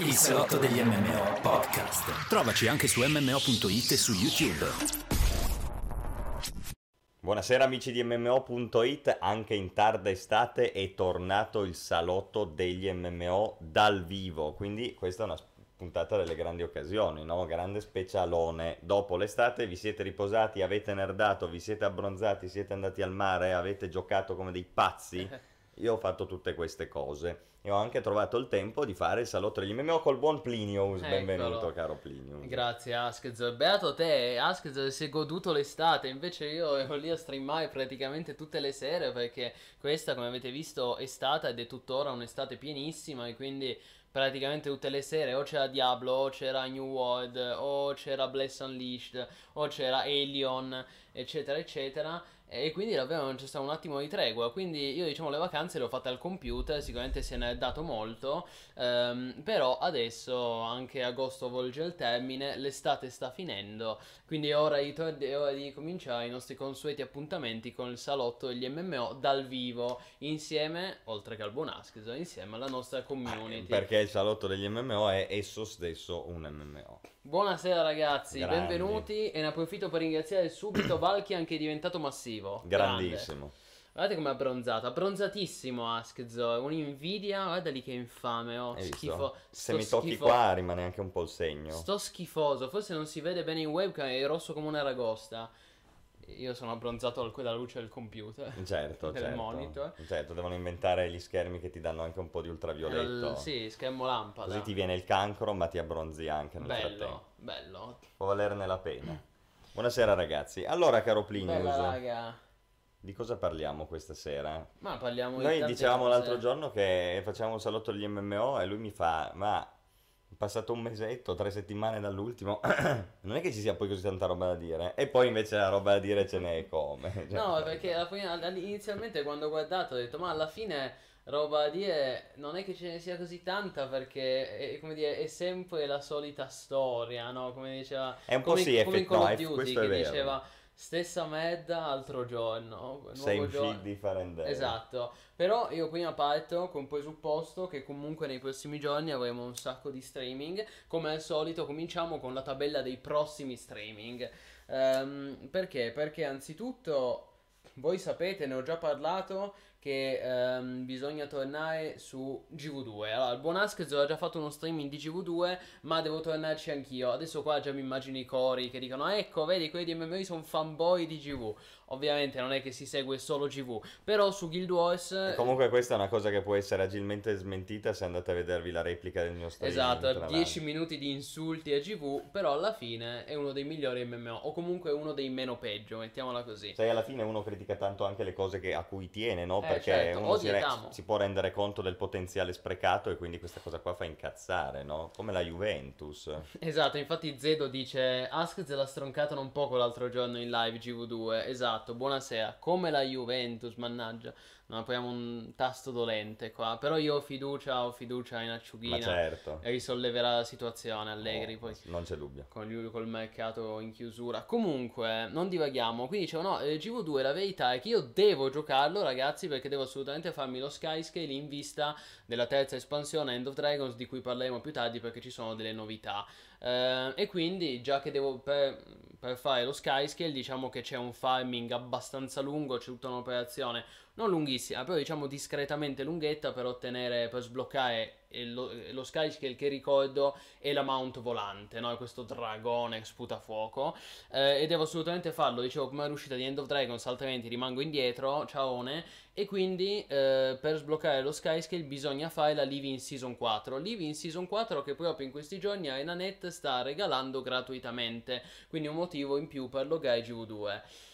Il salotto degli MMO podcast. Trovaci anche su mmo.it e su YouTube. Buonasera amici di MMO.it, anche in tarda estate è tornato il salotto degli MMO dal vivo, quindi questa è una puntata delle grandi occasioni, no? Grande specialone. Dopo l'estate vi siete riposati, avete nerdato, vi siete abbronzati, siete andati al mare, avete giocato come dei pazzi. Io ho fatto tutte queste cose e ho anche trovato il tempo di fare il salotto degli MMO col buon Plinius. Eccolo. Benvenuto, caro Plinius. Grazie Askez, beato te, Askez si è goduto l'estate, invece io ero lì a streamare praticamente tutte le sere perché questa come avete visto è stata ed è tuttora un'estate pienissima e quindi praticamente tutte le sere o c'era Diablo o c'era New World o c'era Bless Unleashed o c'era Alien eccetera eccetera e quindi davvero non c'è stato un attimo di tregua. Quindi io diciamo le vacanze le ho fatte al computer sicuramente se ne è dato molto. Ehm, però adesso anche agosto volge il termine l'estate sta finendo quindi è ora di, è ora di cominciare i nostri consueti appuntamenti con il salotto degli MMO dal vivo insieme oltre che al buon Askes insieme alla nostra community Perché il salotto degli MMO è esso stesso un MMO. Buonasera ragazzi, Grandi. benvenuti e ne approfitto per ringraziare subito Valky che è diventato massivo. Grandissimo. Grande. Guardate com'è abbronzato, abbronzatissimo Askzo, un'invidia, guarda lì che infame, oh, Hai schifo. Se mi tocchi schifo- qua rimane anche un po' il segno. Sto schifoso, forse non si vede bene in webcam, è rosso come una ragosta. Io sono abbronzato al- dalla luce del computer. Certo, del certo. monitor. Certo, devono inventare gli schermi che ti danno anche un po' di ultravioletto. Il- sì, schermo lampada. Così ti viene il cancro, ma ti abbronzi anche nel frattempo. Bello, bello. Può valerne la pena. Buonasera ragazzi. Allora, caro Plinius, Bella raga. Di cosa parliamo questa sera? Ma parliamo di Noi dicevamo cose. l'altro giorno che facciamo un salotto agli MMO e lui mi fa, ma è passato un mesetto, tre settimane dall'ultimo, non è che ci sia poi così tanta roba da dire. E poi invece la roba da dire ce n'è come. Cioè, No, perché alla fine- all- inizialmente quando ho guardato ho detto, ma alla fine roba da dire non è che ce ne sia così tanta perché è, come dire, è sempre la solita storia, no? Come diceva... È un po' come, sì, come in effett- Call no, Duty questo è che vero. diceva stessa merda altro giorno. Same giorno. shit, different day. Esatto, però io prima parto con presupposto che comunque nei prossimi giorni avremo un sacco di streaming. Come al solito cominciamo con la tabella dei prossimi streaming. Ehm, perché? Perché anzitutto voi sapete, ne ho già parlato, che ehm, bisogna tornare su GV2. Allora, il buon Askez ho già fatto uno streaming di GV2, ma devo tornarci anch'io. Adesso qua già mi immagino i cori che dicono, ecco, vedi, quelli di MMO sono fanboy di GV. Ovviamente non è che si segue solo GV, però su Guild Wars... E comunque questa è una cosa che può essere agilmente smentita se andate a vedervi la replica del mio streaming. Esatto, tra 10 minuti di insulti a GV, però alla fine è uno dei migliori MMO, o comunque uno dei meno peggio, mettiamola così. Sai, alla fine uno critica tanto anche le cose che- a cui tiene, no? Eh, Perché certo, uno si, re- si può rendere conto del potenziale sprecato e quindi questa cosa qua fa incazzare, no? Come la Juventus. Esatto, infatti Zedo dice Askz l'ha stroncato un poco l'altro giorno in live GV2. Esatto, buonasera. Come la Juventus, mannaggia. Non apriamo un tasto dolente qua. Però io ho fiducia, ho fiducia in Acciughina. Ma certo. E risolleverà la situazione Allegri Oh, poi. Non c'è dubbio. Con lui col mercato in chiusura. Comunque, non divaghiamo. Quindi dicevo, no, eh, GV2 la verità è che io devo giocarlo, ragazzi, perché devo assolutamente farmi lo Skyscale in vista della terza espansione End of Dragons, di cui parleremo più tardi perché ci sono delle novità. Eh, e quindi, già che devo per, per fare lo Skyscale, diciamo che c'è un farming abbastanza lungo, c'è tutta un'operazione non lunghissima, però diciamo discretamente lunghetta per ottenere, per sbloccare lo, lo Skyscale che ricordo è la mount volante, no? Questo dragone che sputa fuoco. Eh, e devo assolutamente farlo, dicevo, prima l'uscita di End of Dragons, altrimenti rimango indietro, ciaone. E quindi eh, per sbloccare lo Skyscale bisogna fare la Live in Season 4. Live in Season 4 che proprio in questi giorni ArenaNet sta regalando gratuitamente, quindi un motivo in più per logare GV2.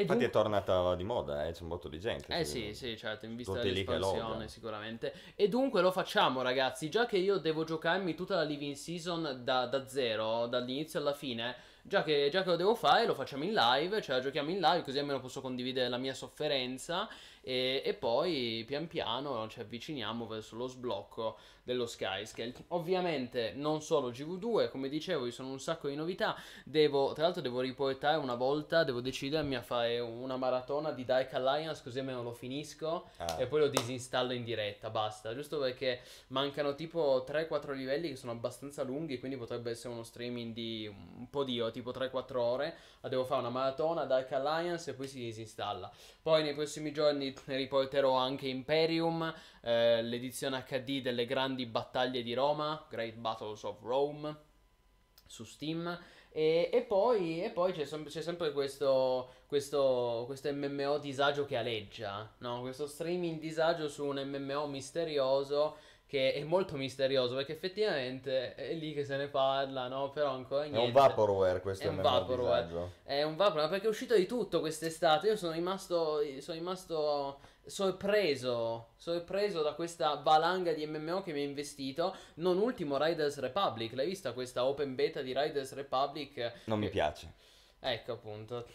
Infatti dunque- è tornata di moda, eh, c'è un botto di gente. eh sì. sì, certo, in vista dell'espansione sicuramente. E dunque lo facciamo ragazzi, già che io devo giocarmi tutta la Living Season da, da zero, dall'inizio alla fine, già che, già che lo devo fare, lo facciamo in live, cioè la giochiamo in live, così almeno posso condividere la mia sofferenza. E, e poi pian piano ci avviciniamo verso lo sblocco dello Skyscale. Ovviamente non solo GV2, come dicevo, ci sono un sacco di novità. Devo, tra l'altro, devo riportare una volta, devo decidermi a fare una maratona di Dark Alliance, così almeno lo finisco Ah. e poi lo disinstallo in diretta. Basta, giusto perché mancano tipo 3-4 livelli che sono abbastanza lunghi, quindi potrebbe essere uno streaming di un po' di tipo 3-4 ore. Ma devo fare una maratona Dark Alliance e poi si disinstalla. Poi nei prossimi giorni ne riporterò anche Imperium, eh, l'edizione HD delle grandi battaglie di Roma, Great Battles of Rome, su Steam. E, e poi, e poi c'è, sem- c'è sempre questo, questo, questo MMO disagio che aleggia, no? Questo streaming disagio su un MMO misterioso che è molto misterioso perché effettivamente è lì che se ne parla, no? Però ancora È niente. un vaporware questo È un vaporware. È un vapore, ma perché è uscito di tutto quest'estate. Io sono rimasto, sono rimasto sorpreso, sorpreso da questa valanga di MMO che mi ha investito. Non ultimo Riders Republic. L'hai vista questa open beta di Riders Republic? Non mi piace. Ecco appunto.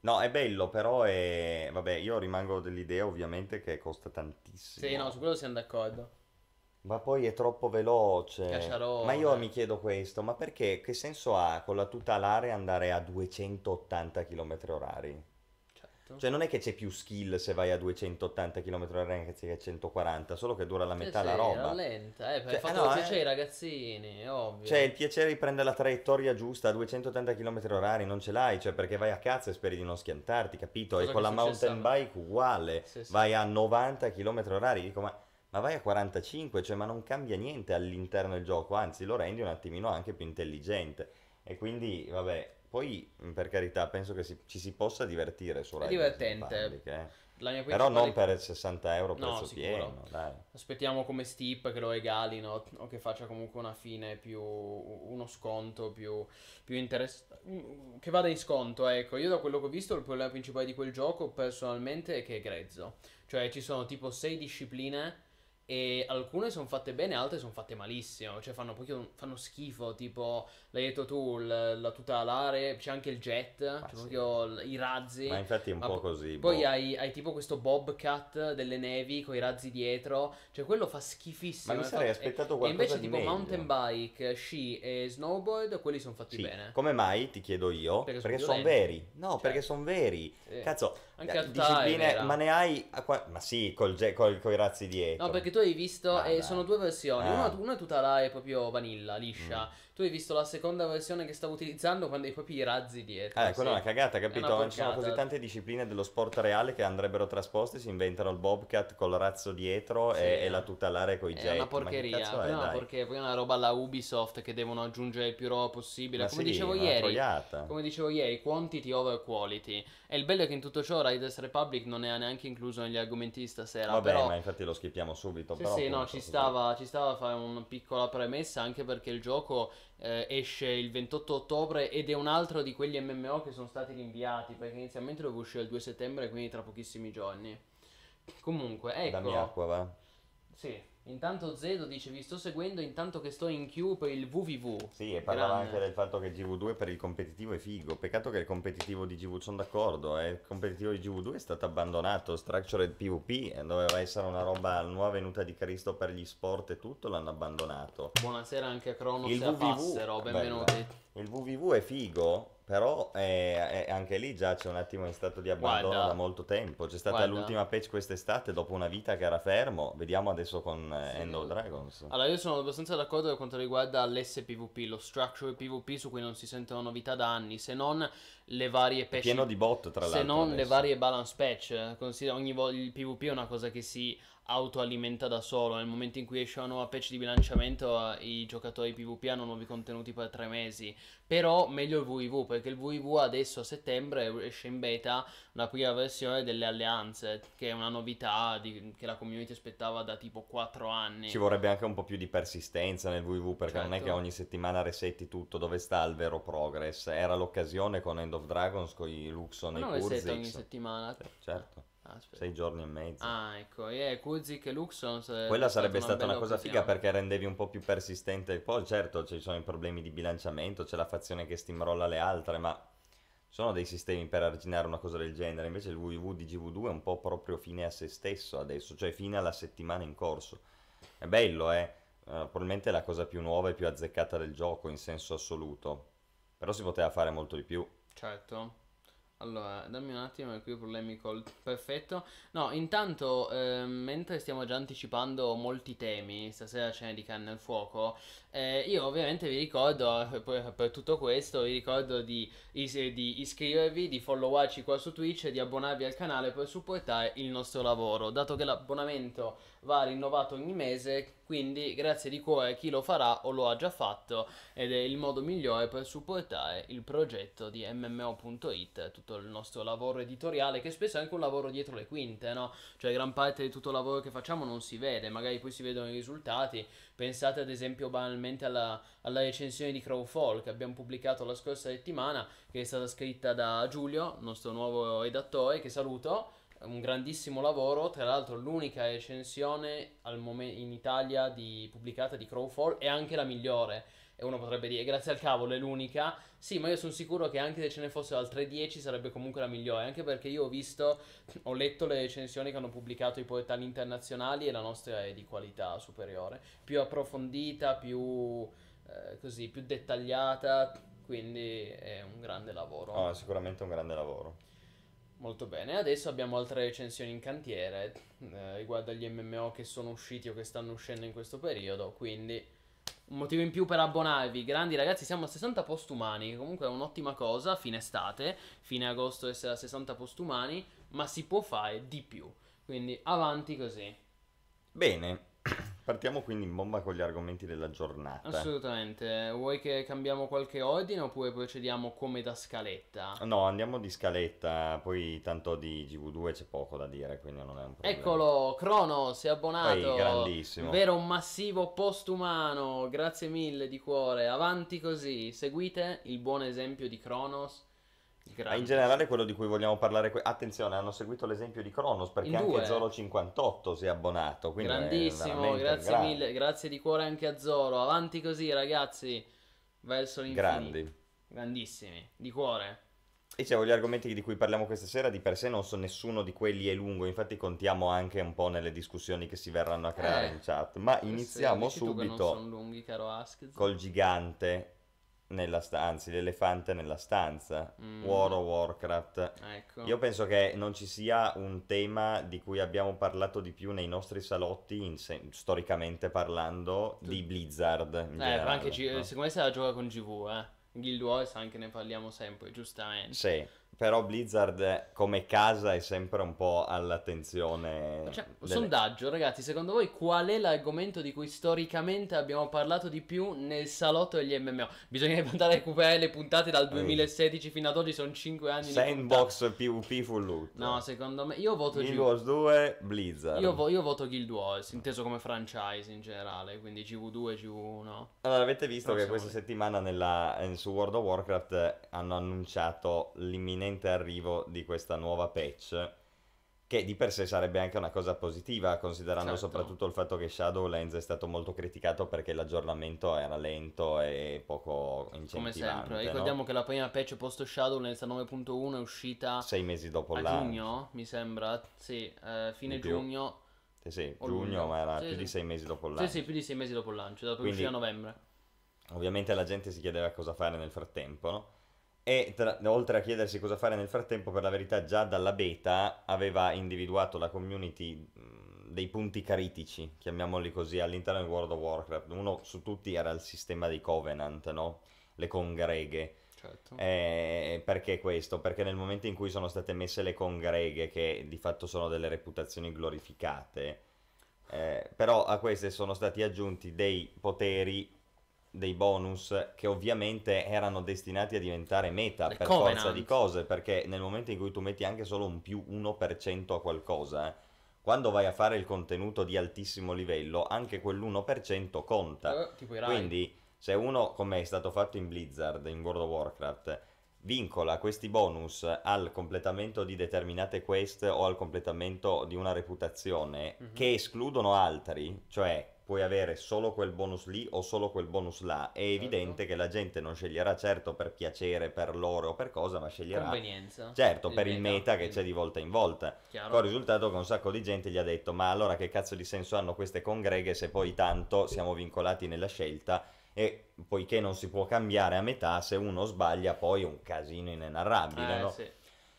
No, è bello, però è... Vabbè, io rimango dell'idea ovviamente che costa tantissimo. Sì, no, su quello siamo d'accordo. Ma poi è troppo veloce. Cacciarone. Ma io mi chiedo questo, ma perché, che senso ha con la tuta alare andare a 280 km orari? Certo. Cioè non è che c'è più skill se vai a 280 km orari anziché a 140, solo che dura la Sì, metà sì, la roba. rallenta, eh, perché Cioè, fatto ah, no, piacere eh. ai ragazzini, è ovvio. Cioè, il piacere di prendere la traiettoria giusta a 280 km orari non ce l'hai, cioè perché vai a cazzo e speri di non schiantarti, capito? Cosa e con la mountain bike uguale, Sì, sì. vai a 90 km orari, dico ma, ma vai a 45, cioè ma non cambia niente all'interno del gioco, anzi lo rendi un attimino anche più intelligente. E quindi, vabbè, poi per carità penso che si- ci si possa divertire su È Riders divertente. Republic, eh. Però non per 60 euro No, prezzo sicuro. pieno, dai. Aspettiamo come Steep che lo regalino o che faccia comunque una fine più uno sconto più, più interessante che vada in sconto ecco io da quello che ho visto il problema principale di quel gioco personalmente è che è grezzo cioè ci sono tipo 6 discipline e alcune sono fatte bene altre sono fatte malissimo cioè fanno proprio fanno schifo tipo l'hai detto tu l- la tuta alare c'è anche il jet c'è sì. proprio l- i razzi Ma infatti è un Ma po' così. poi boh. hai, hai tipo questo Bobcat delle nevi con i razzi dietro. Cioè, quello fa schifissimo. Ma mi sarei fatto- aspettato qualcosa E invece, tipo, meglio. mountain bike, sci e snowboard, quelli sono fatti Sì, bene. Come mai ti chiedo io? Perché Perché, sono veri. No, Cioè, perché sono veri. sì. Cazzo, Anche eh, è vera. ma ne hai a qua- Ma sì, col, ge- col- coi razzi dietro. No, perché tu hai visto, e dai. sono due versioni. Ah. Una, una tutta là è proprio vanilla, liscia. Mm. Tu hai visto la seconda versione che stavo utilizzando quando hai proprio i razzi dietro. Eh, quella è sì. una cagata, capito? una Ci sono così tante discipline dello sport reale che andrebbero trasposte, si inventano il bobcat col razzo dietro Sì. e, e la tuta alare con i jet. È una Ma che porcheria, poi è, dai? porcheria, poi è una roba alla Ubisoft che devono aggiungere il più roba possibile. Ma Come sì, dicevo ieri, troiata. come dicevo ieri, quantity over quality. E il bello è che in tutto ciò Riders Republic non è neanche incluso negli argomenti di stasera. Vabbè, però... ma infatti lo schippiamo subito. Sì, però sì, no, ci stava, ci stava a fare una piccola premessa anche perché il gioco eh, esce il 28 ottobre ed è un altro di quegli MMO che sono stati rinviati perché inizialmente doveva uscire il 2 settembre, quindi tra pochissimi giorni. Comunque, Dammi ecco, acqua, va. sì, intanto Zedo dice vi sto seguendo intanto che sto in queue per il WWW. Sì, e parlava Grande. anche del fatto che GV2 per il competitivo è figo. Peccato che il competitivo di GV, sono d'accordo, eh, il competitivo di GV2 è stato abbandonato. Structured PvP eh, doveva essere una roba nuova venuta di Cristo per gli sport e tutto, l'hanno abbandonato. Buonasera anche a Cronos Il e a Passero, bella. benvenuti. Il WVV è figo, però è- è- anche lì già c'è un attimo in stato di abbandono Guarda. da molto tempo. C'è stata Guarda. l'ultima patch quest'estate dopo una vita che era fermo. Vediamo adesso con eh, Sì. End of Dragons. Allora, io sono abbastanza d'accordo per quanto riguarda l'SPVP, lo structure PvP su cui non si sentono novità da anni, se non le varie patch. pieno di bot tra l'altro. se non le adesso. varie balance patch. Considera ogni volta il PvP è una cosa che si autoalimenta da solo. Nel momento in cui esce una nuova patch di bilanciamento, eh, i giocatori PvP hanno nuovi contenuti per tre mesi. Però meglio il VV, perché il VV adesso a settembre esce in beta una prima versione delle alleanze, che è una novità di- che la community aspettava da tipo 4 anni. Ci vorrebbe anche un po' più di persistenza nel VV perché non è Certo. che ogni settimana resetti tutto. Dove sta il vero progress? Era l'occasione con End of Dragons, con i Luxon e i non reset ogni Kurzix. settimana. Certo. Aspetta. sei giorni e mezzo. Ah, ecco, e Kuzik e Luxon. Quella sarebbe stata una bella cosa figa perché rendevi un po' più persistente. Poi certo ci sono i problemi di bilanciamento, c'è la fazione che steamrolla le altre, ma sono dei sistemi per arginare una cosa del genere. Invece il WW di GV2 è un po' proprio fine a se stesso adesso, cioè fine alla settimana in corso. È bello, eh? Eh, probabilmente è la cosa più nuova e più azzeccata del gioco in senso assoluto. Però si poteva fare molto di più. Certo. Allora, dammi un attimo, ho qui problemi col... Perfetto. No, intanto, ehm, mentre stiamo già anticipando molti temi, stasera ce n'è di canne al fuoco, eh, io ovviamente vi ricordo, eh, per, per tutto questo, vi ricordo di, di iscrivervi, di followarci qua su Twitch e di abbonarvi al canale per supportare il nostro lavoro, dato che l'abbonamento va rinnovato ogni mese, quindi grazie di cuore a chi lo farà o lo ha già fatto ed è il modo migliore per supportare il progetto di MMO.it, tutto il nostro lavoro editoriale che spesso è anche un lavoro dietro le quinte, no? Cioè gran parte di tutto il lavoro che facciamo non si vede, magari poi si vedono i risultati. Pensate ad esempio banalmente alla, alla recensione di Crowfall che abbiamo pubblicato la scorsa settimana, che è stata scritta da Giulio, nostro nuovo redattore, che saluto un grandissimo lavoro, tra l'altro l'unica recensione momen- in Italia di- pubblicata di Crowfall e anche la migliore. E uno potrebbe dire, grazie al cavolo è l'unica. Sì, ma io sono sicuro che anche se ce ne fossero altre 10 sarebbe comunque la migliore, anche perché io ho visto, ho letto le recensioni che hanno pubblicato i portali internazionali e la nostra è di qualità superiore, più approfondita, più eh, così, più dettagliata, quindi è un grande lavoro. No, è sicuramente un grande lavoro. Molto bene, adesso abbiamo altre recensioni in cantiere eh, riguardo agli MMO che sono usciti o che stanno uscendo in questo periodo, quindi un motivo in più per abbonarvi. Grandi ragazzi, siamo a 60 postumani, comunque è un'ottima cosa, fine estate, fine agosto essere a 60 postumani, ma si può fare di più. Quindi avanti così. Bene, partiamo quindi in bomba con gli argomenti della giornata. Assolutamente. Vuoi che cambiamo qualche ordine oppure procediamo come da scaletta? No, andiamo di scaletta, poi tanto di GV2 c'è poco da dire, quindi non è un problema. Eccolo, Crono, si è abbonato. Ehi, grandissimo. Vero un massivo postumano. Grazie mille di cuore. Avanti così. Seguite il buon esempio di Kronos. Grande. in generale quello di cui vogliamo parlare, que- attenzione, hanno seguito l'esempio di Kronos perché In anche due. Zoro58 si è abbonato, Grandissimo, grazie grande. mille. Grazie di cuore anche a Zoro. Avanti così, ragazzi. Verso l'infinito. Grandi. Grandissimi. Di cuore. Dicevo, gli argomenti di cui parliamo questa sera di per sé non sono nessuno di quelli è lungo, infatti contiamo anche un po' nelle discussioni che si verranno a creare Eh. in chat, ma iniziamo subito lunghi, caro Ask. col gigante nella stanza, anzi l'elefante nella stanza, Mm. World of Warcraft. Ecco. Io penso che non ci sia un tema di cui abbiamo parlato di più nei nostri salotti, in se- storicamente parlando, di Blizzard. In Eh, generale, anche G- no? secondo me se la gioca con GV, eh. Guild Wars anche ne parliamo sempre, giustamente. Sì, però Blizzard come casa è sempre un po' all'attenzione. Cioè, delle- sondaggio, ragazzi, secondo voi qual è l'argomento di cui storicamente abbiamo parlato di più nel salotto degli MMO? Bisogna andare a recuperare le puntate dal 2016 fino ad oggi, sono 5 anni. Sandbox PvP full loot. No, secondo me, io voto Guild GV. Wars 2, Blizzard. Io, vo- io voto Guild Wars, inteso come franchise in generale, quindi GV2, GV1. Allora, avete visto che Prossimo. questa settimana nella- eh, su World of Warcraft eh, hanno annunciato l'imminente arrivo di questa nuova patch, che di per sé sarebbe anche una cosa positiva, considerando Certo. soprattutto il fatto che Shadowlands è stato molto criticato perché l'aggiornamento era lento e poco incentivante. Come sempre, no? ricordiamo che la prima patch post Shadowlands 9.1 è uscita Sei mesi dopo l'anno. giugno, mi sembra. Sì, eh, fine giugno. Sì, sì, o giugno, luglio. ma era Sì, più sì. di sei mesi dopo Sì, l'anno. sì, più di sei mesi dopo il lancio, dopo che Quindi- uscì a novembre. Ovviamente la gente si chiedeva cosa fare nel frattempo, no? E tra- oltre a chiedersi cosa fare nel frattempo, per la verità già dalla beta aveva individuato la community dei punti critici, chiamiamoli così, all'interno di World of Warcraft. Uno su tutti era il sistema dei Covenant, no? Le congreghe. Certo. Eh, perché questo? Perché nel momento in cui sono state messe le congreghe, che di fatto sono delle reputazioni glorificate, eh, però a queste sono stati aggiunti dei poteri, dei bonus che ovviamente erano destinati a diventare meta Le per Covenant. forza di cose, perché nel momento in cui tu metti anche solo un più 1% a qualcosa, eh, quando vai a fare il contenuto di altissimo livello, anche quell'1% conta. Eh. Quindi, se uno, come è stato fatto in Blizzard, in World of Warcraft, vincola questi bonus al completamento di determinate quest o al completamento di una reputazione Mhm. che escludono altri, cioè puoi avere solo quel bonus lì o solo quel bonus là, è Certo. evidente che la gente non sceglierà certo per piacere, per loro o per cosa, ma sceglierà Convenienza. certo per il meta che quindi, c'è di volta in volta. chiaro. Con il risultato che un sacco di gente gli ha detto: Ma allora che cazzo di senso hanno queste congreghe se poi tanto siamo vincolati nella scelta? E poiché non si può cambiare a metà, se uno sbaglia, poi è un casino inenarrabile. Eh, no? sì.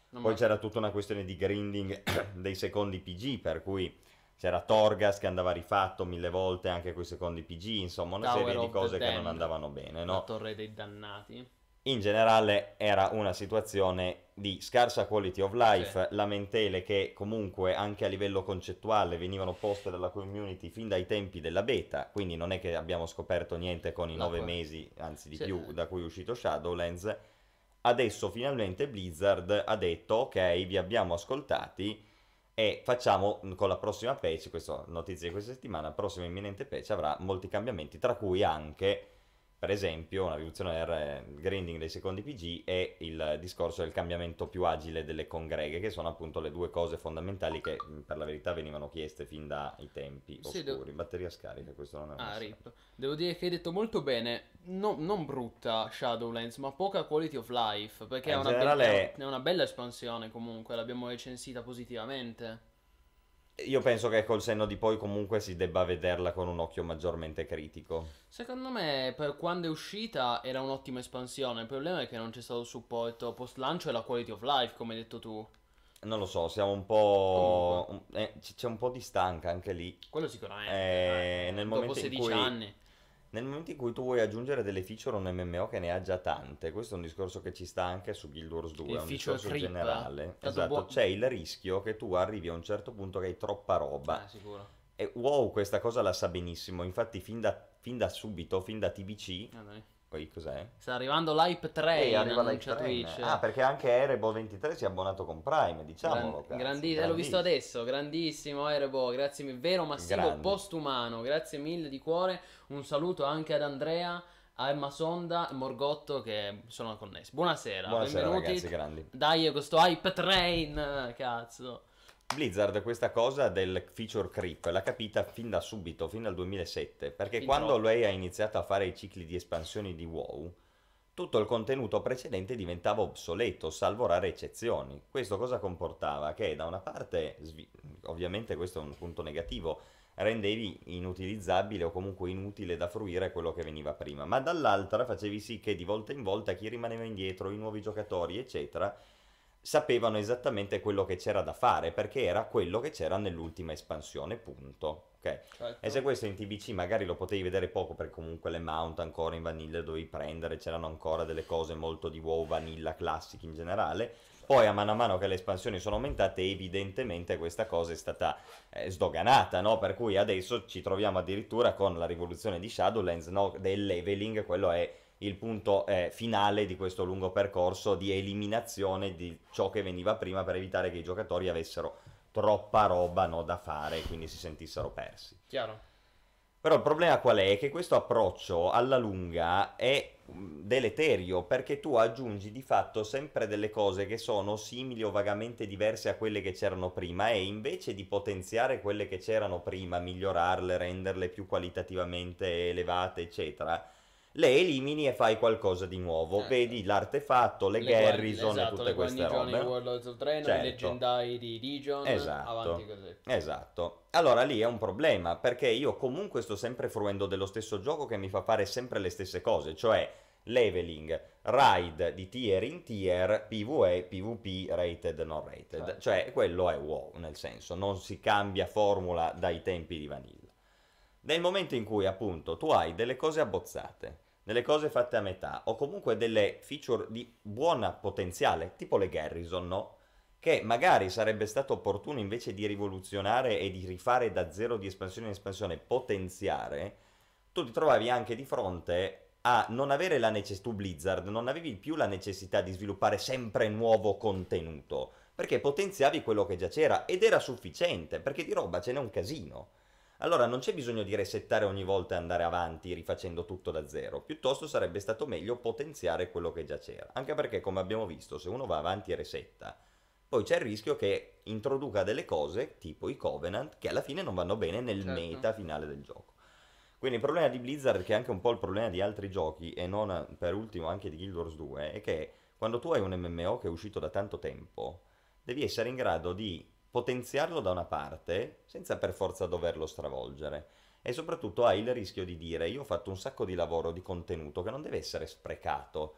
Poi c'era tutta una questione di grinding dei secondi PG, per cui c'era Torgas che andava rifatto mille volte anche con i secondi PG, insomma, una Tower serie di cose che non andavano bene, La no? torre dei dannati. In generale era una situazione di scarsa quality of life, lamentele che comunque anche a livello concettuale venivano poste dalla community fin dai tempi della beta, quindi non è che abbiamo scoperto niente con i No, nove mesi, anzi di Sì. più, da cui è uscito Shadowlands. Adesso finalmente Blizzard ha detto ok, vi abbiamo ascoltati e facciamo mm, con la prossima patch, questa notizia di questa settimana, la prossima imminente patch avrà molti cambiamenti, tra cui anche per esempio una riduzione del grinding dei secondi PG e il discorso del cambiamento più agile delle congreghe, che sono appunto le due cose fondamentali che mh, per la verità venivano chieste fin dai tempi Sì, oscuri. devo- Batteria scarica, questo non è un Ah, rip. Devo dire che hai detto molto bene. No- non brutta Shadowlands, ma poca quality of life. Perché Eh, è una, generale- è una bella espansione comunque. L'abbiamo recensita positivamente. Io penso che col senno di poi comunque si debba vederla con un occhio maggiormente critico. Secondo me, per quando è uscita, era un'ottima espansione. Il problema è che non c'è stato supporto post lancio e la quality of life, come hai detto tu. Non lo so, siamo un po'... un- eh, c'è un po' di stanca anche lì. Quello sicuramente. Eh, nel dopo momento in 16 cui- anni. Nel momento in cui tu vuoi aggiungere delle feature a un MMO che ne ha già tante, questo è un discorso che ci sta anche su Guild Wars 2, Il è un discorso creep, generale. Esatto, buo- c'è il rischio che tu arrivi a un certo punto che hai troppa roba. Eh, sicuro. E WoW questa cosa la sa benissimo, infatti fin da, fin da subito, fin da TBC, Ah, poi cos'è? Sta arrivando l'hype train, Eh, arriva Train. Twitch. Ah, perché anche Erebo 23 si è abbonato con Prime, diciamolo. Gran- cazzo, grandi- eh, l'ho visto grandissimo. adesso, grandissimo Erebo, grazie mille, vero massivo Grandi. postumano, grazie mille di cuore, un saluto anche ad Andrea, a Emma Sonda, Morgotto che sono connessi. Buonasera, Buonasera benvenuti. ragazzi, grandi. Dai, questo hype train, cazzo. Blizzard questa cosa del feature creep l'ha capita fin da subito, fin dal 2007, perché Fin quando troppo. lei ha iniziato a fare i cicli di espansioni di WoW, tutto il contenuto precedente diventava obsoleto, salvo rare eccezioni. Questo cosa comportava? Che da una parte, ovviamente questo è un punto negativo, rendevi inutilizzabile o comunque inutile da fruire quello che veniva prima, ma dall'altra facevi sì che di volta in volta chi rimaneva indietro, i nuovi giocatori, eccetera, sapevano esattamente quello che c'era da fare, perché era quello che c'era nell'ultima espansione, punto. Ok? E se questo in TBC magari lo potevi vedere poco, perché comunque le mount ancora in vanilla dovevi prendere, c'erano ancora delle cose molto di WoW vanilla classic in generale. Poi a mano a mano che le espansioni sono aumentate, evidentemente questa cosa è stata eh, sdoganata, no? Per cui adesso ci troviamo addirittura con la rivoluzione di Shadowlands, no? Del leveling, quello è il punto eh, finale di questo lungo percorso di eliminazione di ciò che veniva prima per evitare che i giocatori avessero troppa roba no, da fare e quindi si sentissero persi. Chiaro. Però il problema qual è? Che questo approccio alla lunga è deleterio perché tu aggiungi di fatto sempre delle cose che sono simili o vagamente diverse a quelle che c'erano prima e invece di potenziare quelle che c'erano prima, migliorarle, renderle più qualitativamente elevate, eccetera, le elimini e fai qualcosa di nuovo. Eh. Vedi l'artefatto, le, Garrison esatto, e tutte le queste robe. di World of Draenor, Certo. i leggendari di Legion, Esatto. avanti così. Esatto. Allora lì è un problema perché io comunque sto sempre fruendo dello stesso gioco che mi fa fare sempre le stesse cose, cioè leveling, ride di tier in tier, PvE, PvP, rated, non rated. Certo. Cioè quello è WoW, nel senso, non si cambia formula dai tempi di vanilla. Nel momento in cui appunto tu hai delle cose abbozzate, delle cose fatte a metà o comunque delle feature di buona potenziale, tipo le Garrison, no? Che magari sarebbe stato opportuno invece di rivoluzionare e di rifare da zero di espansione in espansione, potenziare, tu ti trovavi anche di fronte a non avere la necessità, tu Blizzard, non avevi più la necessità di sviluppare sempre nuovo contenuto, perché potenziavi quello che già c'era ed era sufficiente, perché di roba ce n'è un casino. Allora non c'è bisogno di resettare ogni volta e andare avanti rifacendo tutto da zero, piuttosto sarebbe stato meglio potenziare quello che già c'era, anche perché come abbiamo visto se uno va avanti e resetta, poi c'è il rischio che introduca delle cose tipo i Covenant che alla fine non vanno bene nel Certo. meta finale del gioco. Quindi il problema di Blizzard, che è anche un po' il problema di altri giochi, e non per ultimo anche di Guild Wars 2, è che quando tu hai un MMO che è uscito da tanto tempo, devi essere in grado di potenziarlo da una parte senza per forza doverlo stravolgere. E soprattutto hai il rischio di dire io ho fatto un sacco di lavoro di contenuto che non deve essere sprecato.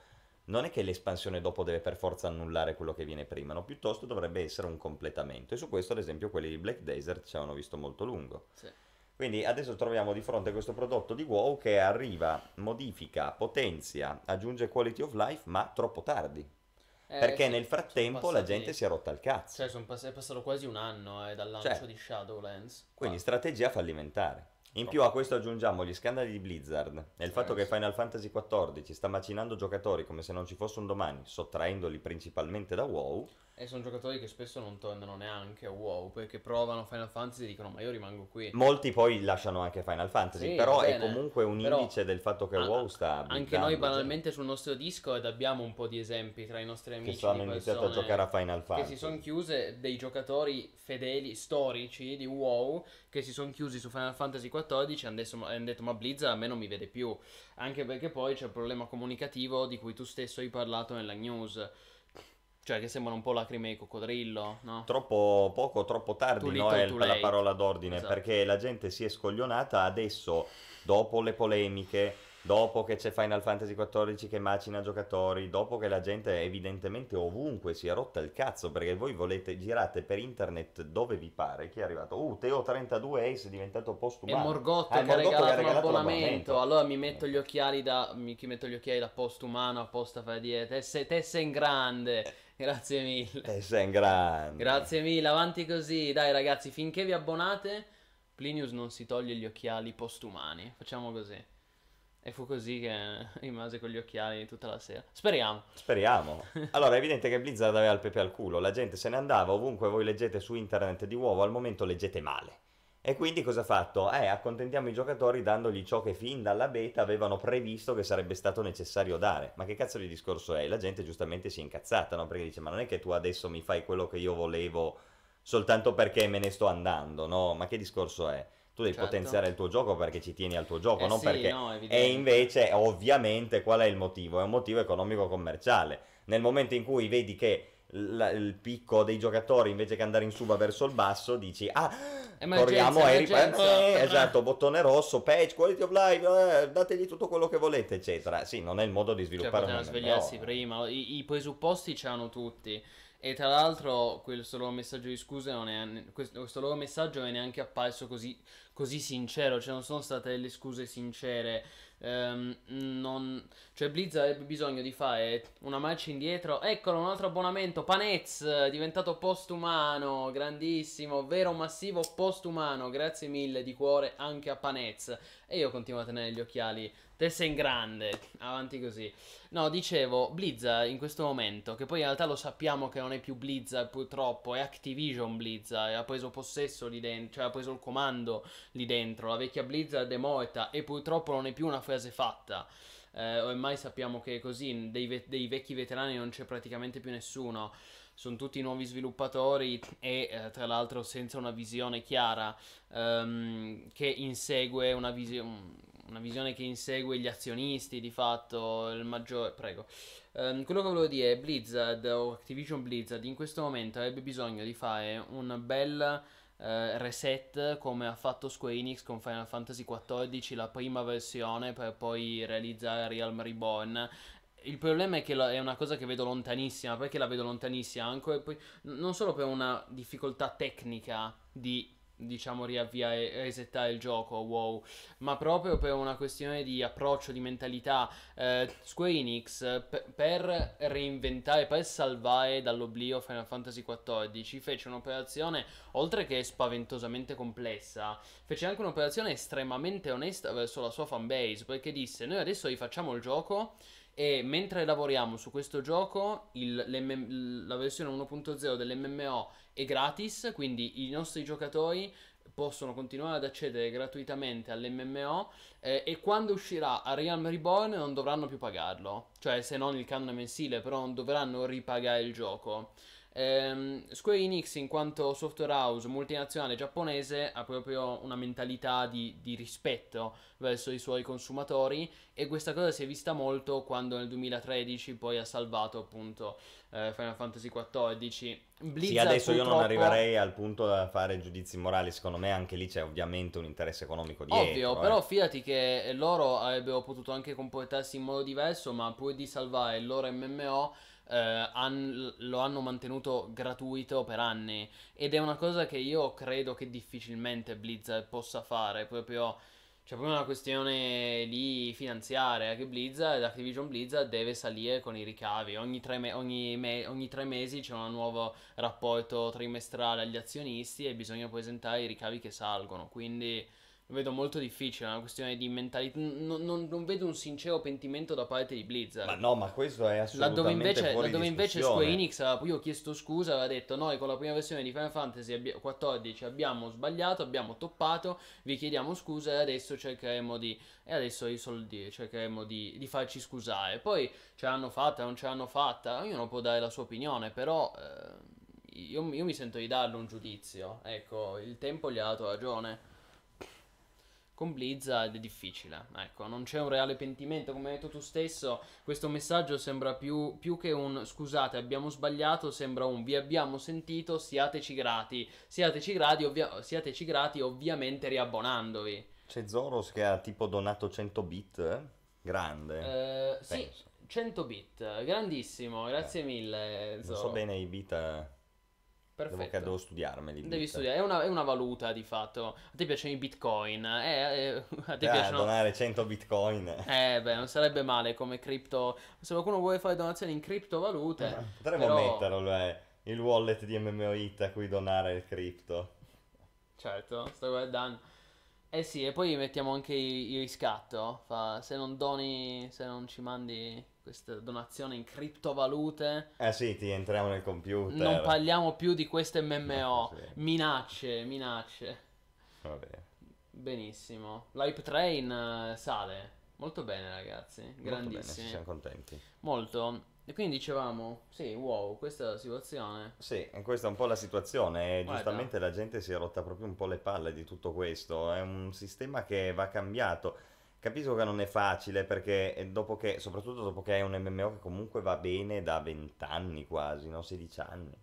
Non è che l'espansione dopo deve per forza annullare quello che viene prima, no? piuttosto dovrebbe essere un completamento. E su questo, ad esempio, quelli di Black Desert ci avevano visto molto lungo. Sì. Quindi adesso troviamo di fronte questo prodotto di WoW che arriva, modifica, potenzia, aggiunge quality of life, ma troppo tardi. Eh, perché nel frattempo la passati- gente si è rotta il cazzo. Cioè, pass- è passato quasi un anno eh, dal lancio Cioè. di Shadowlands. Quindi Qua. strategia fallimentare. In più a questo aggiungiamo gli scandali di Blizzard e il fatto Eh, che. Final Fantasy XIV sta macinando giocatori come se non ci fosse un domani, sottraendoli principalmente da WoW. E sono giocatori che spesso non tornano neanche a WoW perché provano Final Fantasy e dicono ma io rimango qui. Molti poi lasciano anche Final Fantasy, Sì, però è comunque un Però indice del fatto che a- WoW sta Anche noi cioè, banalmente sul nostro Discord abbiamo un po' di esempi tra i nostri amici che hanno iniziato a giocare a Final che Fantasy. si sono chiuse dei giocatori fedeli storici di WoW che si sono chiusi su Final Fantasy XIV e hanno detto ma Blizzard a me non mi vede più anche perché poi c'è il problema comunicativo di cui tu stesso hai parlato nella news cioè che sembrano un po' lacrime di coccodrillo no? Troppo poco, troppo tardi, no? È la parola d'ordine, Esatto. perché la gente si è scoglionata adesso, dopo le polemiche, dopo che c'è Final Fantasy XIV che macina giocatori, dopo che la gente evidentemente ovunque si è rotta il cazzo, perché voi volete, girate per internet dove vi pare, chi è arrivato? Uh, Teo32 Ace è diventato E postumano. Morgotto Ah, che ha regalato, regalato un abbonamento. Allora mi metto gli occhiali da. Mi, metto gli occhiali da postumano apposta per dire. Te sei, te sei in grande. Grazie mille. Eh, sei in grande. Grazie mille, avanti così. Dai ragazzi, finché vi abbonate, Plinius non si toglie gli occhiali postumani. Facciamo così. E fu così che rimase con gli occhiali tutta la sera. Speriamo. Speriamo. Allora, è evidente che Blizzard aveva il pepe al culo, la gente se ne andava, ovunque voi leggete su internet di uovo, al momento leggete male. E quindi cosa ha fatto? Eh, accontentiamo i giocatori dandogli ciò che fin dalla beta avevano previsto che sarebbe stato necessario dare. Ma che cazzo di discorso è? La gente giustamente si è incazzata, no? Perché dice, ma non è che tu adesso mi fai quello che io volevo soltanto perché me ne sto andando, no? Ma che discorso è? Tu devi Certo. potenziare il tuo gioco perché ci tieni al tuo gioco, Eh non sì, perché... no, E invece, ovviamente, qual è il motivo? È un motivo economico-commerciale. Nel momento in cui vedi che la- il picco dei giocatori, invece che andare in suba verso il basso, dici, ah, Emergenza, corriamo e ripartiamo. Eh, esatto, bottone rosso, patch, quality of life, eh, dategli tutto quello che volete, eccetera. Sì, non è il modo di Cioè, sviluppare potevano un svegliarsi MMO. prima. I, i presupposti c'erano tutti. E tra l'altro, questo loro messaggio di scuse non è. Questo, questo loro messaggio è neanche apparso così, così sincero. Cioè, non sono state delle scuse sincere. Ehm, non, cioè, Blizzard avrebbe bisogno di fare una marcia indietro. Eccolo, un altro abbonamento. Panez diventato postumano. Grandissimo, vero massivo postumano. Grazie mille di cuore anche a Panez. E io continuo a tenere gli occhiali. Te sei in grande. Avanti così. No, dicevo, Blizzard in questo momento, che poi in realtà lo sappiamo che non è più Blizzard purtroppo, è Activision Blizzard, e ha preso possesso lì dentro, cioè ha preso il comando lì dentro, la vecchia Blizzard è morta e purtroppo non è più una frase fatta. Eh, ormai sappiamo che è così, dei, ve- dei vecchi veterani non c'è praticamente più nessuno, sono tutti nuovi sviluppatori e eh, tra l'altro senza una visione chiara ehm, che insegue una visione una visione che insegue gli azionisti di fatto, il maggiore... Prego. Ehm, quello che volevo dire è Blizzard o Activision Blizzard in questo momento avrebbe bisogno di fare un bel eh, reset come ha fatto Square Enix con Final Fantasy XIV, la prima versione per poi realizzare Realm Reborn. Il problema è che è una cosa che vedo lontanissima, perché la vedo lontanissima? Anche non solo per una difficoltà tecnica di diciamo riavviare resettare il gioco wow. Ma proprio per una questione di approccio di mentalità eh, Square Enix per, per reinventare per salvare dall'oblio Final Fantasy XIV fece un'operazione oltre che spaventosamente complessa fece anche un'operazione estremamente onesta verso la sua fanbase perché disse noi adesso rifacciamo il gioco e mentre lavoriamo su questo gioco, il- la versione 1.0 dell'MMO è gratis, quindi i nostri giocatori possono continuare ad accedere gratuitamente all'MMO eh, e quando uscirà a Realm Reborn non dovranno più pagarlo, cioè se non il canone mensile, però non dovranno ripagare il gioco. Ehm, Square Enix, in quanto software house multinazionale giapponese, ha proprio una mentalità di, di, rispetto verso i suoi consumatori e questa cosa si è vista molto quando nel 2013 poi ha salvato appunto eh, Final Fantasy XIV. Blizzard, sì, adesso purtroppo... io non arriverei al punto da fare giudizi morali, secondo me anche lì c'è ovviamente un interesse economico dietro. Ovvio, eh. però fidati che loro avrebbero potuto anche comportarsi in modo diverso, ma pur di salvare il loro MMO eh, han, lo hanno mantenuto gratuito per anni ed è una cosa che io credo che difficilmente Blizzard possa fare, proprio c'è proprio una questione di finanziaria che Blizzard, Activision Blizzard deve salire con i ricavi. Ogni tre, me- ogni me- ogni tre, mesi c'è un nuovo rapporto trimestrale agli azionisti e bisogna presentare i ricavi che salgono. Quindi lo vedo molto difficile, è una questione di mentalità. Non, non, non, vedo un sincero pentimento da parte di Blizzard. Ma no, ma questo è assolutamente laddove invece, fuori laddove invece Square Enix aveva, io ho chiesto scusa, aveva detto noi con la prima versione di Final Fantasy XIV abbiamo sbagliato, abbiamo toppato, vi chiediamo scusa e adesso cercheremo di... e adesso i soldi cercheremo di, di farci scusare. Poi ce l'hanno fatta, non ce l'hanno fatta, ognuno può dare la sua opinione, però... Eh, io, io mi sento di darle un giudizio, ecco, il tempo gli ha dato ragione. Con Blizzard è difficile, ecco, non c'è un reale pentimento, come hai detto tu stesso, questo messaggio sembra più, più che un scusate abbiamo sbagliato, sembra un vi abbiamo sentito, siateci grati, siateci grati, ovvia- siateci grati ovviamente riabbonandovi. C'è Zoros che ha tipo donato 100 bit, eh? grande. Eh, sì, 100 bit, grandissimo, grazie eh. mille. Zoros. Non so bene i bit... Eh Perfetto. Devo, devo studiarmeli. Devi studiare, è una, è una, valuta di fatto. A te piacciono i bitcoin? Eh, eh, a te eh, piacciono... donare 100 bitcoin. Eh, beh, non sarebbe male come cripto. Se qualcuno vuole fare donazioni in criptovalute. Eh, potremmo però... metterlo, beh, il wallet di MMOIT a cui donare il cripto. Certo, sto guardando. Eh sì, e poi mettiamo anche il riscatto. Fa, se non doni, se non ci mandi questa donazione in criptovalute. Eh sì, ti entriamo nel computer. Non parliamo più di queste MMO. sì. Minacce, minacce. Vabbè. Benissimo. L'hype train uh, sale. Molto bene, ragazzi. Grandissimi. siamo contenti. Molto. E quindi dicevamo, sì, wow, questa è la situazione. Sì, questa è un po' la situazione. E giustamente la gente si è rotta proprio un po' le palle di tutto questo. È un sistema che va cambiato Capisco che non è facile perché eh, dopo che, soprattutto dopo che hai un MMO che comunque va bene da 20 anni quasi, no? 16 anni.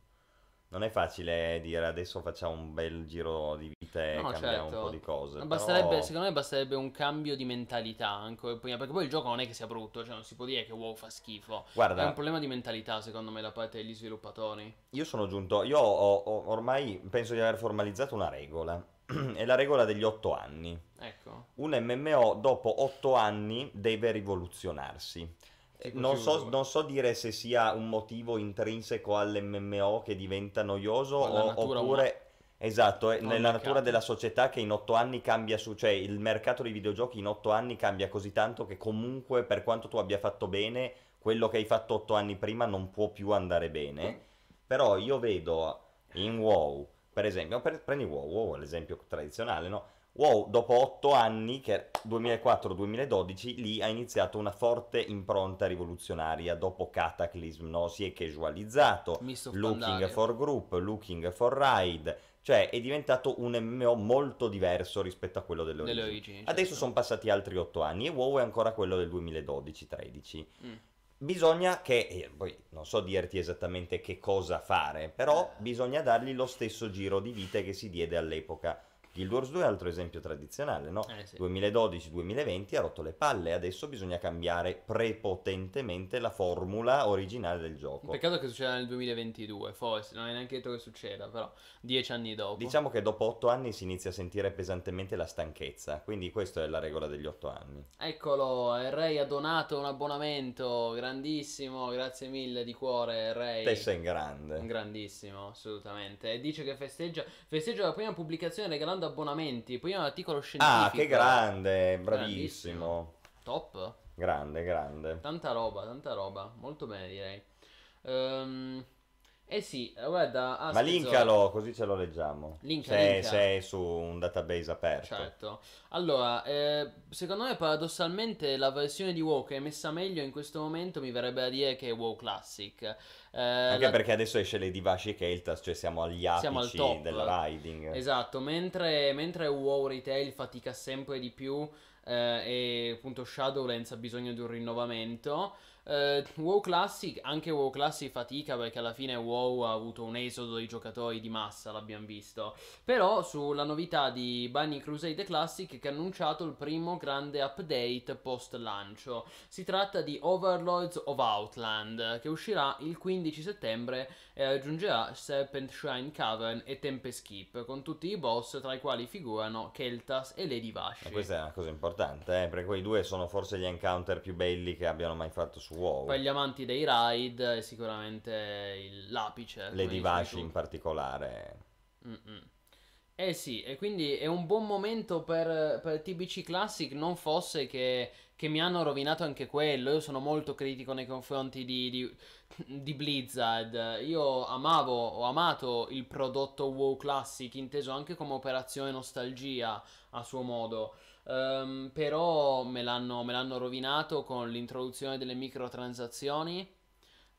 Non è facile dire adesso facciamo un bel giro di vita e no, cambiamo certo. un po' di cose. Basterebbe, però... Secondo me basterebbe un cambio di mentalità anche prima, perché poi il gioco non è che sia brutto, cioè non si può dire che WoW fa schifo. Guarda, è un problema di mentalità secondo me da parte degli sviluppatori. Io sono giunto, io ho, ho, ormai penso di aver formalizzato una regola è la regola degli otto anni. Ecco. Un MMO dopo otto anni deve rivoluzionarsi. Non so, non so, dire se sia un motivo intrinseco all'MMO che diventa noioso o, oppure... Umana. Esatto, è nella mercato. natura della società che in otto anni cambia su, cioè il mercato dei videogiochi in otto anni cambia così tanto che comunque per quanto tu abbia fatto bene, quello che hai fatto otto anni prima non può più andare bene. Però io vedo in WoW per esempio, prendi WoW, WoW è l'esempio tradizionale, no? WoW dopo 8 anni, che 2004-2012, lì ha iniziato una forte impronta rivoluzionaria dopo Cataclysm, no? Si è casualizzato, Looking for Group, Looking for Ride, cioè è diventato un MMO molto diverso rispetto a quello delle origini. Origini certo. Adesso sono passati altri 8 anni e WoW è ancora quello del 2012-13. Mm bisogna che, eh, poi non so dirti esattamente che cosa fare, però bisogna dargli lo stesso giro di vite che si diede all'epoca Guild Wars 2 è altro esempio tradizionale, no? Eh, sì. 2012-2020 ha rotto le palle, adesso bisogna cambiare prepotentemente la formula originale del gioco. Peccato che succeda nel 2022, forse, non è neanche detto che succeda, però dieci anni dopo. Diciamo che dopo otto anni si inizia a sentire pesantemente la stanchezza, quindi questa è la regola degli otto anni. Eccolo, Ray ha donato un abbonamento, grandissimo, grazie mille di cuore Ray. Te sei in grande. Grandissimo, assolutamente. E dice che festeggia, festeggia la prima pubblicazione regalando manda abbonamenti, poi un articolo scientifico. Ah, che grande, bravissimo. Top. Grande, grande. Tanta roba, tanta roba, molto bene direi. Um, Eh sì, guarda, ah, Ma scherzo. linkalo così ce lo leggiamo. Linka, se, linka. se è su un database aperto. Certo. Allora, eh, secondo me paradossalmente la versione di WoW che è messa meglio in questo momento mi verrebbe a dire che è WoW Classic. Eh, Anche la- perché adesso esce Lady Vash e Keltas, cioè siamo agli Siamo al apici top. del riding. Esatto, mentre, mentre WoW Retail fatica sempre di più eh, e appunto Shadowlands ha bisogno di un rinnovamento. Eh, WoW Classic, anche WoW Classic fatica perché alla fine WoW ha avuto un esodo di giocatori di massa, l'abbiamo visto. Però sulla novità di Bunny Crusade Classic che ha annunciato il primo grande update post lancio. Si tratta di Overlords of Outland che uscirà il 15 settembre e aggiungerà Serpent Shrine Cavern e Tempest Keep con tutti i boss tra i quali figurano Keltas e Lady Vash. Questa è una cosa importante, eh, perché quei due sono forse gli encounter più belli che abbiano mai fatto su WoW. Per gli amanti dei raid è sicuramente il- l'apice. Vash tu. in particolare. Mm-mm. Eh sì, e quindi è un buon momento per, per TBC Classic, non fosse che, che mi hanno rovinato anche quello. Io sono molto critico nei confronti di, di, di Blizzard. Io amavo, ho amato il prodotto WoW Classic, inteso anche come operazione nostalgia a suo modo. Ehm, però me l'hanno, me l'hanno rovinato con l'introduzione delle microtransazioni.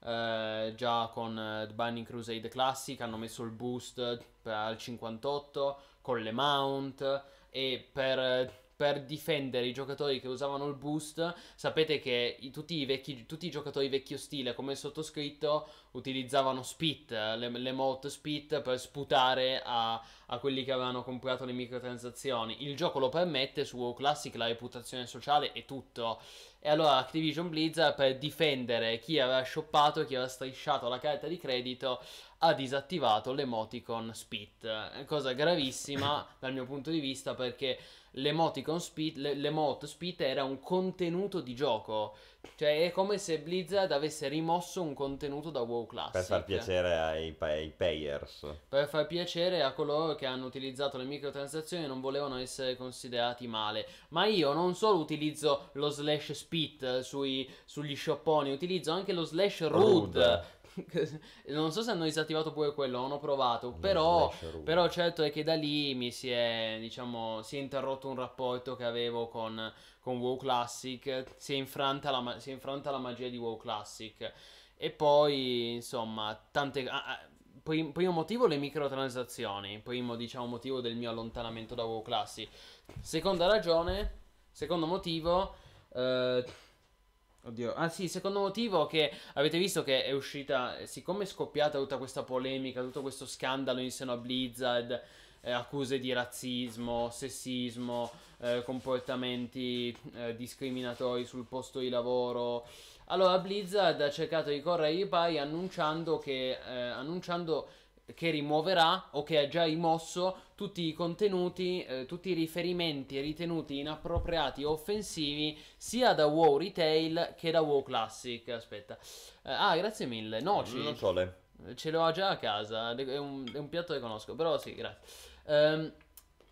Eh, già con eh, The Burning Crusade Classic hanno messo il boost per- al 58 con le mount e per, per difendere i giocatori che usavano il boost sapete che i- tutti, i vecchi, tutti i giocatori vecchio stile come il sottoscritto utilizzavano spit, le, le mod spit per sputare a, a quelli che avevano comprato le microtransazioni il gioco lo permette su WoW Classic la reputazione sociale è tutto e allora Activision Blizzard per difendere chi aveva shoppato, chi aveva strisciato la carta di credito, ha disattivato l'emoticon spit. Cosa gravissima dal mio punto di vista perché l'emoticon spit, le- l'emote spit era un contenuto di gioco. Cioè è come se Blizzard avesse rimosso un contenuto da WoW Classic. Per far piacere ai, ai payers. Per far piacere a coloro che hanno utilizzato le microtransazioni e non volevano essere considerati male. Ma io non solo utilizzo lo slash spit sui- sugli shopponi, utilizzo anche lo slash rude. non so se hanno disattivato pure quello, non ho provato. Però, però certo è che da lì mi si è, diciamo, si è interrotto un rapporto che avevo con, con WoW Classic. Si è, infranta la, si è infranta la magia di WoW Classic. E poi, insomma, tante... ah, ah, prim- primo motivo le microtransazioni. Primo, diciamo, motivo del mio allontanamento da WoW Classic. Seconda ragione, secondo motivo... eh, Oddio, ah sì, secondo motivo che avete visto che è uscita, siccome è scoppiata tutta questa polemica, tutto questo scandalo in seno a Blizzard, eh, accuse di razzismo, sessismo, eh, comportamenti eh, discriminatori sul posto di lavoro. Allora Blizzard ha cercato di correre i pari annunciando che, eh, annunciando che rimuoverà o che ha già rimosso tutti i contenuti, eh, tutti i riferimenti ritenuti inappropriati o offensivi sia da WoW Retail che da WoW Classic. Aspetta. Eh, ah, grazie mille. Noci. Non so le. Ce l'ho già a casa, è un, è un piatto che conosco, però sì, grazie. Ehm,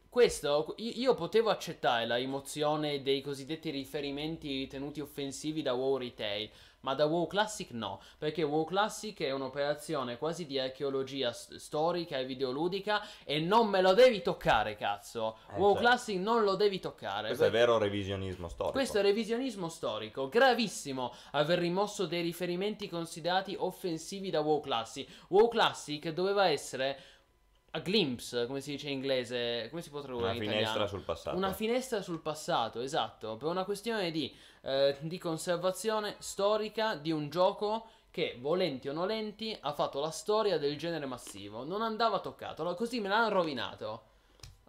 questo, io, io potevo accettare la rimozione dei cosiddetti riferimenti ritenuti offensivi da WoW Retail, ma da WoW Classic no, perché WoW Classic è un'operazione quasi di archeologia s- storica e videoludica e non me lo devi toccare, cazzo. Eh, WoW certo. Classic non lo devi toccare. Questo è perché- vero revisionismo storico. questo è revisionismo storico, gravissimo aver rimosso dei riferimenti considerati offensivi da WoW Classic. WoW Classic doveva essere a glimpse, come si dice in inglese, come si può tradurre Una in finestra italiano? sul passato. Una finestra sul passato, esatto, per una questione di, eh, di conservazione storica di un gioco che, volenti o nolenti, ha fatto la storia del genere massivo. Non andava toccato, allora così me l'hanno rovinato.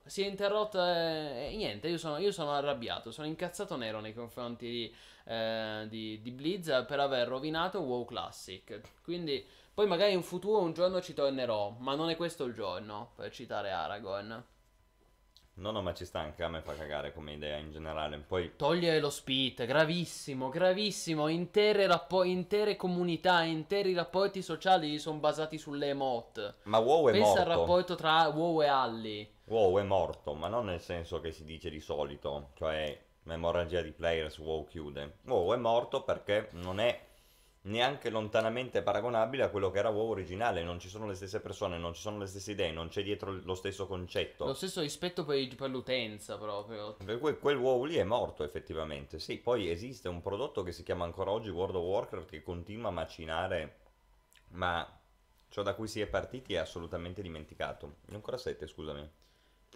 Si è interrotta e, e niente, io sono, io sono arrabbiato, sono incazzato nero nei confronti di, eh, di, di Blizzard per aver rovinato WoW Classic. Quindi, poi magari in futuro un giorno ci tornerò, ma non è questo il giorno, per citare Aragorn. No, no, ma ci sta anche a me fa cagare come idea in generale. Poi Togliere lo spit, gravissimo, gravissimo. Intere, rappo- intere comunità, interi rapporti sociali sono basati sulle emote. Ma WoW è Pensa al morto. rapporto tra WoW e Alli. WoW è morto, ma non nel senso che si dice di solito, cioè l'emorragia di players WoW chiude. WoW è morto perché non è neanche lontanamente paragonabile a quello che era WoW originale, non ci sono le stesse persone, non ci sono le stesse idee, non c'è dietro lo stesso concetto. Lo stesso rispetto per, per l'utenza proprio. Per cui quel WoW lì è morto effettivamente. Sì, poi esiste un prodotto che si chiama ancora oggi World of Warcraft che continua a macinare, ma ciò da cui si è partiti è assolutamente dimenticato. Ancora sette, scusami.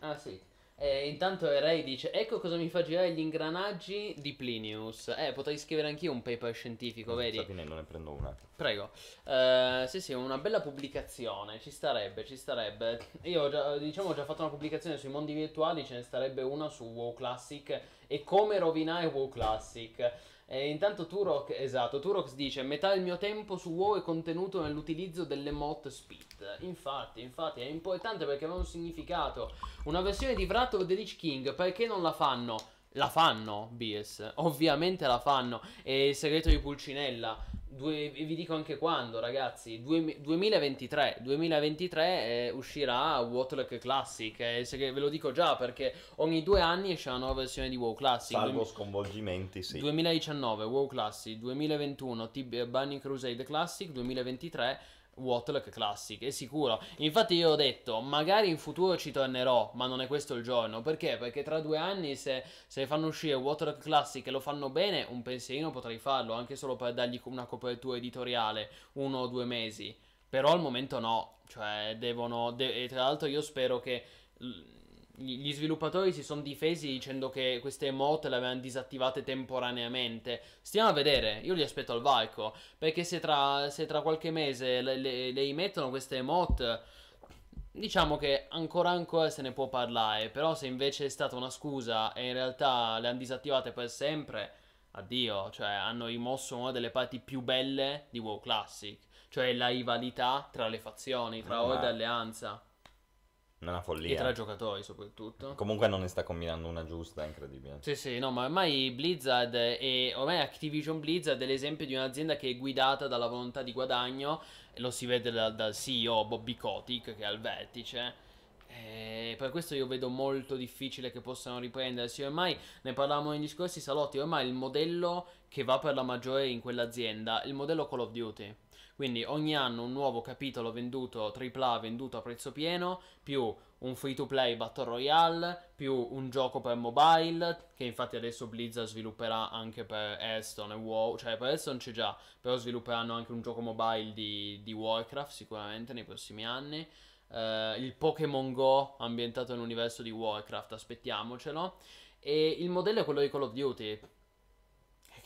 Ah sì. E intanto Ray dice, ecco cosa mi fa girare gli ingranaggi di Plinius. Eh, potrei scrivere anch'io un paper scientifico, vedi? Sta finendo, ne prendo una. Prego. Eh, sì, sì, una bella pubblicazione, ci starebbe, ci starebbe. Io ho già, diciamo, ho già fatto una pubblicazione sui mondi virtuali, ce ne starebbe una su WoW Classic e come rovinare WoW Classic. E intanto Turok, esatto, Turox dice metà del mio tempo su WoW è contenuto nell'utilizzo delle mod speed. Infatti, infatti è importante perché aveva un significato. Una versione di Wrath of the Lich King, perché non la fanno? La fanno, BS, ovviamente la fanno. È il segreto di Pulcinella. Due- vi dico anche quando, ragazzi. Due- 2023. 2023 eh, uscirà Waterlock Classic. eh, se- ve lo dico già perché ogni due anni esce una nuova versione di WoW Classic. Salvo Duemi- sconvolgimenti, sì. 2019 WoW Classic, 2021 TB Burning Crusade Classic, 2023 Waterlock Classic, è sicuro. Infatti io ho detto, magari in futuro ci tornerò, ma non è questo il giorno. Perché? Perché tra due anni se, se fanno uscire Waterlock Classic e lo fanno bene, un pensierino potrei farlo, anche solo per dargli una copertura editoriale, uno o due mesi. Però al momento no, cioè devono... de- e tra l'altro io spero che... gli sviluppatori si sono difesi dicendo che queste emote le avevano disattivate temporaneamente. Stiamo a vedere, io li aspetto al varco. Perché se tra, se tra qualche mese le, le, le mettono queste emote, diciamo che ancora ancora se ne può parlare. Però se invece è stata una scusa e in realtà le hanno disattivate per sempre, addio. Cioè hanno rimosso una delle parti più belle di WoW Classic. Cioè la rivalità tra le fazioni, tra Ma- Horde e Alleanza. Una E follia. tra giocatori soprattutto. Comunque non ne sta combinando una giusta, è incredibile. Sì, sì, no, ma ormai Blizzard e ormai Activision Blizzard è l'esempio di un'azienda che è guidata dalla volontà di guadagno, e lo si vede dal, dal CEO Bobby Kotick che è al vertice. E per questo io vedo molto difficile che possano riprendersi. Ormai ne parlavamo negli scorsi salotti. Ormai il modello che va per la maggiore in quell'azienda è il modello Call of Duty. Quindi ogni anno un nuovo capitolo venduto AAA venduto a prezzo pieno, più un free to play Battle Royale, più un gioco per mobile, che infatti adesso Blizzard svilupperà anche per Hearthstone e WoW, cioè per Hearthstone c'è già, però svilupperanno anche un gioco mobile di, di Warcraft sicuramente nei prossimi anni. Eh, il Pokémon Go ambientato nell'universo di Warcraft, aspettiamocelo. E il modello è quello di Call of Duty.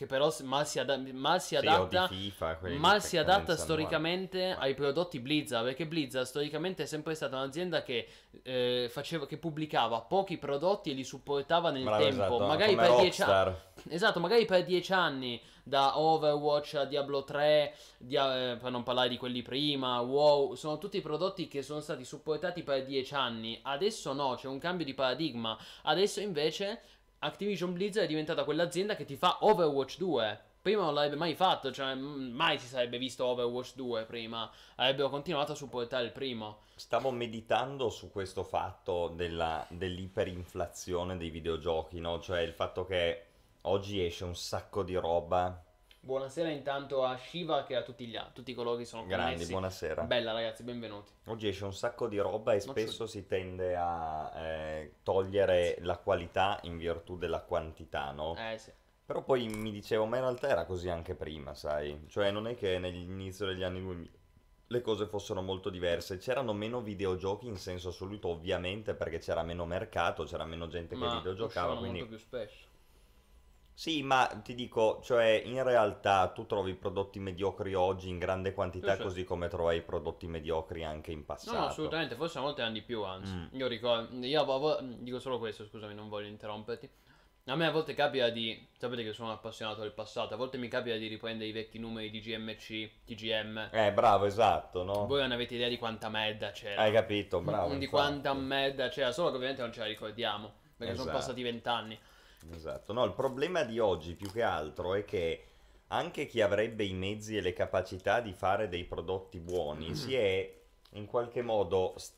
Che però mal si, ada- mal si Sì, adatta FIFA, quelli mal si adatta storicamente ai prodotti Blizzard perché Blizzard storicamente è sempre stata un'azienda che, eh, faceva, che pubblicava pochi prodotti e li supportava nel Bravo, tempo. esatto, magari per dieci anni esatto magari per dieci anni da Overwatch a Diablo 3 dia- eh, per non parlare di quelli prima WoW sono tutti prodotti che sono stati supportati per dieci anni. Adesso no c'è un cambio di paradigma. Adesso invece Activision Blizzard è diventata quell'azienda che ti fa Overwatch 2. Prima non l'avrebbe mai fatto, cioè mai si sarebbe visto Overwatch 2 prima. Avrebbero continuato a supportare il primo. Stavo meditando su questo fatto della- dell'iperinflazione dei videogiochi, no? Cioè il fatto che oggi esce un sacco di roba. Buonasera intanto a Shiva che a tutti gli altri, tutti coloro che sono Grandi, connessi. buonasera. Bella ragazzi, benvenuti. Oggi esce un sacco di roba e Non spesso si tende a eh, togliere la qualità in virtù della quantità, no? Eh sì. Però poi mi dicevo, ma in realtà era così anche prima, sai? Cioè non è che nell'inizio degli anni 2000 le cose fossero molto diverse. C'erano meno videogiochi in senso assoluto, ovviamente, perché c'era meno mercato, c'era meno gente che Ma videogiocava, uscivano quindi... molto più spesso. Sì, ma ti dico, cioè in realtà tu trovi prodotti mediocri oggi in grande quantità, Sì, sì. così come trovai prodotti mediocri anche in passato. No, no, assolutamente, forse a volte erano di più, anzi. Mm. Io ricordo, io a vo- dico solo questo, scusami, non voglio interromperti. A me a volte capita di, sapete che sono appassionato del passato, a volte mi capita di riprendere i vecchi numeri di GMC, TGM. Eh, bravo, esatto, no? Voi non avete idea di quanta merda c'era. Hai capito, bravo. di infatti. quanta merda c'era, solo che ovviamente non ce la ricordiamo, perché sono Esatto. passati vent'anni. Esatto, no, il problema di oggi più che altro è che anche chi avrebbe i mezzi e le capacità di fare dei prodotti buoni Mm-hmm. si è in qualche modo s-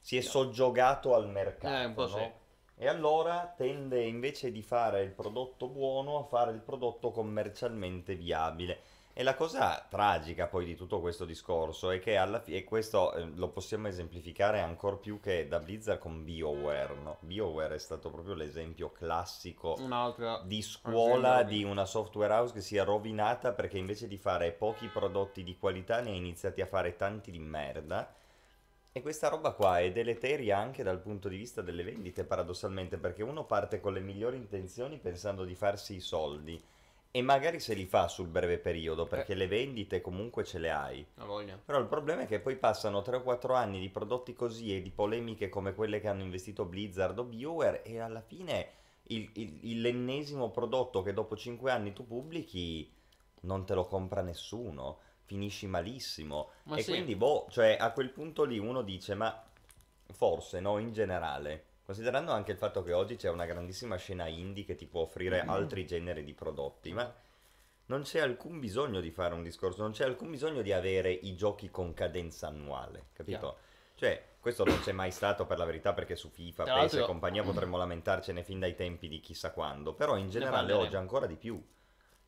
si è soggiogato al mercato, Eh, no? sì. E allora tende invece di fare il prodotto buono a fare il prodotto commercialmente viabile. E la cosa tragica poi di tutto questo discorso è che alla fine, e questo eh, lo possiamo esemplificare ancora più che da Blizzard con BioWare, no? BioWare è stato proprio l'esempio classico di scuola di una software house che si è rovinata perché invece di fare pochi prodotti di qualità ne ha iniziati a fare tanti di merda. E questa roba qua è deleteria anche dal punto di vista delle vendite, paradossalmente, perché uno parte con le migliori intenzioni pensando di farsi i soldi e magari se li fa sul breve periodo, perché le vendite comunque ce le hai. La voglia. Però il problema è che poi passano 3 o 4 anni di prodotti così e di polemiche come quelle che hanno investito Blizzard o BioWare e alla fine il- il- l'ennesimo prodotto che dopo 5 anni tu pubblichi non te lo compra nessuno, finisci malissimo. Ma e sì. quindi, boh, cioè a quel punto lì uno dice, ma forse no, in generale, considerando anche il fatto che oggi c'è una grandissima scena indie che ti può offrire altri generi di prodotti, ma non c'è alcun bisogno di fare un discorso, non c'è alcun bisogno di avere i giochi con cadenza annuale, capito? Chiaro. Cioè, questo non c'è mai stato per la verità perché su FIFA, Tra PES e compagnia potremmo lamentarcene fin dai tempi di chissà quando, però in generale oggi ancora di più.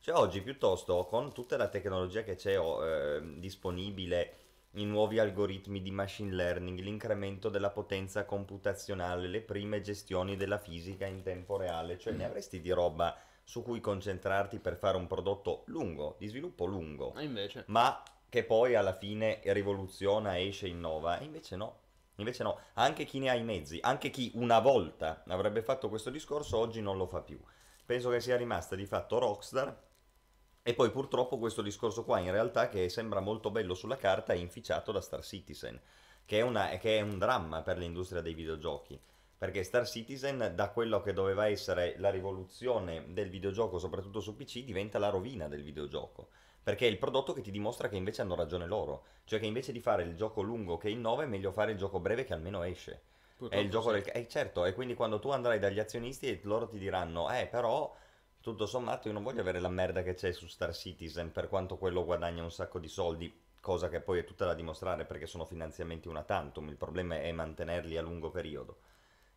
Cioè oggi piuttosto con tutta la tecnologia che c'è eh, disponibile, i nuovi algoritmi di machine learning, l'incremento della potenza computazionale, le prime gestioni della fisica in tempo reale, cioè ne avresti di roba su cui concentrarti per fare un prodotto lungo, di sviluppo lungo, invece. ma che poi alla fine rivoluziona, esce, innova, e invece no. Invece no, anche chi ne ha i mezzi, anche chi una volta avrebbe fatto questo discorso oggi non lo fa più. Penso che sia rimasta di fatto Rockstar e poi purtroppo questo discorso qua in realtà che sembra molto bello sulla carta è inficiato da Star Citizen, che è, una- che è un dramma per l'industria dei videogiochi. Perché Star Citizen, da quello che doveva essere la rivoluzione del videogioco, soprattutto su PC, diventa la rovina del videogioco. Perché è il prodotto che ti dimostra che invece hanno ragione loro. Cioè che invece di fare il gioco lungo che innova è meglio fare il gioco breve che almeno esce. È purtroppo il gioco sì. del... Eh, certo, e quindi quando tu andrai dagli azionisti e loro ti diranno, eh però tutto sommato io non voglio avere la merda che c'è su Star Citizen per quanto quello guadagna un sacco di soldi, cosa che poi è tutta da dimostrare perché sono finanziamenti una tantum, il problema è mantenerli a lungo periodo.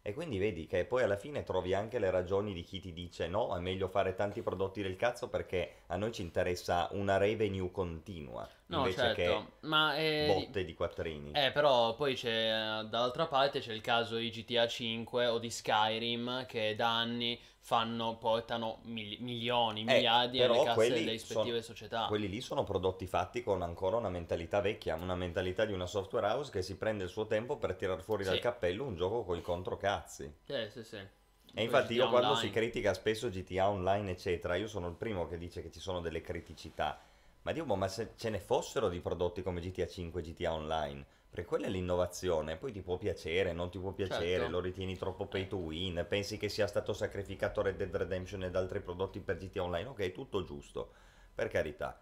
E quindi vedi che poi alla fine trovi anche le ragioni di chi ti dice no, è meglio fare tanti prodotti del cazzo perché a noi ci interessa una revenue continua, No, invece certo. Ma che eh, botte di quattrini. Eh, però poi c'è eh, dall'altra parte c'è il caso di GTA 5 o di Skyrim che da anni fanno, portano mil- milioni, Eh, miliardi nelle casse delle rispettive sono- società. Quelli lì sono prodotti fatti con ancora una mentalità vecchia, una mentalità di una software house che si prende il suo tempo per tirar fuori dal Sì. cappello un gioco coi controcazzi. Sì, sì, sì. E Poi infatti io quando Online. si critica spesso GTA Online eccetera, io sono il primo che dice che ci sono delle criticità. Ma Dio, ma se ce ne fossero di prodotti come GTA 5 e GTA Online, perché quella è l'innovazione, poi ti può piacere, non ti può piacere, Certo. lo ritieni troppo pay to win, pensi che sia stato sacrificato Red Dead Redemption ed altri prodotti per GTA Online, ok, tutto giusto, per carità.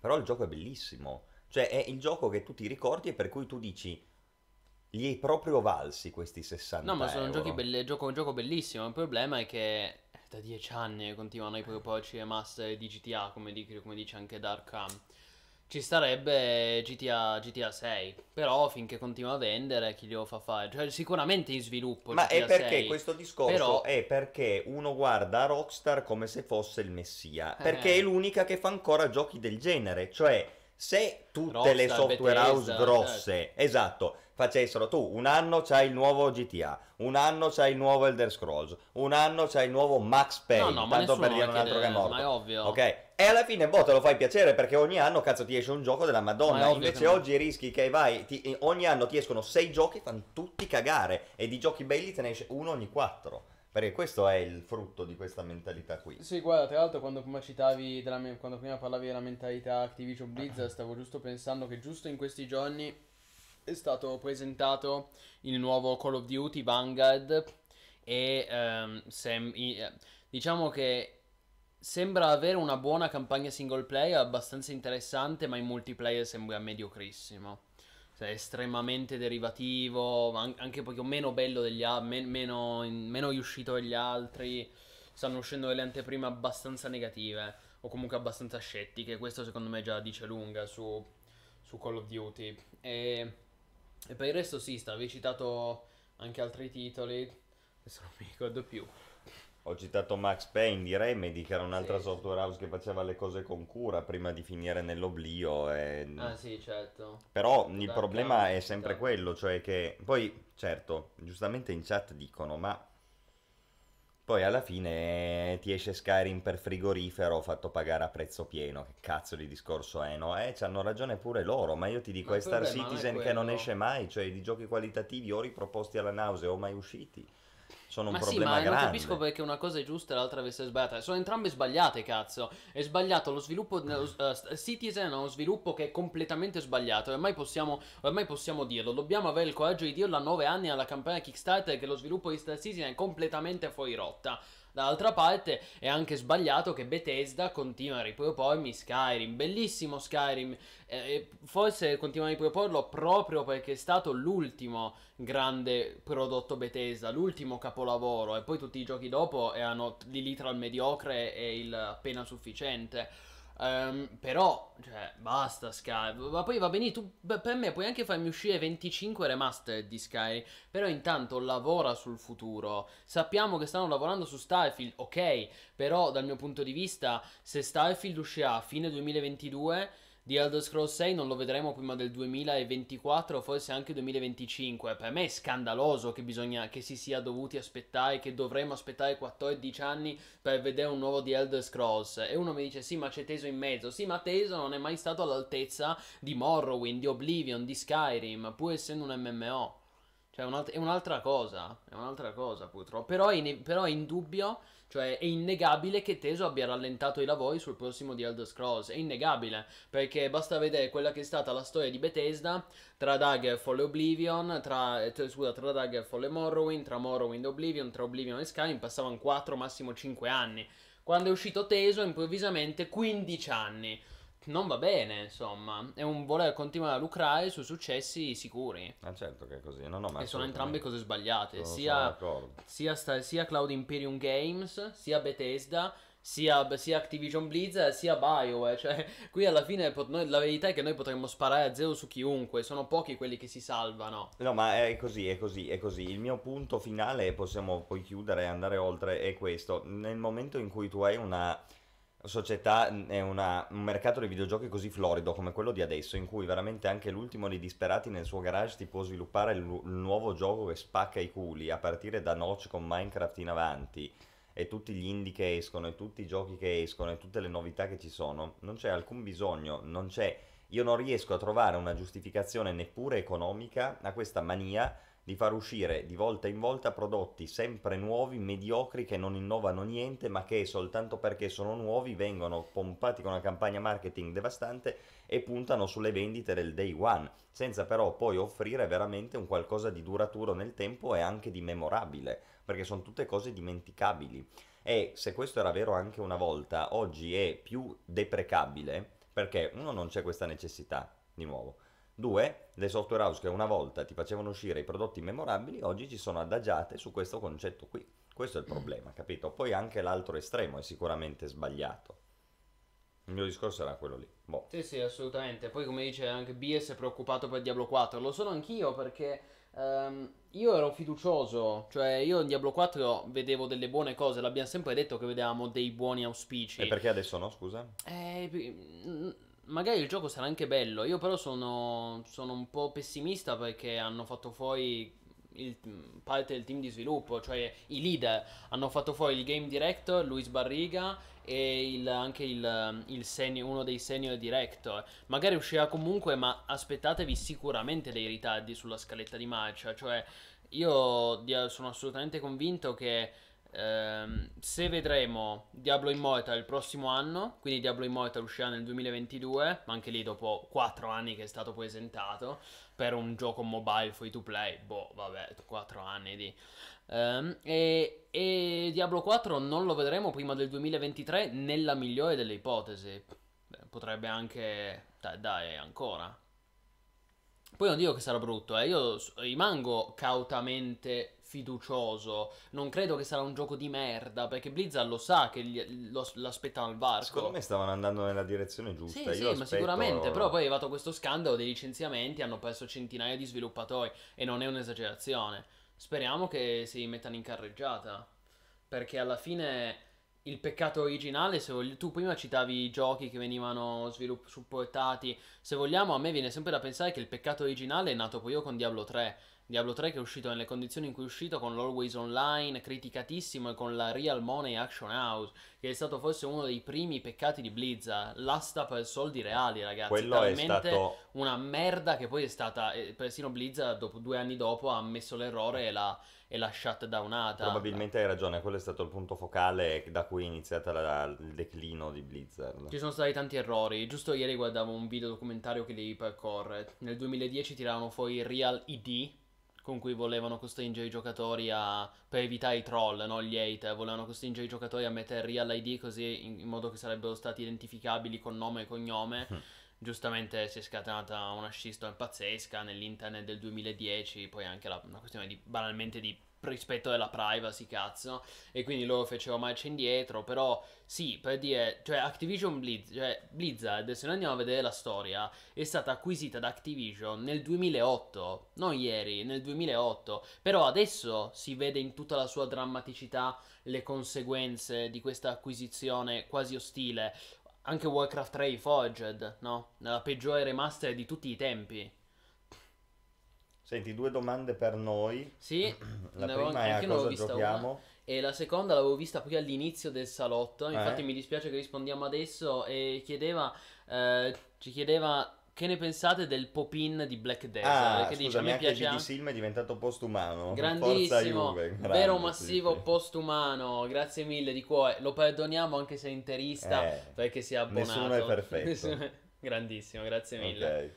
Però il gioco è bellissimo, cioè è il gioco che tu ti ricordi e per cui tu dici, gli hai proprio valsi questi 60 No, ma sono giochi belli, gioco, un gioco bellissimo. Il problema è che da dieci anni continuano i proporci e master di GTA, come dice anche Dark Ham. Ci starebbe GTA, GTA 6, però finché continua a vendere, chi glielo fa fare? Cioè, sicuramente in sviluppo. Ma è GTA perché 6, questo discorso però- è perché uno guarda Rockstar come se fosse il messia, Eh. perché è l'unica che fa ancora giochi del genere, cioè se tutte le Rockstar, software house Bethesda, grosse, esatto, facessero tu un anno c'hai il nuovo GTA, un anno c'hai il nuovo Elder Scrolls, un anno c'hai il nuovo Max Payne, No, no, tanto per dire un altro che è morto. ma è ovvio. Ok? E alla fine, boh, te lo fai piacere perché ogni anno, cazzo, ti esce un gioco della Ma Madonna. Invece che no. oggi rischi che vai, ti- eh, ogni anno ti escono sei giochi, fanno tutti cagare. E di giochi belli te ne esce uno ogni quattro. Perché questo è il frutto di questa mentalità qui. Sì, guarda, tra l'altro quando prima citavi me- quando prima parlavi della mentalità Activision Blizzard, stavo giusto pensando che giusto in questi giorni è stato presentato il nuovo Call of Duty Vanguard e ehm, sem- eh, diciamo che sembra avere una buona campagna single player abbastanza interessante, ma in multiplayer sembra mediocrissimo. Cioè, estremamente derivativo, an- anche poco meno bello degli altri, meno, in- meno riuscito degli altri. Stanno uscendo delle anteprime abbastanza negative, o comunque abbastanza scettiche. Questo secondo me già dice lunga su, su Call of Duty. E, e per il resto sì, stavi citato anche altri titoli. Adesso non mi ricordo più. Ho citato Max Payne di Remedy, che era un'altra Sì, software house che faceva le cose con cura prima di finire nell'oblio. E... Ah sì, certo. Però il Dark problema è sempre quello, cioè che poi, certo, giustamente in chat dicono, ma poi alla fine ti esce Skyrim per frigorifero fatto pagare a prezzo pieno. Che cazzo di discorso è, no? Eh, c'hanno ragione pure loro, ma io ti dico, Ma è il Star non è Citizen che non esce mai, cioè di giochi qualitativi o riproposti alla nausea o mai usciti. Sono un Ma sì, problema ma non grande. capisco perché una cosa è giusta e l'altra deve essere sbagliata. Sono entrambe sbagliate, cazzo. È sbagliato lo sviluppo. Star Citizen è uno sviluppo che è completamente sbagliato. Ormai possiamo, ormai possiamo dirlo. Dobbiamo avere il coraggio di dirlo a nove anni alla campagna Kickstarter che lo sviluppo di Star Citizen è completamente fuori rotta. Dall'altra parte è anche sbagliato che Bethesda continua a ripropormi Skyrim. Bellissimo Skyrim. eh, e forse continua a riproporlo proprio perché è stato l'ultimo grande prodotto Bethesda, l'ultimo capolavoro. E poi tutti i giochi dopo erano lì lì tra il mediocre e il appena sufficiente. Ehm, però, cioè, basta Skyrim. Ma poi va bene, tu per me puoi anche farmi uscire 25 remaster di Skyrim. Però intanto lavora sul futuro. Sappiamo che stanno lavorando su Starfield, ok. Però dal mio punto di vista, se Starfield uscirà a fine 2022, di Elder Scrolls 6 non lo vedremo prima del 2024, forse anche 2025. Per me è scandaloso che bisogna che si sia dovuti aspettare, che dovremmo aspettare 14 anni per vedere un nuovo di Elder Scrolls. E uno mi dice: Sì, ma c'è Teso in mezzo. Sì, ma Teso non è mai stato all'altezza di Morrowind, di Oblivion, di Skyrim, pur essendo un MMO. Cioè, è un'alt- è un'altra cosa. È un'altra cosa, purtroppo. Però è, in- però è indubbio, cioè è innegabile che Teso abbia rallentato i lavori sul prossimo di Elder Scrolls. È innegabile. Perché basta vedere quella che è stata la storia di Bethesda tra Daggerfall e Oblivion, tra, eh, scusa, tra Daggerfall e Morrowind, tra Morrowind e Oblivion, tra Oblivion e Skyrim, passavano 4, massimo 5 anni. Quando è uscito Teso, improvvisamente 15 anni. Non va bene, insomma. È un voler continuare a lucrare su successi sicuri. Ma certo che è così, no, no, ma e sono entrambe cose sbagliate. Sia, sia, sta- sia Cloud Imperium Games, sia Bethesda, sia, sia Activision Blizzard, sia Bioware. Cioè, qui alla fine noi- la verità è che noi potremmo sparare a zero su chiunque. Sono pochi quelli che si salvano. No, ma è così, è così, è così. Il mio punto finale, possiamo poi chiudere e andare oltre, è questo. Nel momento in cui tu hai una società e una- un mercato di videogiochi così florido come quello di adesso, in cui veramente anche l'ultimo dei disperati nel suo garage ti può sviluppare il, il nuovo gioco che spacca i culi, a partire da Notch con Minecraft in avanti, e tutti gli indie che escono, e tutti i giochi che escono, e tutte le novità che ci sono, non c'è alcun bisogno, non c'è... Io non riesco a trovare una giustificazione neppure economica a questa mania di far uscire di volta in volta prodotti sempre nuovi, mediocri, che non innovano niente, ma che soltanto perché sono nuovi vengono pompati con una campagna marketing devastante e puntano sulle vendite del day one, senza però poi offrire veramente un qualcosa di duraturo nel tempo e anche di memorabile, perché sono tutte cose dimenticabili. E se questo era vero anche una volta, oggi è più deprecabile perché uno non c'è questa necessità, di nuovo. Due, le software house che una volta ti facevano uscire i prodotti memorabili, oggi ci sono adagiate su questo concetto qui. Questo è il problema, capito? Poi anche l'altro estremo è sicuramente sbagliato. Il mio discorso era quello lì. Boh. Sì, sì, assolutamente. Poi, come dice anche BS, è preoccupato per Diablo 4. Lo sono anch'io perché ehm, io ero fiducioso. Cioè, io in Diablo 4 vedevo delle buone cose. L'abbiamo sempre detto che vedevamo dei buoni auspici. E perché adesso no, scusa? Eh, magari il gioco sarà anche bello. Io però sono, sono un po' pessimista perché hanno fatto fuori il- parte del team di sviluppo, cioè i leader. Hanno fatto fuori il game director, Luis Barriga, e il- anche il, il seni- uno dei senior director. Magari uscirà comunque, ma aspettatevi sicuramente dei ritardi sulla scaletta di marcia. Cioè, io sono assolutamente convinto che ehm, se vedremo Diablo Immortal il prossimo anno, quindi Diablo Immortal uscirà nel 2022, ma anche lì dopo 4 anni che è stato presentato per un gioco mobile free to play, boh, vabbè, 4 anni di... Ehm, e, e Diablo 4 non lo vedremo prima del 2023 nella migliore delle ipotesi. Beh, potrebbe anche... Dai, dai, ancora. Poi non dico che sarà brutto, eh. Io rimango cautamente fiducioso. Non credo che sarà un gioco di merda, perché Blizzard lo sa che gli- lo- l'aspettano al varco. Secondo me stavano andando nella direzione giusta. Sì, Io sì, ma aspetto- sicuramente. Però poi è arrivato questo scandalo dei licenziamenti, hanno perso centinaia di sviluppatori e non è un'esagerazione. speriamo che si mettano in carreggiata. Perché alla fine il peccato originale, se voglio, tu prima citavi i giochi che venivano svilupp- supportati, se vogliamo a me viene sempre da pensare che il peccato originale è nato poi io con Diablo 3. Diablo 3 che è uscito nelle condizioni in cui è uscito con l'Always Online, criticatissimo e con la Real Money Action House, che è stato forse uno dei primi peccati di Blizzard, l'asta per soldi reali ragazzi, Quello è stato una merda che poi è stata, eh, persino Blizzard dopo due anni dopo ha ammesso l'errore e l'ha, e l'ha shutdownata. Probabilmente hai ragione, quello è stato il punto focale da cui è iniziata la- il declino di Blizzard. Ci sono stati tanti errori. Giusto ieri guardavo un video documentario che li percorre. Nel 2010 tiravano fuori Real ID con cui volevano costringere i giocatori a. per evitare i troll, no? Gli hater. Volevano costringere i giocatori a mettere Real ID così in, in modo che sarebbero stati identificabili con nome e cognome. Mm. Giustamente si è scatenata una shitstorm pazzesca nell'internet del 2010. Poi anche la- una questione di banalmente di rispetto della privacy, cazzo. E quindi loro fecero marcia indietro. Però, sì, per dire, cioè Activision Blizz, cioè Blizzard, se noi andiamo a vedere la storia, è stata acquisita da Activision nel 2008, non ieri, nel 2008. Però adesso si vede in tutta la sua drammaticità le conseguenze di questa acquisizione quasi ostile. Anche Warcraft 3 Forged, no? Nella peggiore remaster di tutti i tempi. Senti, due domande per noi. Sì, La ne prima anche- è a cosa giochiamo. una. E la seconda l'avevo vista poi all'inizio del salotto. Infatti Eh? mi dispiace che rispondiamo adesso. E chiedeva, eh, ci chiedeva che ne pensate del pop-in di Black Desert. Ah, che dice, a me piace anche... Silm è diventato postumano. Grandissimo, Juve, grande, vero massivo sì. postumano, grazie mille di cuore. Lo perdoniamo anche se è interista Eh, perché si è abbonato. nessuno è perfetto. Grandissimo, grazie mille. Ok.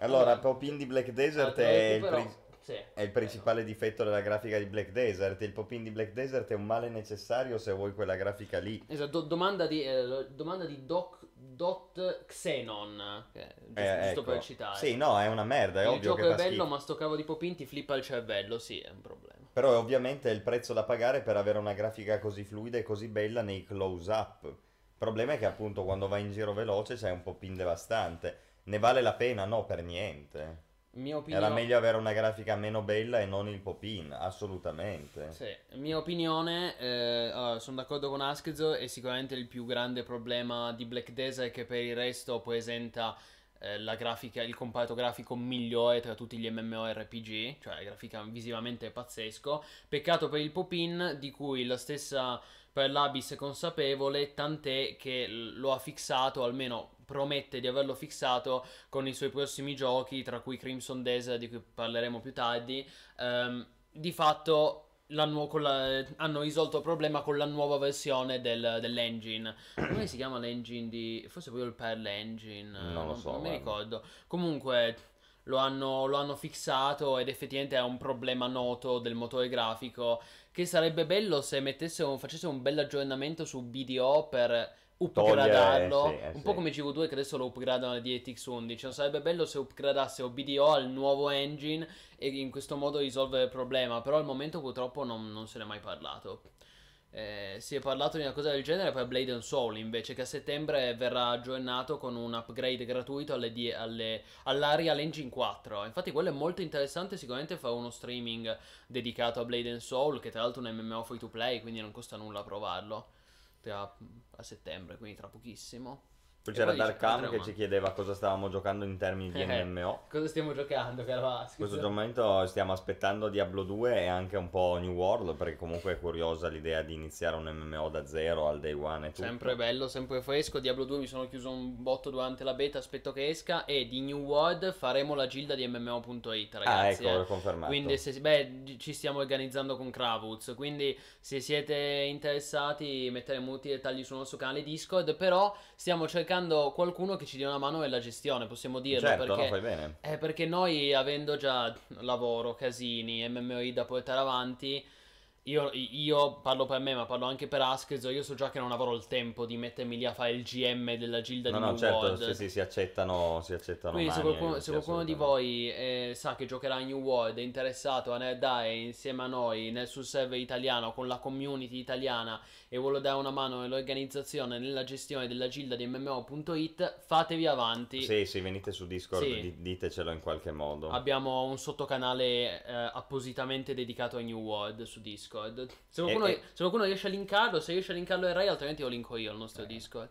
Allora, Popin di Black Desert Ah, è il, recupero? pri- Sì. è il principale difetto della grafica di Black Desert. Il Popin di Black Desert è un male necessario se vuoi quella grafica lì. Esatto, do- domanda di, eh, domanda di Doc, Dot Xenon, è giusto, Eh, giusto ecco. per citare. Sì, no, è una merda, è il ovvio gioco che è bello, schifo. ma sto cavo di Popin ti flippa il cervello, sì, è un problema. Però ovviamente è il prezzo da pagare per avere una grafica così fluida e così bella nei close-up. Il problema è che appunto quando vai in giro veloce c'è un Popin devastante. Ne vale la pena? No, per niente. Mia opinione... Era meglio avere una grafica meno bella e non il Popin, assolutamente. Sì, mia opinione, eh, allora, sono d'accordo con Askzo, è sicuramente il più grande problema di Black Desert che per il resto presenta eh, la grafica, il comparto grafico migliore tra tutti gli MMORPG, cioè la grafica visivamente pazzesco. Peccato per il Popin di cui la stessa per l'Abyss è consapevole, tant'è che lo ha fissato, almeno promette di averlo fissato con i suoi prossimi giochi, tra cui Crimson Desert, di cui parleremo più tardi. Ehm, di fatto con la- hanno risolto il problema con la nuova versione del- dell'engine. Come si chiama l'engine di... forse proprio il Pearl Engine? Non lo so, Non mi ricordo. Comunque lo hanno, lo hanno fissato ed effettivamente è un problema noto del motore grafico che sarebbe bello se mettessero, facessero un bel aggiornamento su BDO per upgradarlo, Togliere, eh, sì, eh, un po' sì. come CV2 che adesso lo upgradano alle DTX 11, non sarebbe bello se upgradassero BDO al nuovo engine e in questo modo risolvere il problema, però al momento purtroppo non, non se ne è mai parlato. Eh, si è parlato di una cosa del genere per Blade and Soul invece che a settembre verrà aggiornato con un upgrade gratuito alle die- alle- all'Arial Engine 4 infatti quello è molto interessante sicuramente fare uno streaming dedicato a Blade and Soul che tra l'altro è un MMO free to play quindi non costa nulla provarlo. Tra- a settembre quindi tra pochissimo Poi c'era poi dice, Dark Ham "Tre che umani". ci chiedeva cosa stavamo giocando in termini di Eh, MMO. cosa stiamo giocando caro In questo momento stiamo aspettando Diablo 2 e anche un po' New World perché comunque è curiosa l'idea di iniziare un MMO da zero al day one e tutto. Sempre bello, sempre fresco. Diablo 2 mi sono chiuso un botto durante la beta, aspetto che esca. E di New World faremo la gilda di MMO.it, Ah, ragazzi. ecco, eh. confermato. Quindi se, beh, ci stiamo organizzando con Kravuz. Quindi se siete interessati metteremo tutti i dettagli sul nostro canale Discord. Però stiamo cercando qualcuno che ci dia una mano nella gestione, possiamo dirlo. certo, perché... no, fai bene. Eh, perché noi avendo già lavoro, casini, MMOI da portare avanti, Io, io parlo per me, ma parlo anche per Askezo. Io so già che non avrò il tempo di mettermi lì a fare il GM della Gilda No, di no, New certo, World. sì, sì, si accettano, si accettano Quindi se qualcuno, se qualcuno di voi eh, sa che giocherà a New World, è interessato a dare insieme a noi nel sul server italiano con la community italiana e vuole dare una mano nell'organizzazione, nella gestione della gilda di MMO.it, fatevi avanti. Sì, sì, venite su Discord, Sì. di- ditecelo in qualche modo. Abbiamo un sottocanale eh, appositamente dedicato a New World su Discord. Se qualcuno, E- e- se qualcuno riesce a linkarlo, se riesce a linkarlo è Ray, altrimenti lo linko io al nostro Eh. Discord.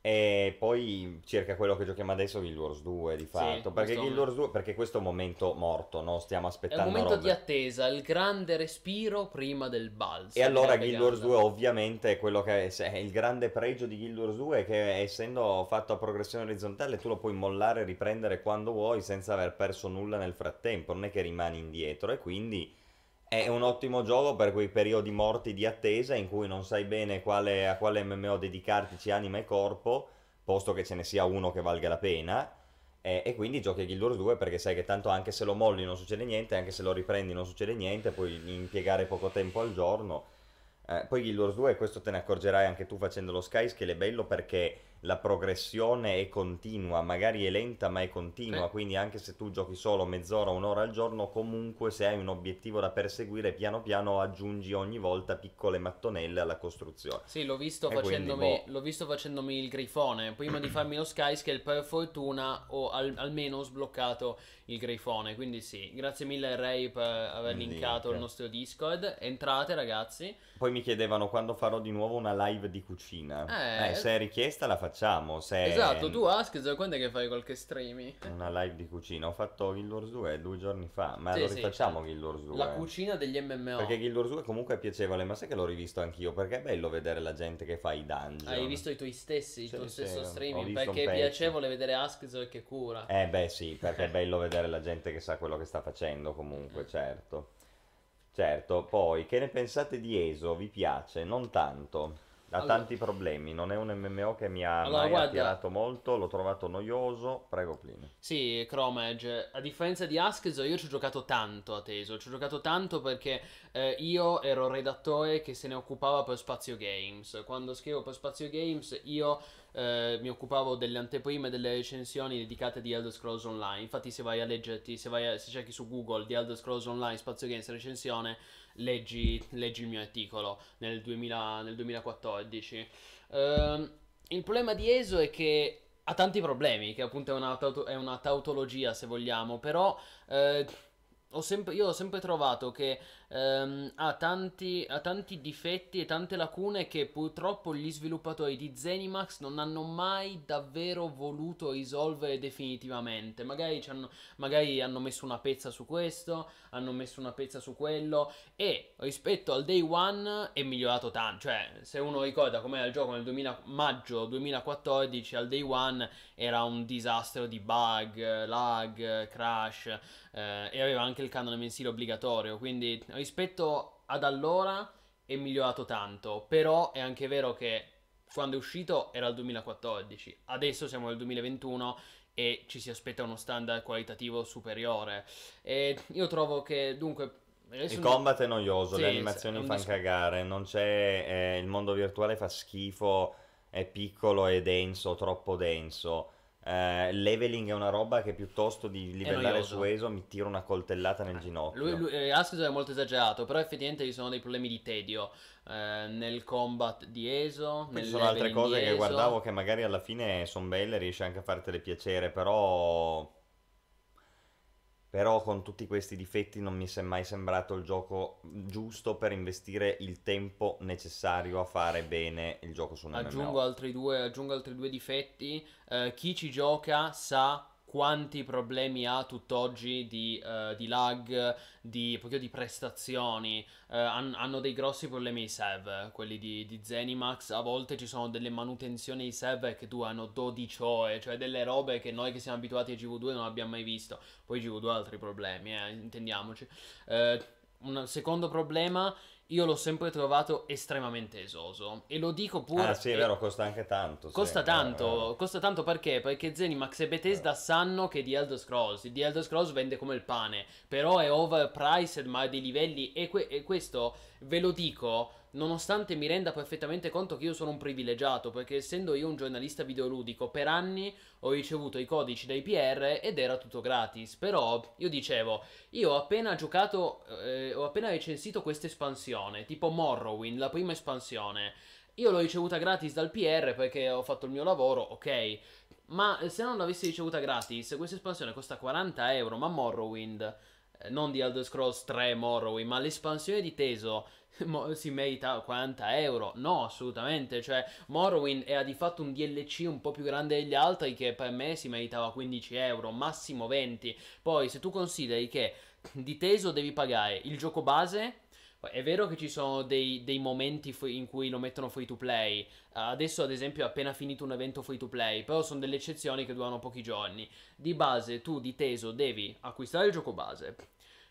E poi cerca quello che giochiamo adesso, Guild Wars 2 di fatto. perché questo- Guild Wars 2, perché questo è un momento morto, no? Stiamo È un aspettando momento robe. di attesa, il grande respiro prima del balzo. E allora Guild Wars Gandalf. 2 ovviamente quello che è il grande pregio di Guild Wars 2 è che essendo fatto a progressione orizzontale tu lo puoi mollare e riprendere quando vuoi senza aver perso nulla nel frattempo, non è che rimani indietro e quindi è un ottimo gioco per quei periodi morti di attesa in cui non sai bene quale, a quale MMO dedicarti anima e corpo, posto che ce ne sia uno che valga la pena. E, e quindi giochi a Guild Wars 2 perché sai che tanto anche se lo molli non succede niente, anche se lo riprendi non succede niente, puoi impiegare poco tempo al giorno. Eh, poi Guild Wars 2, questo te ne accorgerai anche tu facendo lo Skyscale, è bello perché la progressione è continua, magari è lenta ma è continua, Sì. quindi anche se tu giochi solo mezz'ora, un'ora al giorno, comunque se hai un obiettivo da perseguire, piano piano aggiungi ogni volta piccole mattonelle alla costruzione. Sì, l'ho visto, E quindi, facendomi, boh. l'ho visto facendomi il grifone. Prima di farmi lo Skyscale, per fortuna ho al- almeno sbloccato il grifone. Quindi sì, grazie mille Ray per aver linkato link. il nostro Discord. Entrate ragazzi. Poi mi chiedevano quando farò di nuovo una live di cucina. Eh. Eh, se è richiesta la facciamo, se Esatto, tu Ask, quando è che fai qualche streaming? Una live di cucina, ho fatto Guild Wars 2 due giorni fa, ma Sì, lo sì, rifacciamo certo. Guild Wars 2. La cucina degli MMO. Perché Guild Wars 2 comunque è piacevole, ma sai che l'ho rivisto anch'io? Perché è bello vedere la gente che fa i dungeon. Hai visto i tuoi stessi, il Sì, tuo sì, stesso streaming? Perché è piacevole vedere Ask che cura. Eh beh sì, perché è bello vedere la gente che sa quello che sta facendo comunque, Mm. certo. Certo, poi che ne pensate di ESO? Vi piace? Non tanto. Ha Allora- tanti problemi, non è un MMO che mi ha Allora, mai guarda- attirato molto, l'ho trovato noioso. Prego, Plini. Sì, Chrome Edge, a differenza di Askezo, io ci ho giocato tanto a Teso, ci ho giocato tanto perché eh, io ero redattore che se ne occupava per Spazio Games. Quando scrivo per Spazio Games io eh, mi occupavo delle anteprime delle recensioni dedicate di Elder Scrolls Online. Infatti se vai a leggerti, se, vai a- se cerchi su Google di Elder Scrolls Online Spazio Games recensione, leggi, leggi il mio articolo nel, 2000 nel 2014. Ehm, il problema di ESO è che ha tanti problemi, che appunto è una, è una tautologia se vogliamo, però eh, ho sempre, io ho sempre trovato che ehm, ha, tanti, ha tanti difetti e tante lacune che purtroppo gli sviluppatori di Zenimax non hanno mai davvero voluto risolvere definitivamente. Magari, hanno, magari hanno messo una pezza su questo, hanno messo una pezza su quello e rispetto al day one è migliorato tanto. Cioè, se uno ricorda com'era il gioco nel 2000 maggio 2014, al day one era un disastro di bug, lag, crash eh, e aveva anche il canone mensile obbligatorio. Quindi rispetto ad allora è migliorato tanto. Però è anche vero che quando è uscito era il 2014, adesso siamo nel 2021 e ci si aspetta uno standard qualitativo superiore. E io trovo che dunque. Il combat è noioso, Sì, le è animazioni fanno dis- cagare, non c'è, eh, il mondo virtuale fa schifo, è piccolo e denso, troppo denso. Eh, leveling è una roba che piuttosto di livellare su ESO mi tira una coltellata nel ginocchio. Lui, lui, eh, è molto esagerato, però effettivamente ci sono dei problemi di tedio eh, nel combat di ESO. Ci sono altre cose che guardavo che magari alla fine sono belle, riesci anche a fartele piacere, però... Però con tutti questi difetti non mi è mai sembrato il gioco giusto per investire il tempo necessario a fare bene il gioco su un Aggiungo MMO. altri due, aggiungo altri due difetti. Eh, chi ci gioca sa quanti problemi ha tutt'oggi di, eh, di lag, di, di prestazioni. Eh, han- hanno dei grossi problemi i server, quelli di, di Zenimax. A volte ci sono delle manutenzioni ai server che durano 12 ore, cioè delle robe che noi che siamo abituati a GV2 non abbiamo mai visto. Poi GV2 ha altri problemi, eh, intendiamoci. Eh, un secondo problema io l'ho sempre trovato estremamente esoso. E lo dico pure. Ah, sì, è vero, costa anche tanto. sì, Costa è tanto, vero. costa tanto perché? Perché Zenimax e Bethesda sanno che The Elder Scrolls, The Elder Scrolls vende come il pane, però è overpriced ma a dei livelli e, que- e questo ve lo dico nonostante mi renda perfettamente conto che io sono un privilegiato, perché essendo io un giornalista videoludico per anni ho ricevuto i codici dai PR ed era tutto gratis, però io dicevo, io ho appena giocato, eh, ho appena recensito questa espansione, tipo Morrowind, la prima espansione. Io l'ho ricevuta gratis dal PR perché ho fatto il mio lavoro, ok. Ma se non l'avessi ricevuta gratis, questa espansione costa 40 euro. Ma Morrowind, eh, non di Elder Scrolls 3 Morrowind, ma l'espansione di Teso si merita 40 euro? No, assolutamente. Cioè, Morrowind era di fatto un DLC un po' più grande degli altri che per me si meritava 15 euro, massimo 20. Poi, se tu consideri che di Teso devi pagare il gioco base. È vero che ci sono dei, dei momenti in cui lo mettono free to play. Adesso, ad esempio, è appena finito un evento free to play. Però sono delle eccezioni che durano pochi giorni. Di base, tu di Teso devi acquistare il gioco base.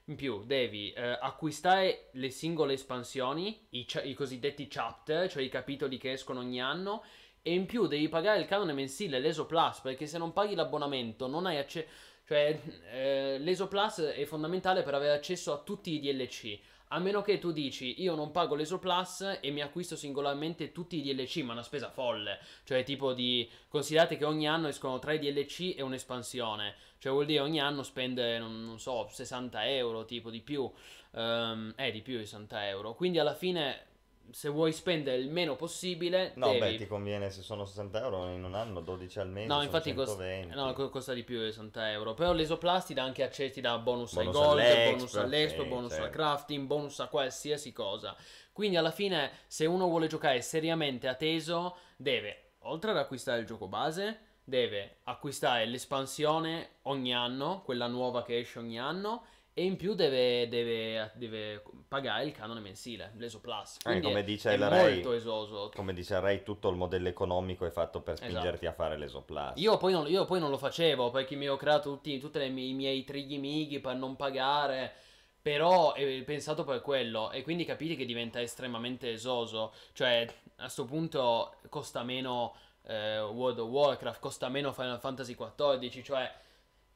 In più, devi eh, acquistare le singole espansioni, i, i cosiddetti chapter, cioè i capitoli che escono ogni anno. E in più devi pagare il canone mensile, l'ESO Plus, perché se non paghi l'abbonamento non hai accesso. Cioè, eh, l'ESO Plus è fondamentale per avere accesso a tutti i DLC. A meno che tu dici io non pago l'ESO Plus e mi acquisto singolarmente tutti i DLC, ma è una spesa folle. Cioè, tipo di. Considerate che ogni anno escono 3 DLC e un'espansione. Cioè, vuol dire ogni anno spende, non, non so, 60 euro, tipo di più. Ehm, eh, di più di 60 euro. Quindi alla fine, se vuoi spendere il meno possibile, No, devi. beh, ti conviene se sono 60 euro in un anno, 12 al mese. No, infatti costa, 120. no, co- costa di più di 60 euro. Però l'Esoplast ti dà anche accesso, ti dà bonus, ai Bonus gold, bonus all'Expo, sì, bonus sì. al crafting, bonus a qualsiasi cosa. Quindi alla fine, se uno vuole giocare seriamente a teso, deve, oltre ad acquistare il gioco base, deve acquistare l'espansione ogni anno, quella nuova che esce ogni anno. E in più deve, deve- deve pagare il canone mensile, l'ESO Plus. Quindi come dice è il Ray- molto esoso. Come dice Ray, tutto il modello economico è fatto per Esatto. spingerti a fare l'esoplast. Io poi, non, io poi non lo facevo perché mi ho creato tutti, tutti i miei trigli mighi per non pagare. Però è pensato per quello. E quindi capite che diventa estremamente esoso. Cioè, a sto punto costa meno eh, World of Warcraft, costa meno Final Fantasy XIV. Cioè.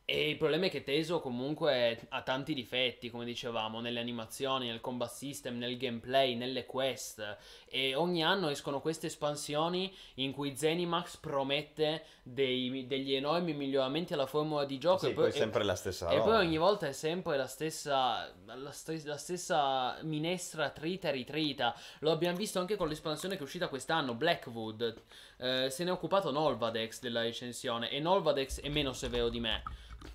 E il problema è che Teso comunque ha tanti difetti, come dicevamo, nelle animazioni, nel combat system, nel gameplay, nelle quest. E ogni anno escono queste espansioni in cui Zenimax promette dei- degli enormi miglioramenti alla formula di gioco. Sì, e poi è sempre la stessa e roba. poi ogni volta è sempre la stessa, la, st- la stessa minestra trita e ritrita. Lo abbiamo visto anche con l'espansione che è uscita quest'anno, Blackwood. Eh, se ne è occupato Nolvadex della recensione e Nolvadex è meno severo di me.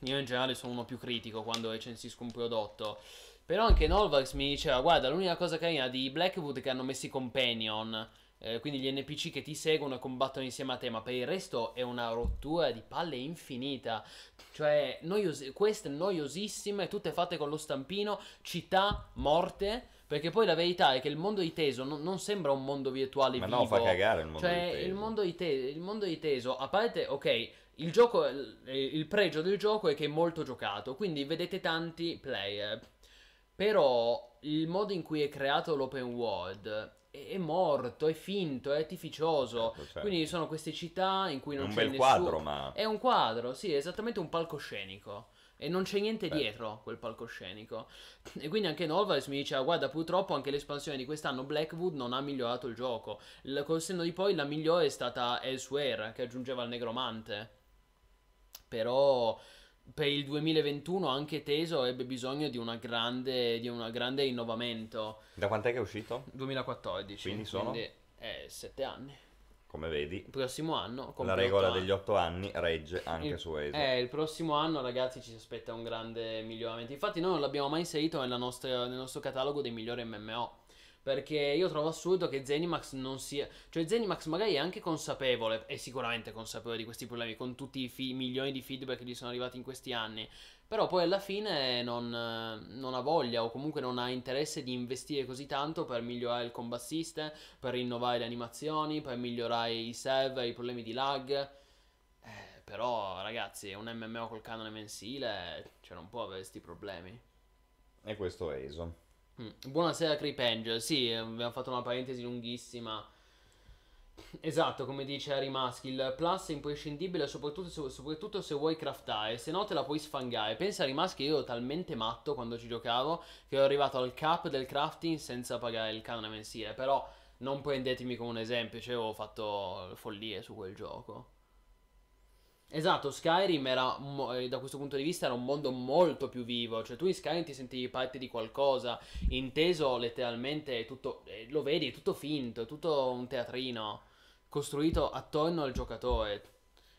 Io in generale sono uno più critico quando recensisco un prodotto. Però anche Nolvadex mi diceva, guarda, l'unica cosa carina di Blackwood è che hanno messo i companion. Eh, quindi gli NPC che ti seguono e combattono insieme a te, ma per il resto è una rottura di palle infinita. Cioè, noios- queste noiosissime, tutte fatte con lo stampino, città morte. Perché poi la verità è che il mondo di Teso non, non sembra un mondo virtuale Ma vivo. no, fa cagare il mondo Cioè, di Teso. il mondo di, te- il mondo di Teso, a parte, ok, il gioco, il pregio del gioco è che è molto giocato, quindi vedete tanti player. Però il modo in cui è creato l'open world è, è morto, è finto, è artificioso. Certo, certo. Quindi ci sono queste città in cui È non un c'è bel nessuno. quadro, ma... È un quadro, sì, è esattamente un palcoscenico. E non c'è niente Beh. dietro quel palcoscenico. E quindi anche Nolvares mi diceva: Guarda, purtroppo anche l'espansione di quest'anno Blackwood non ha migliorato il gioco. Il- col senno di poi, la migliore è stata Elsewhere, che aggiungeva il negromante. Però per il 2021 anche Teso ebbe bisogno di una grande, di una grande rinnovamento. Da quant'è che è uscito? 2014. Quindi sono? eh, 7 anni. Come vedi, Il prossimo anno. la regola otto degli. 8 anni regge anche Il- su ESO. Eh, il prossimo anno, ragazzi, ci si aspetta un grande miglioramento. Infatti, noi non l'abbiamo mai inserito nella nostra- nel nostro catalogo dei migliori MMO. Perché io trovo assurdo che Zenimax non sia. Cioè, Zenimax magari è anche consapevole, è sicuramente consapevole di questi problemi, con tutti i fi- milioni di feedback che gli sono arrivati in questi anni. Però poi alla fine non, non ha voglia o comunque non ha interesse di investire così tanto per migliorare il combat system, per rinnovare le animazioni, per migliorare i server, i problemi di lag. Eh, però, ragazzi, un MMO col canone mensile, cioè non può avere questi problemi. E questo è ESO. Mm. Buonasera Creep Angel, sì, abbiamo fatto una parentesi lunghissima. Esatto, come dice Harry Maschi, il plus è imprescindibile soprattutto se, soprattutto se vuoi craftare, se no te la puoi sfangare. Pensa Harry Maschi, io ero talmente matto quando ci giocavo che ero arrivato al cap del crafting senza pagare il canone mensile, però non prendetemi come un esempio, cioè ho fatto follie su quel gioco. Esatto, Skyrim era, eh, da questo punto di vista, era un mondo molto più vivo. Cioè, tu in Skyrim ti sentivi parte di qualcosa, inteso letteralmente tutto. Eh, lo vedi, è tutto finto, è tutto un teatrino costruito attorno al giocatore.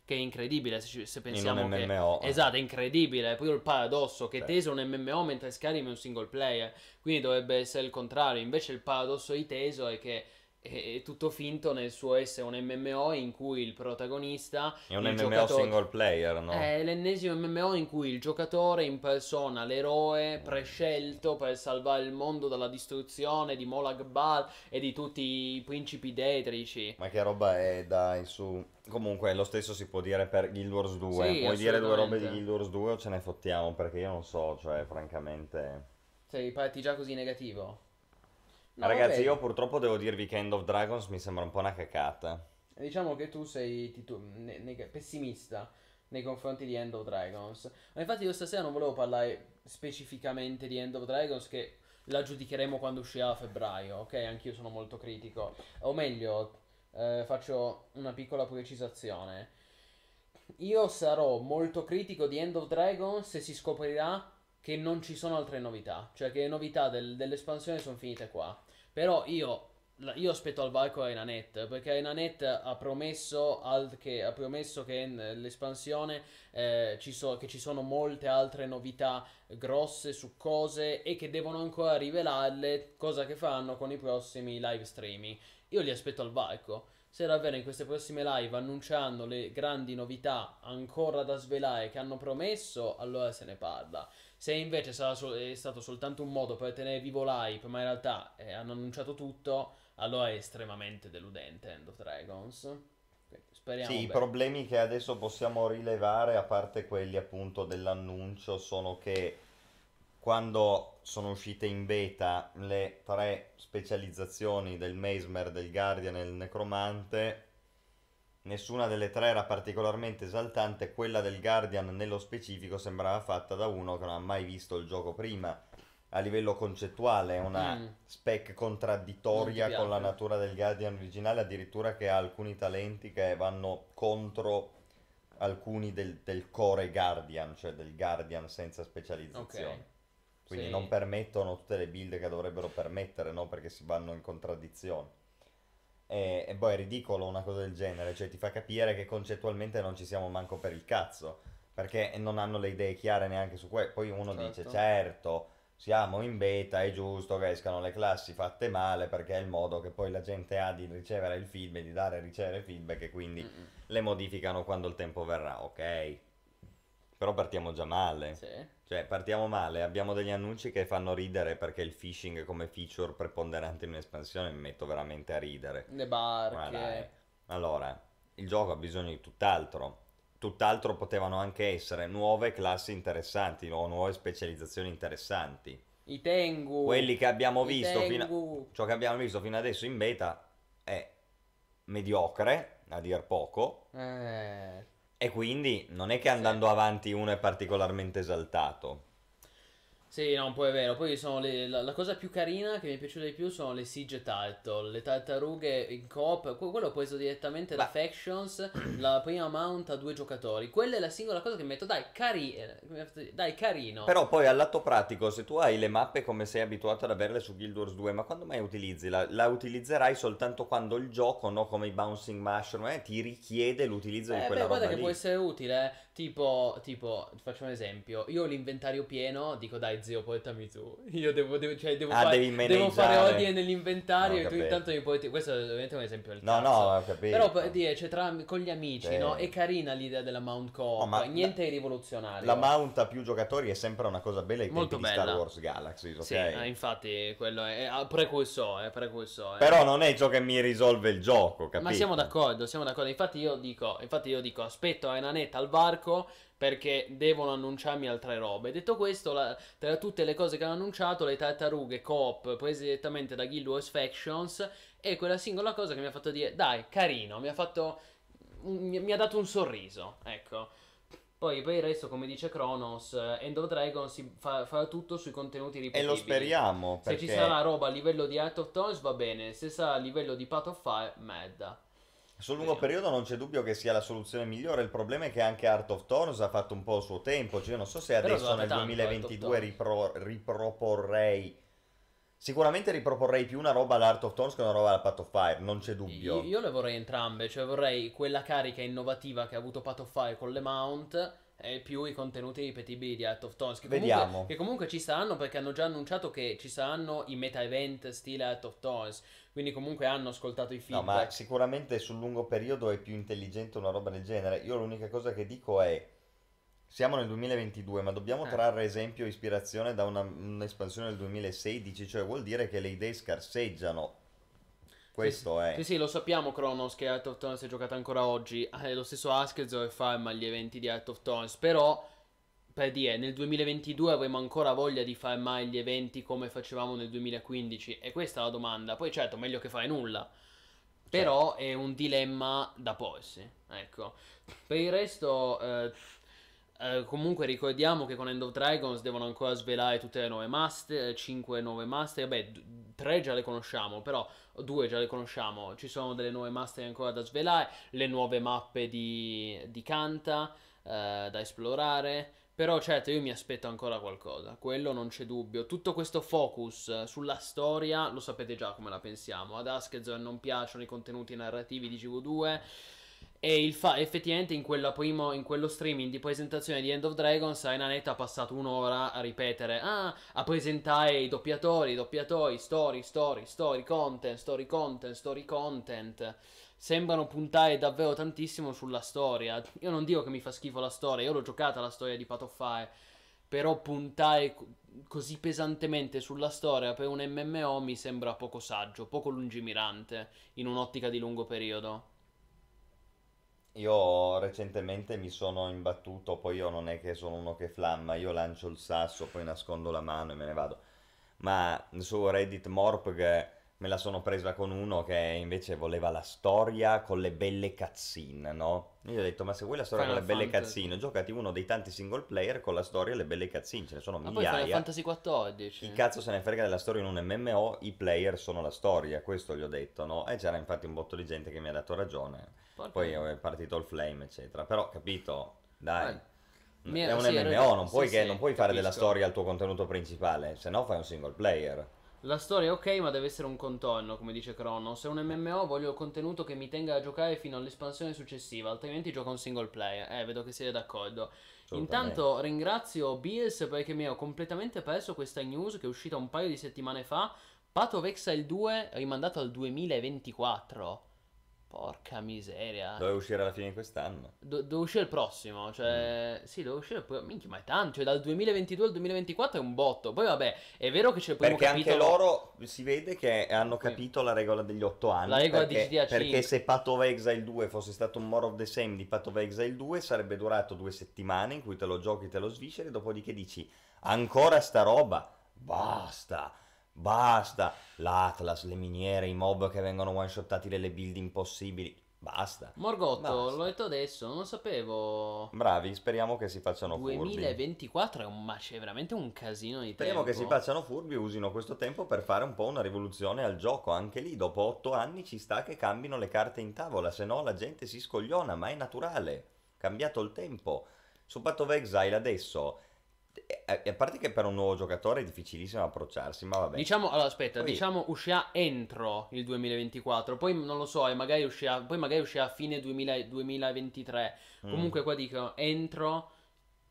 Che è incredibile se, se pensiamo In un che... MMO. Esatto, è incredibile. Poi il paradosso che Sì. Teso è un MMO mentre Skyrim è un single player. Quindi dovrebbe essere il contrario. Invece il paradosso di Teso è che è, tutto finto nel suo essere un MMO in cui il protagonista È un MMO giocatore- single player, no? è l'ennesimo MMO in cui il giocatore impersona l'eroe prescelto per salvare il mondo dalla distruzione di Molag Bal e di tutti i principi detrici. Ma che roba è, dai, su... Comunque, lo stesso si può dire per Guild Wars 2. Sì, Puoi dire due robe di. Guild Wars 2 o ce ne fottiamo? Perché io non so, cioè, francamente... Sei parti già così negativo? No, Ragazzi, io purtroppo devo dirvi che End of Dragons mi sembra un po' una cacata. Diciamo che tu sei titu- ne- neg- pessimista nei confronti di End of Dragons. Ma infatti io stasera non volevo parlare specificamente di End of Dragons che la giudicheremo quando uscirà a febbraio, ok? Anch'io sono molto critico. O meglio, eh, faccio una piccola precisazione. Io sarò molto critico di End of Dragons se si scoprirà che non ci sono altre novità. Cioè che le novità del- dell'espansione sono finite qua. Però io, io aspetto al varco Arenanet perché Arenanet ha promesso, al- che, ha promesso che nell'espansione eh, ci so- che ci sono molte altre novità grosse su cose e che devono ancora rivelarle, cosa che faranno con i prossimi live streaming. Io li aspetto al varco. Se davvero in queste prossime live annunciano le grandi novità ancora da svelare che hanno promesso, allora se ne parla. Se invece è stato soltanto un modo per tenere vivo l'hype, ma in realtà eh, hanno annunciato tutto, allora è estremamente deludente End of Dragons. Speriamo. Sì, i bene. problemi che adesso possiamo rilevare, a parte quelli appunto dell'annuncio, sono che quando sono uscite in beta le tre specializzazioni del Mesmer, del Guardian e del Necromante, nessuna delle tre era particolarmente esaltante, quella del Guardian nello specifico sembrava fatta da uno che non ha mai visto il gioco prima. A livello concettuale è una Mm. spec contraddittoria con la natura del Guardian originale, addirittura che ha alcuni talenti che vanno contro alcuni del, del core Guardian, cioè del Guardian senza specializzazione. Ok. Quindi Sì. non permettono tutte le build che dovrebbero permettere, no? Perché si vanno in contraddizione. E, e poi è ridicolo una cosa del genere, cioè ti fa capire che concettualmente non ci siamo manco per il cazzo, perché non hanno le idee chiare neanche su questo. Poi uno dice, Certo. certo, siamo in beta, è giusto che escano le classi fatte male, perché è il modo che poi la gente ha di ricevere il feedback, di dare e ricevere feedback e quindi Mm-mm. le modificano quando il tempo verrà, ok? Però partiamo già male. Sì. Cioè, partiamo male, abbiamo degli annunci che fanno ridere perché il phishing come feature preponderante in un'espansione mi metto veramente a ridere. Le barche. Allora, il gioco ha bisogno di tutt'altro. Tutt'altro potevano anche essere nuove classi interessanti o nuove specializzazioni interessanti. I Tengu. Quelli che abbiamo visto fino a... Ciò che abbiamo visto fino adesso in beta è mediocre, a dir poco, Eh. E quindi non è che andando avanti uno è particolarmente esaltato. Sì, no, poi è vero. Poi sono le- la, la cosa più carina che mi è piaciuta di più sono le Siege Turtle, le tartarughe in coop. Que- quello ho preso direttamente da Beh. Factions, la prima mount a due giocatori. Quella è la singola cosa che metto. Dai, cari- eh, dai carino. Però poi al lato pratico, se tu hai le mappe come sei abituato ad averle su Guild Wars 2, ma quando mai utilizzi? La, la utilizzerai soltanto quando il gioco, no come i Bouncing Mushroom, eh, ti richiede l'utilizzo di Eh, quella beh, guarda roba che lì. può essere utile. eh. Tipo, tipo, faccio un esempio. Io ho l'inventario pieno, dico dai zio, portami tu. Io devo, devo- cioè, devo, Ah, fare, devo fare ordine nell'inventario Ho e tu intanto mi porti... Questo è ovviamente un esempio del No, cazzo. no, ho capito. Però per dire, cioè, tra, con gli amici, Sì. no? È carina l'idea della Mount Co-op, No, niente di rivoluzionario. La mount a più giocatori è sempre una cosa bella ai tempi Molto di bella. Star Wars Galaxy, ok? Sì, eh, infatti quello è, è precursore, precursore. Però non è ciò che mi risolve il gioco, capito? Ma siamo d'accordo, siamo d'accordo. Infatti io dico, infatti io dico, aspetto a Enanetta al varco perché devono annunciarmi altre robe. Detto questo, la, tra tutte le cose che hanno annunciato, le tartarughe coop prese direttamente da Guild Wars Factions è quella singola cosa che mi ha fatto dire, dai, carino, mi ha fatto, mi, mi ha dato un sorriso, ecco. Poi per il resto, come dice Kronos, eh, End of Dragon si fa, fa tutto sui contenuti E ripetibili. lo speriamo, Se perché ci sarà roba a livello di Art of Tones va bene, se sarà a livello di Path of Fire, merda. Sul lungo periodo non c'è dubbio che sia la soluzione migliore. Il problema è che anche Art of Thorns ha fatto un po' il suo tempo. Cioè, io non so se Però adesso nel tanto, 2022 Art of ripro- riproporrei. Sicuramente riproporrei più una roba all'Art of Thorns che una roba alla Path of Fire, non c'è dubbio. Io, io le vorrei entrambe, cioè vorrei quella carica innovativa che ha avuto Path of Fire con le mount e più i contenuti ripetibili di Art of Tones. Che comunque, Vediamo. che comunque ci saranno perché hanno già annunciato che ci saranno i meta event stile Art of Tones. Quindi comunque hanno ascoltato i No, feedback. ma sicuramente sul lungo periodo è più intelligente una roba del genere. Io l'unica cosa che dico è. Siamo nel 2022, ma dobbiamo Eh. trarre esempio e ispirazione da una- un'espansione del 2016, cioè vuol dire che le idee scarseggiano. Questo è. Sì, sì, lo sappiamo Kronos che Art of Tones è giocata ancora oggi. È lo stesso Askelzo e Farm agli eventi di Art of Tones. Però, per dire, nel 2022 avremo ancora voglia di farmare gli eventi come facevamo nel 2015. E questa è la domanda. Poi certo, meglio che fare nulla. Però è un dilemma da porsi. Ecco. Per il resto... eh, eh, comunque ricordiamo che con End of Dragons devono ancora svelare tutte le nuove master, 5 nuove master, beh 3 già le conosciamo, però due già le conosciamo, ci sono delle nuove master ancora da svelare, le nuove mappe di, di Kanta eh, da esplorare, però certo io mi aspetto ancora qualcosa, quello non c'è dubbio, tutto questo focus eh, sulla storia lo sapete già come la pensiamo, ad Askezor non piacciono i contenuti narrativi di GV2, e il fa- effettivamente in, primo, in quello streaming di presentazione di End of Dragons Ainanet ha passato un'ora a ripetere ah, a presentare i doppiatori, i doppiatori, story, story, story, content, story, content, story, content. Sembrano puntare davvero tantissimo sulla storia. Io non dico che mi fa schifo la storia, io l'ho giocata la storia di Path of Fire però puntare co- così pesantemente sulla storia per un MMO mi sembra poco saggio, poco lungimirante in un'ottica di lungo periodo Io recentemente mi sono imbattuto, poi io non è che sono uno che flamma, io lancio il sasso, poi nascondo la mano e me ne vado. Ma su Reddit Morpg me la sono presa con uno che invece voleva la storia con le belle cutscene, no? Io gli ho detto, ma se vuoi la storia Final con le belle Fantasy. cutscene, giocati uno dei tanti single player con la storia e le belle cutscene, ce ne sono Ma poi Final migliaia. Fantasy XIV. Chi cazzo se ne frega della storia in un MMO? I player sono la storia, questo gli ho detto, no? E c'era infatti un botto di gente che mi ha dato ragione. Porca- Poi è partito il flame, eccetera. Però, capito, dai. Eh, mi- È un sì, MMO, non puoi, Sì, che- non puoi fare della storia il tuo contenuto principale, se no fai un single player. La storia è ok, ma deve essere un contorno, come dice Kronos. Se è un MMO voglio contenuto che mi tenga a giocare fino all'espansione successiva, altrimenti gioco un single player. Eh, vedo che siete d'accordo. Intanto ringrazio Beers perché mi ero completamente perso questa news che è uscita un paio di settimane fa. Path of Exile 2 rimandato al 2024. Porca miseria. Doveva uscire alla fine di quest'anno. Do- dove uscire il prossimo, cioè, sì, dove uscire pro- minchia, ma è tanto, cioè dal 2022 al 2024 è un botto. Poi vabbè, è vero che c'è il primo Perché anche capitolo. loro si vede che hanno capito la regola degli otto anni. La regola di perché, GTA Perché 5. se Path of Exile 2 fosse stato un more of the same di Path of Exile 2 sarebbe durato due settimane in cui te lo giochi, te lo svisceri, dopodiché dici ancora sta roba, basta, basta. L'Atlas, le miniere, i mob che vengono one shottati delle build impossibili, basta. Morgotto, Basta. l'ho detto adesso, non lo sapevo. Bravi, speriamo che si facciano furbi. 2024 è un ma c'è veramente un casino di Speriamo tempo. che si facciano furbi e usino questo tempo per fare un po' una rivoluzione al gioco. Anche lì, dopo otto anni, ci sta che cambino le carte in tavola, se no la gente si scogliona, ma è naturale. Cambiato il tempo. Su Path of Exile adesso, a parte che per un nuovo giocatore è difficilissimo approcciarsi, ma vabbè. Diciamo, allora aspetta, Poi- diciamo uscirà entro il 2024, poi non lo so, e magari uscirà, poi magari uscirà a fine 2000 2023. Mm. Comunque qua dicono entro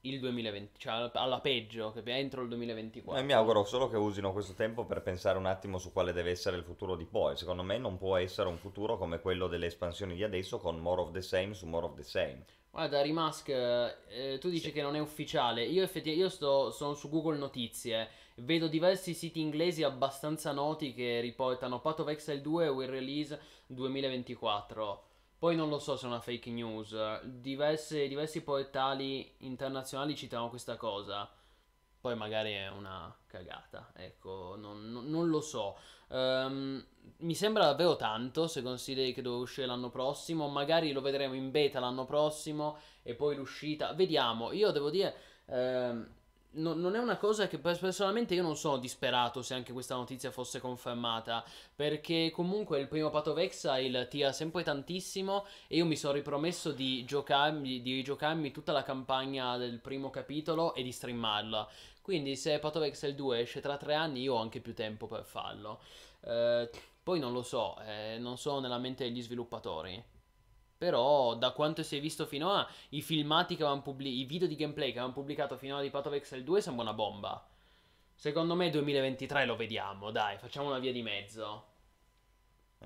il 2020, cioè alla peggio, che entro il 2024. E mi auguro solo che usino questo tempo per pensare un attimo su quale deve essere il futuro di poi. Secondo me non può essere un futuro come quello delle espansioni di adesso con more of the same su more of the same. Guarda, Rimask, eh, tu dici Sì. che non è ufficiale. Io effettivamente io sto, sono su Google Notizie. Vedo diversi siti inglesi abbastanza noti che riportano Path of Exile 2 will release 2024. Poi non lo so se è una fake news. Diverse- diversi portali internazionali citano questa cosa. Poi magari è una cagata. Ecco, non, non- non lo so. Ehm, mi sembra davvero tanto se consideri che doveva uscire l'anno prossimo. Magari lo vedremo in beta l'anno prossimo e poi l'uscita. Vediamo. Io devo dire. ehm, no- non è una cosa che pers- personalmente io non sono disperato se anche questa notizia fosse confermata. Perché comunque il primo Path of Exile tira sempre tantissimo. E io mi sono ripromesso di giocarmi, di rigiocarmi tutta la campagna del primo capitolo e di streamarla. Quindi se Path of Exile 2 esce tra tre anni, io ho anche più tempo per farlo. Eh, poi non lo so, eh, non sono nella mente degli sviluppatori. Però, da quanto si è visto finora, i filmati che avevano pubblicato, i video di gameplay che avevano pubblicato finora di Path of Exile 2 sembra una bomba. Secondo me 2023 lo vediamo, dai, facciamo una via di mezzo.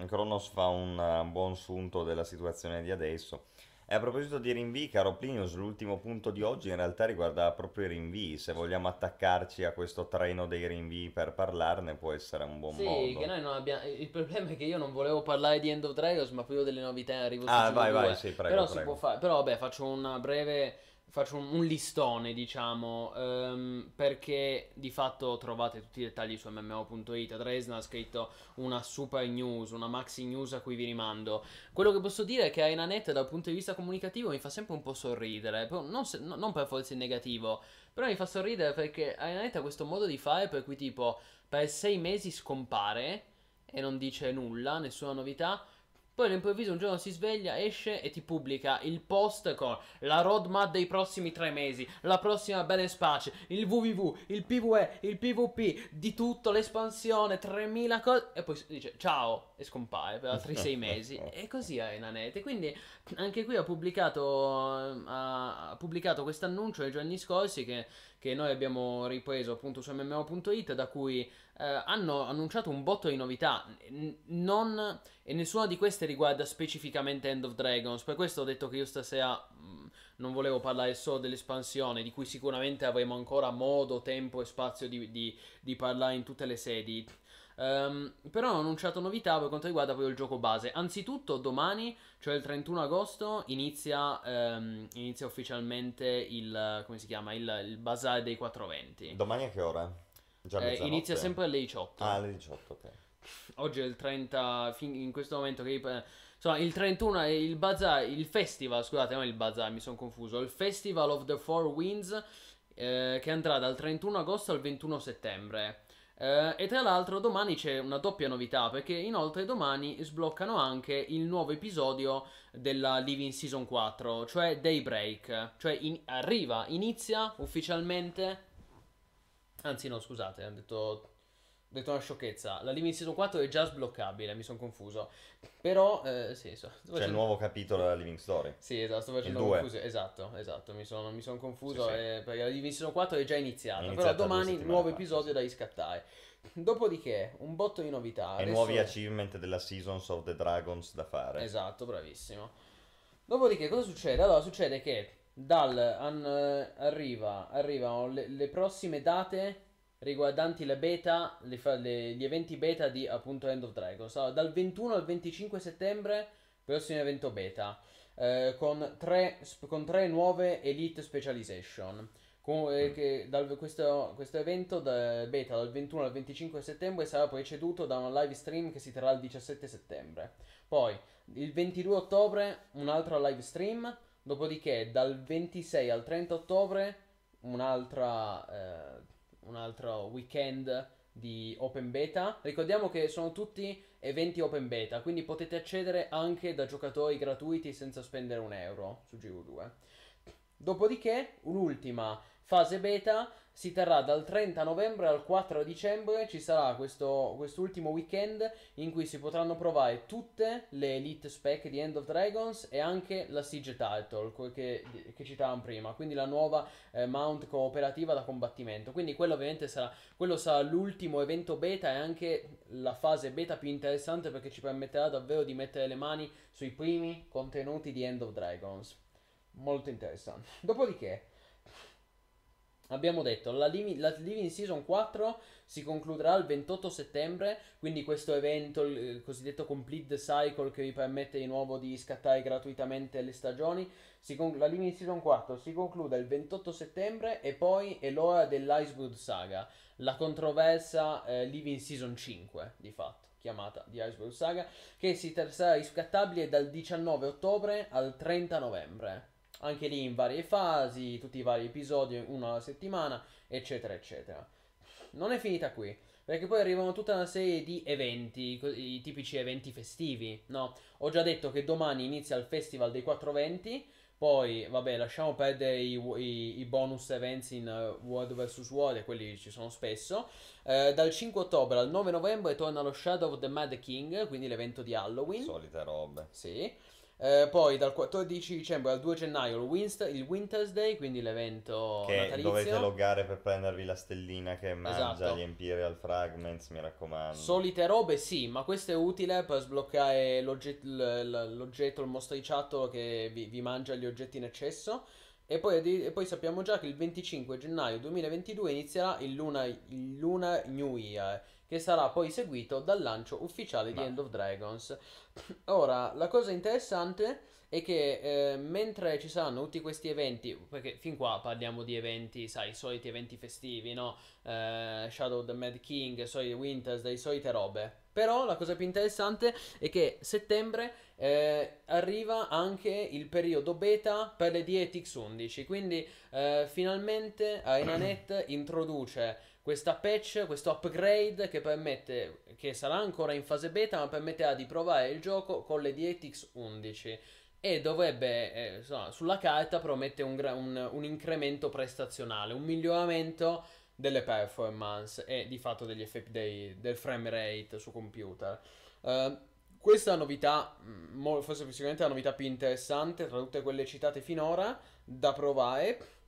Cronos fa un eh, buon sunto della situazione di adesso. E a proposito di rinvii, caro Plinius, l'ultimo punto di oggi in realtà riguarda proprio i rinvii. Se vogliamo attaccarci a questo treno dei rinvii per parlarne, può essere un buon Sì, modo. che noi non abbiamo. Il problema è che io non volevo parlare di End of Dragons, ma proprio delle novità in arrivo Ah, GV2. vai, vai, sì, prego, Però si prego. può fare. Però vabbè, faccio una breve. Faccio un, un listone, diciamo. ehm, perché di fatto trovate tutti i dettagli su MMO.it. Dresna ha scritto una super news, una maxi news a cui vi rimando. Quello che posso dire è che ArenaNet, dal punto di vista comunicativo, mi fa sempre un po' sorridere. Non, se- no- non per forza in negativo. Però mi fa sorridere perché ArenaNet ha questo modo di fare per cui, tipo, per sei mesi scompare e non dice nulla, nessuna novità. Poi all'improvviso un giorno si sveglia, esce e ti pubblica il post con la roadmap dei prossimi tre mesi, la prossima balance patch, il WWW, il PvE, il PvP, di tutto, l'espansione, 3000 cose. E poi dice ciao e scompare per altri sei mesi. E così è Inanet. E quindi anche qui ha pubblicato, ha, ha pubblicato questo annuncio nei giorni scorsi che, che noi abbiamo ripreso appunto su MMO.it da cui eh, hanno annunciato un botto di novità. N- non, e nessuna di queste riguarda specificamente End of Dragons. Per questo ho detto che io stasera mh, non volevo parlare solo dell'espansione, di cui sicuramente avremo ancora modo, tempo e spazio di, di- di parlare in tutte le sedi. Ehm, però hanno annunciato novità per quanto riguarda proprio il gioco base. Anzitutto, domani, cioè il 31 agosto, inizia, ehm, inizia ufficialmente il, come si chiama, il, il Bazar dei 420. Domani a che ora? Già Eh, inizia sempre alle 18. Ah, alle 18, ok. Oggi è il 30, fin- in questo momento che... eh, Insomma, il 31 è il bazar, il festival, scusate, non il bazar, mi sono confuso, il Festival of the Four Winds eh, che andrà dal 31 agosto al 21 settembre. Eh, e tra l'altro domani c'è una doppia novità perché inoltre domani sbloccano anche il nuovo episodio della Living Season 4, cioè Daybreak, cioè in- arriva, inizia ufficialmente, anzi no scusate, ho detto ho detto una sciocchezza. La Living Season 4 è già sbloccabile, mi sono confuso. Però, eh, sì, sto, sto C'è il facendo- nuovo capitolo della Living Story. Sì, esatto, sto facendo confusione. Esatto, esatto, mi sono, mi sono confuso Sì, sì. eh, perché la Living Season 4 è già iniziata. Però iniziata due domani nuovo fa, episodio da riscattare. Dopodiché, un botto di novità. E Adesso- nuovi achievement della Seasons of the Dragons da fare. Esatto, bravissimo. Dopodiché, cosa succede? Allora, succede che dal an- arriva, arrivano le, le prossime date riguardanti le beta, le le- gli eventi beta di appunto End of Dragons. Allora, dal 21 al 25 settembre, prossimo evento beta, eh, con, tre, con tre nuove Elite Specialization. Con- eh, che dal- questo, questo evento da- beta dal 21 al 25 settembre sarà preceduto da una live stream che si terrà il 17 settembre. Poi il 22 ottobre un'altra live stream, dopodiché dal 26 al 30 ottobre un'altra, eh, un altro weekend di open beta. Ricordiamo che sono tutti eventi open beta, quindi potete accedere anche da giocatori gratuiti senza spendere un euro su GV2. Dopodiché, un'ultima fase beta si terrà dal 30 novembre al 4 dicembre. Ci sarà questo quest'ultimo weekend in cui si potranno provare tutte le elite spec di End of Dragons e anche la Siege Title che, che citavamo prima, quindi la nuova eh, mount cooperativa da combattimento. Quindi quello ovviamente sarà, quello sarà l'ultimo evento beta e anche la fase beta più interessante perché ci permetterà davvero di mettere le mani sui primi contenuti di End of Dragons. Molto interessante. Dopodiché, Abbiamo detto, la, Livi- la Living Season 4 si concluderà il 28 settembre, quindi questo evento, il cosiddetto Complete the Cycle, che vi permette di nuovo di scattare gratuitamente le stagioni, con- la Living Season 4 si conclude il 28 settembre e poi è l'ora dell'Icewood Saga, la controversa eh, Living Season 5, di fatto, chiamata di Icewood Saga, che si sarà riscattabile dal 19 ottobre al 30 novembre anche lì in varie fasi, tutti i vari episodi, una alla settimana, eccetera, eccetera. Non è finita qui, perché poi arrivano tutta una serie di eventi, i tipici eventi festivi, no? Ho già detto che domani inizia il Festival dei 420, poi, vabbè, lasciamo perdere i, i- i bonus events in eh, World vs. World, e quelli ci sono spesso. Eh, dal 5 ottobre al 9 novembre torna lo Shadow of the Mad King, quindi l'evento di Halloween. Solite robe. Sì. Eh, poi dal 14 dicembre al 2 gennaio il, Winst- il Winter's Day, quindi l'evento Che natalizio. dovete loggare per prendervi la stellina che mangia Esatto. gli Imperial Fragments, mi raccomando. Solite robe, sì, ma questo è utile per sbloccare l'ogget- l- l'oggetto, il mostriciattolo che vi, vi mangia gli oggetti in eccesso. E poi, e poi sappiamo già che il 25 gennaio 2022 inizierà il Luna, il Luna New Year, che sarà poi seguito dal lancio ufficiale di Ma- End of Dragons. Ora, la cosa interessante è che eh, mentre ci saranno tutti questi eventi, perché fin qua parliamo di eventi, sai, i soliti eventi festivi, no? Eh, Shadow of the Mad King, soliti Winters, delle solite robe. Però la cosa più interessante è che settembre eh, arriva anche il periodo beta per le DTX 11, quindi eh, finalmente ArenaNet introduce questa patch, questo upgrade che permette, che sarà ancora in fase beta, ma permetterà di provare il gioco con le DTX 11 e dovrebbe, eh, insomma, sulla carta promette un, un- un incremento prestazionale, un miglioramento delle performance e di fatto degli effetti dei- del frame rate su computer. Eh, questa novità, mh, mo- forse sicuramente la novità più interessante tra tutte quelle citate finora da provare.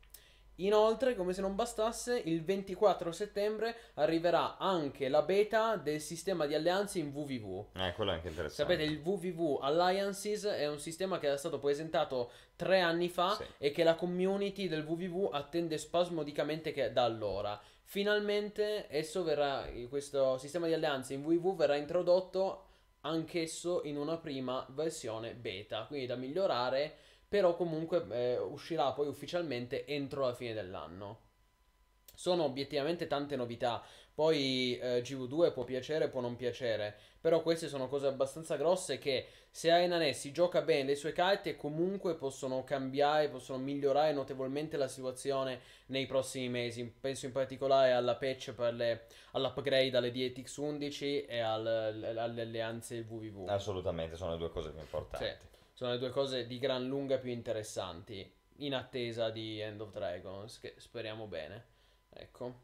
Inoltre, come se non bastasse, il 24 settembre arriverà anche la beta del sistema di alleanze in WWW. Eh, quello è anche interessante. Sapete, il WWW Alliances è un sistema che era stato presentato tre anni fa Sì. e che la community del WWW attende spasmodicamente che- da allora. Finalmente esso verrà, questo sistema di alleanze in WWW verrà introdotto anch'esso in una prima versione beta, quindi da migliorare, però comunque eh, uscirà poi ufficialmente entro la fine dell'anno. Sono obiettivamente tante novità. Poi eh, GV2 può piacere, può non piacere. Però queste sono cose abbastanza grosse che se Ness si gioca bene le sue carte comunque possono cambiare, possono migliorare notevolmente la situazione nei prossimi mesi. Penso in particolare alla patch per le, all'upgrade alle DTX 11 e al- alle alleanze WWW. Assolutamente, sono le due cose più importanti. Sì, sono le due cose di gran lunga più interessanti in attesa di End of Dragons, che speriamo bene. Ecco.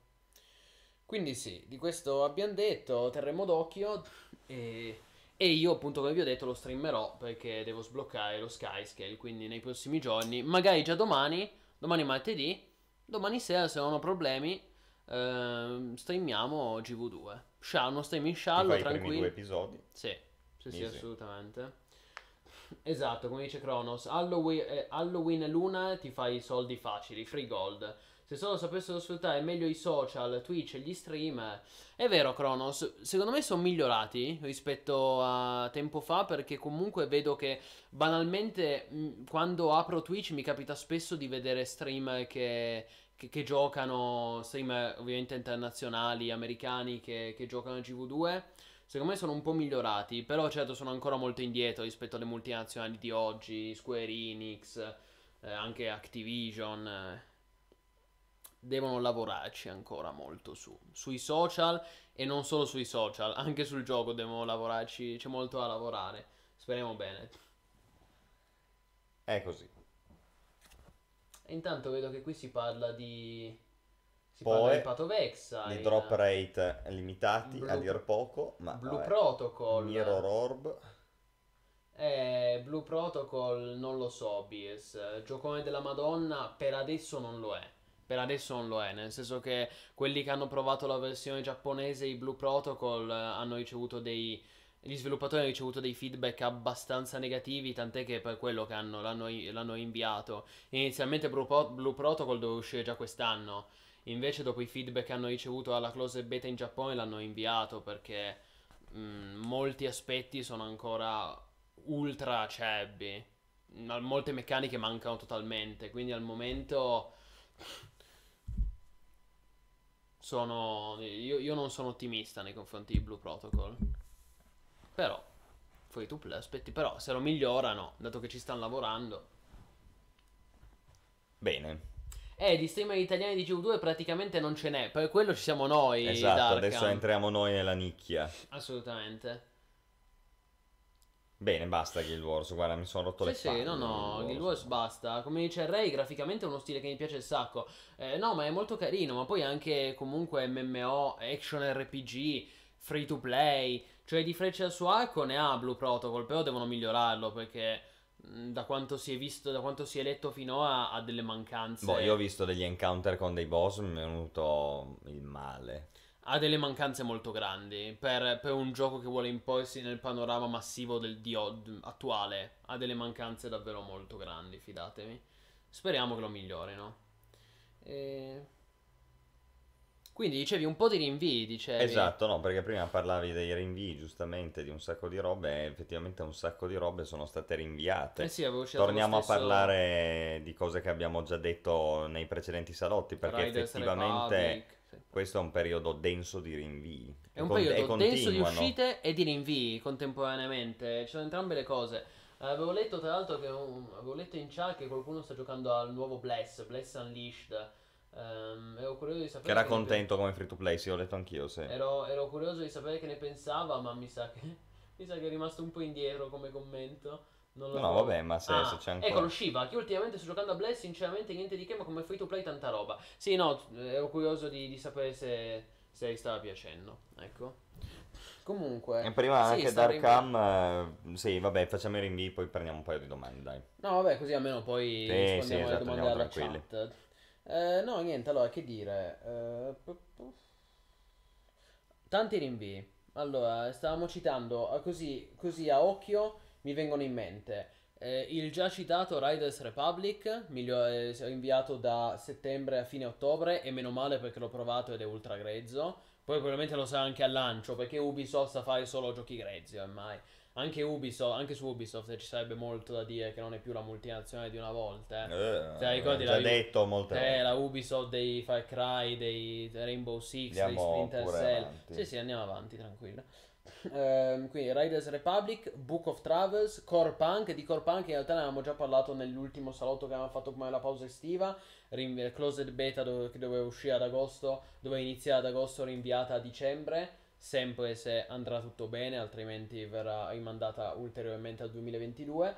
Quindi sì, di questo abbiamo detto, terremo d'occhio e, e io appunto come vi ho detto lo streamerò perché devo sbloccare lo Skyscale, quindi nei prossimi giorni, magari già domani, domani martedì, domani sera se non ho problemi, ehm, streamiamo GV2. Sha, uno stream in Ti sciallo, fai i tranquillo. due episodi. Sì, sì, sì, assolutamente. Esatto, come dice Kronos, Halloween, eh, Halloween Luna ti fai i soldi facili, free gold. Se solo sapessero sfruttare meglio i social, Twitch e gli stream. È vero, Kronos, secondo me sono migliorati rispetto a tempo fa perché comunque vedo che banalmente mh, quando apro Twitch mi capita spesso di vedere streamer che, che, che giocano, streamer ovviamente internazionali, americani che, che giocano a GV2. Secondo me sono un po' migliorati, però certo sono ancora molto indietro rispetto alle multinazionali di oggi, Square Enix, eh, anche Activision. eh. Devono lavorarci ancora molto su, sui social e non solo sui social, anche sul gioco devono lavorarci, c'è molto da lavorare. Speriamo bene. È così. Intanto vedo che qui si parla di... Si Poi, parla di Pato Vexa. Di drop rate limitati, a Blue- dir poco, ma Blue vabbè. Protocol. Mirror Orb. Eh, Blue Protocol non lo so. Eh, Giocone della Madonna per adesso non lo è. Per adesso non lo è, nel senso che quelli che hanno provato la versione giapponese, i Blue Protocol, eh, hanno ricevuto dei, gli sviluppatori hanno ricevuto dei feedback abbastanza negativi, tant'è che per quello che hanno, l'hanno, l'hanno inviato. Inizialmente Blue, Pro- Blue Protocol doveva uscire già quest'anno, invece dopo i feedback che hanno ricevuto alla close beta in Giappone l'hanno inviato perché mh, molti aspetti sono ancora ultra acerbi. Molte meccaniche mancano totalmente, quindi al momento sono io, io non sono ottimista nei confronti di Blue Protocol. Però, free to play, aspetti, però se lo migliorano, dato che ci stanno lavorando. Bene. Eh, di streamer italiani di GU2 praticamente non ce n'è, per quello ci siamo noi. Esatto, Darkham. adesso entriamo noi nella nicchia. Assolutamente. Bene, basta Guild Wars, guarda, mi sono rotto Sì, le sì, palle. no, no, Guild Wars basta. Come dice Ray, graficamente è uno stile che mi piace un sacco. Eh, no, ma è molto carino, ma poi anche comunque MMO, action RPG, free to play. Cioè di frecce al suo arco ne ha Blue Protocol, però devono migliorarlo perché da quanto si è visto, da quanto si è letto finora ha delle mancanze. Boh, io ho visto degli encounter con dei boss, mi è venuto il male. Ha delle mancanze molto grandi per, per un gioco che vuole imporsi nel panorama massivo del dio attuale. Ha delle mancanze davvero molto grandi, fidatevi. Speriamo che lo migliorino. E... Quindi dicevi un po' di rinvii, dicevi. Esatto, no, perché prima parlavi dei rinvii, giustamente, di un sacco di robe, e effettivamente un sacco di robe sono state rinviate. Eh sì, avevo scelto Torniamo stesso a parlare di cose che abbiamo già detto nei precedenti salotti, perché Riders effettivamente Republic, questo è un periodo denso di rinvii. È un Con- periodo denso di uscite e di rinvii contemporaneamente. Ci sono entrambe le cose. Avevo letto tra l'altro che un- avevo letto in chat che qualcuno sta giocando al nuovo Bless, Bless Unleashed. Ehm, ero curioso di sapere Che era che ne contento come free to play, sì, ho letto anch'io, sì. Ero, ero curioso di sapere che ne pensava, ma mi sa che, mi sa che è rimasto un po' indietro come commento. No, so. vabbè, ma se- Ah, se c'è ancora- Ecco, lo Shiva, che ultimamente sto giocando a Bless, sinceramente niente di che, ma come free to play tanta roba. Sì, no, ero curioso di, di sapere se, se gli stava piacendo. Ecco. Comunque... E prima sì, anche rinvi- Darkham, eh, sì, vabbè, facciamo i rinvii, poi prendiamo un paio di domande, dai. No, vabbè, così almeno poi Sì, rispondiamo sì, alle esatto, domande tranquilli. chat. Eh, no, niente, allora, che dire? Eh, Tanti rinvii. Allora, stavamo citando, eh, così, così a occhio mi vengono in mente. eh, il già citato Riders Republic, miglio- eh, inviato da settembre a fine ottobre e meno male perché l'ho provato ed è ultra grezzo. Poi probabilmente lo sarà anche al lancio perché Ubisoft sa fare solo giochi grezzi ormai. Anche Ubisoft, anche su Ubisoft ci sarebbe molto da dire che non è più la multinazionale di una volta. Eh. Eh, Te la ricordi già la- detto molte Eh, volte. la Ubisoft dei Far Cry, dei Rainbow Six, dei Andiamo Splinter pure Cell. avanti. Sì, sì, andiamo avanti, tranquillo. Ehm, quindi Riders Republic, Book of Travels, Core Punk. Di Core Punk in realtà ne avevamo già parlato nell'ultimo salotto che avevamo fatto come la pausa estiva. Rin- closed beta dove- che doveva uscire ad agosto, doveva iniziare ad agosto, rinviata a dicembre. Sempre se andrà tutto bene, altrimenti verrà rimandata ulteriormente al 2022.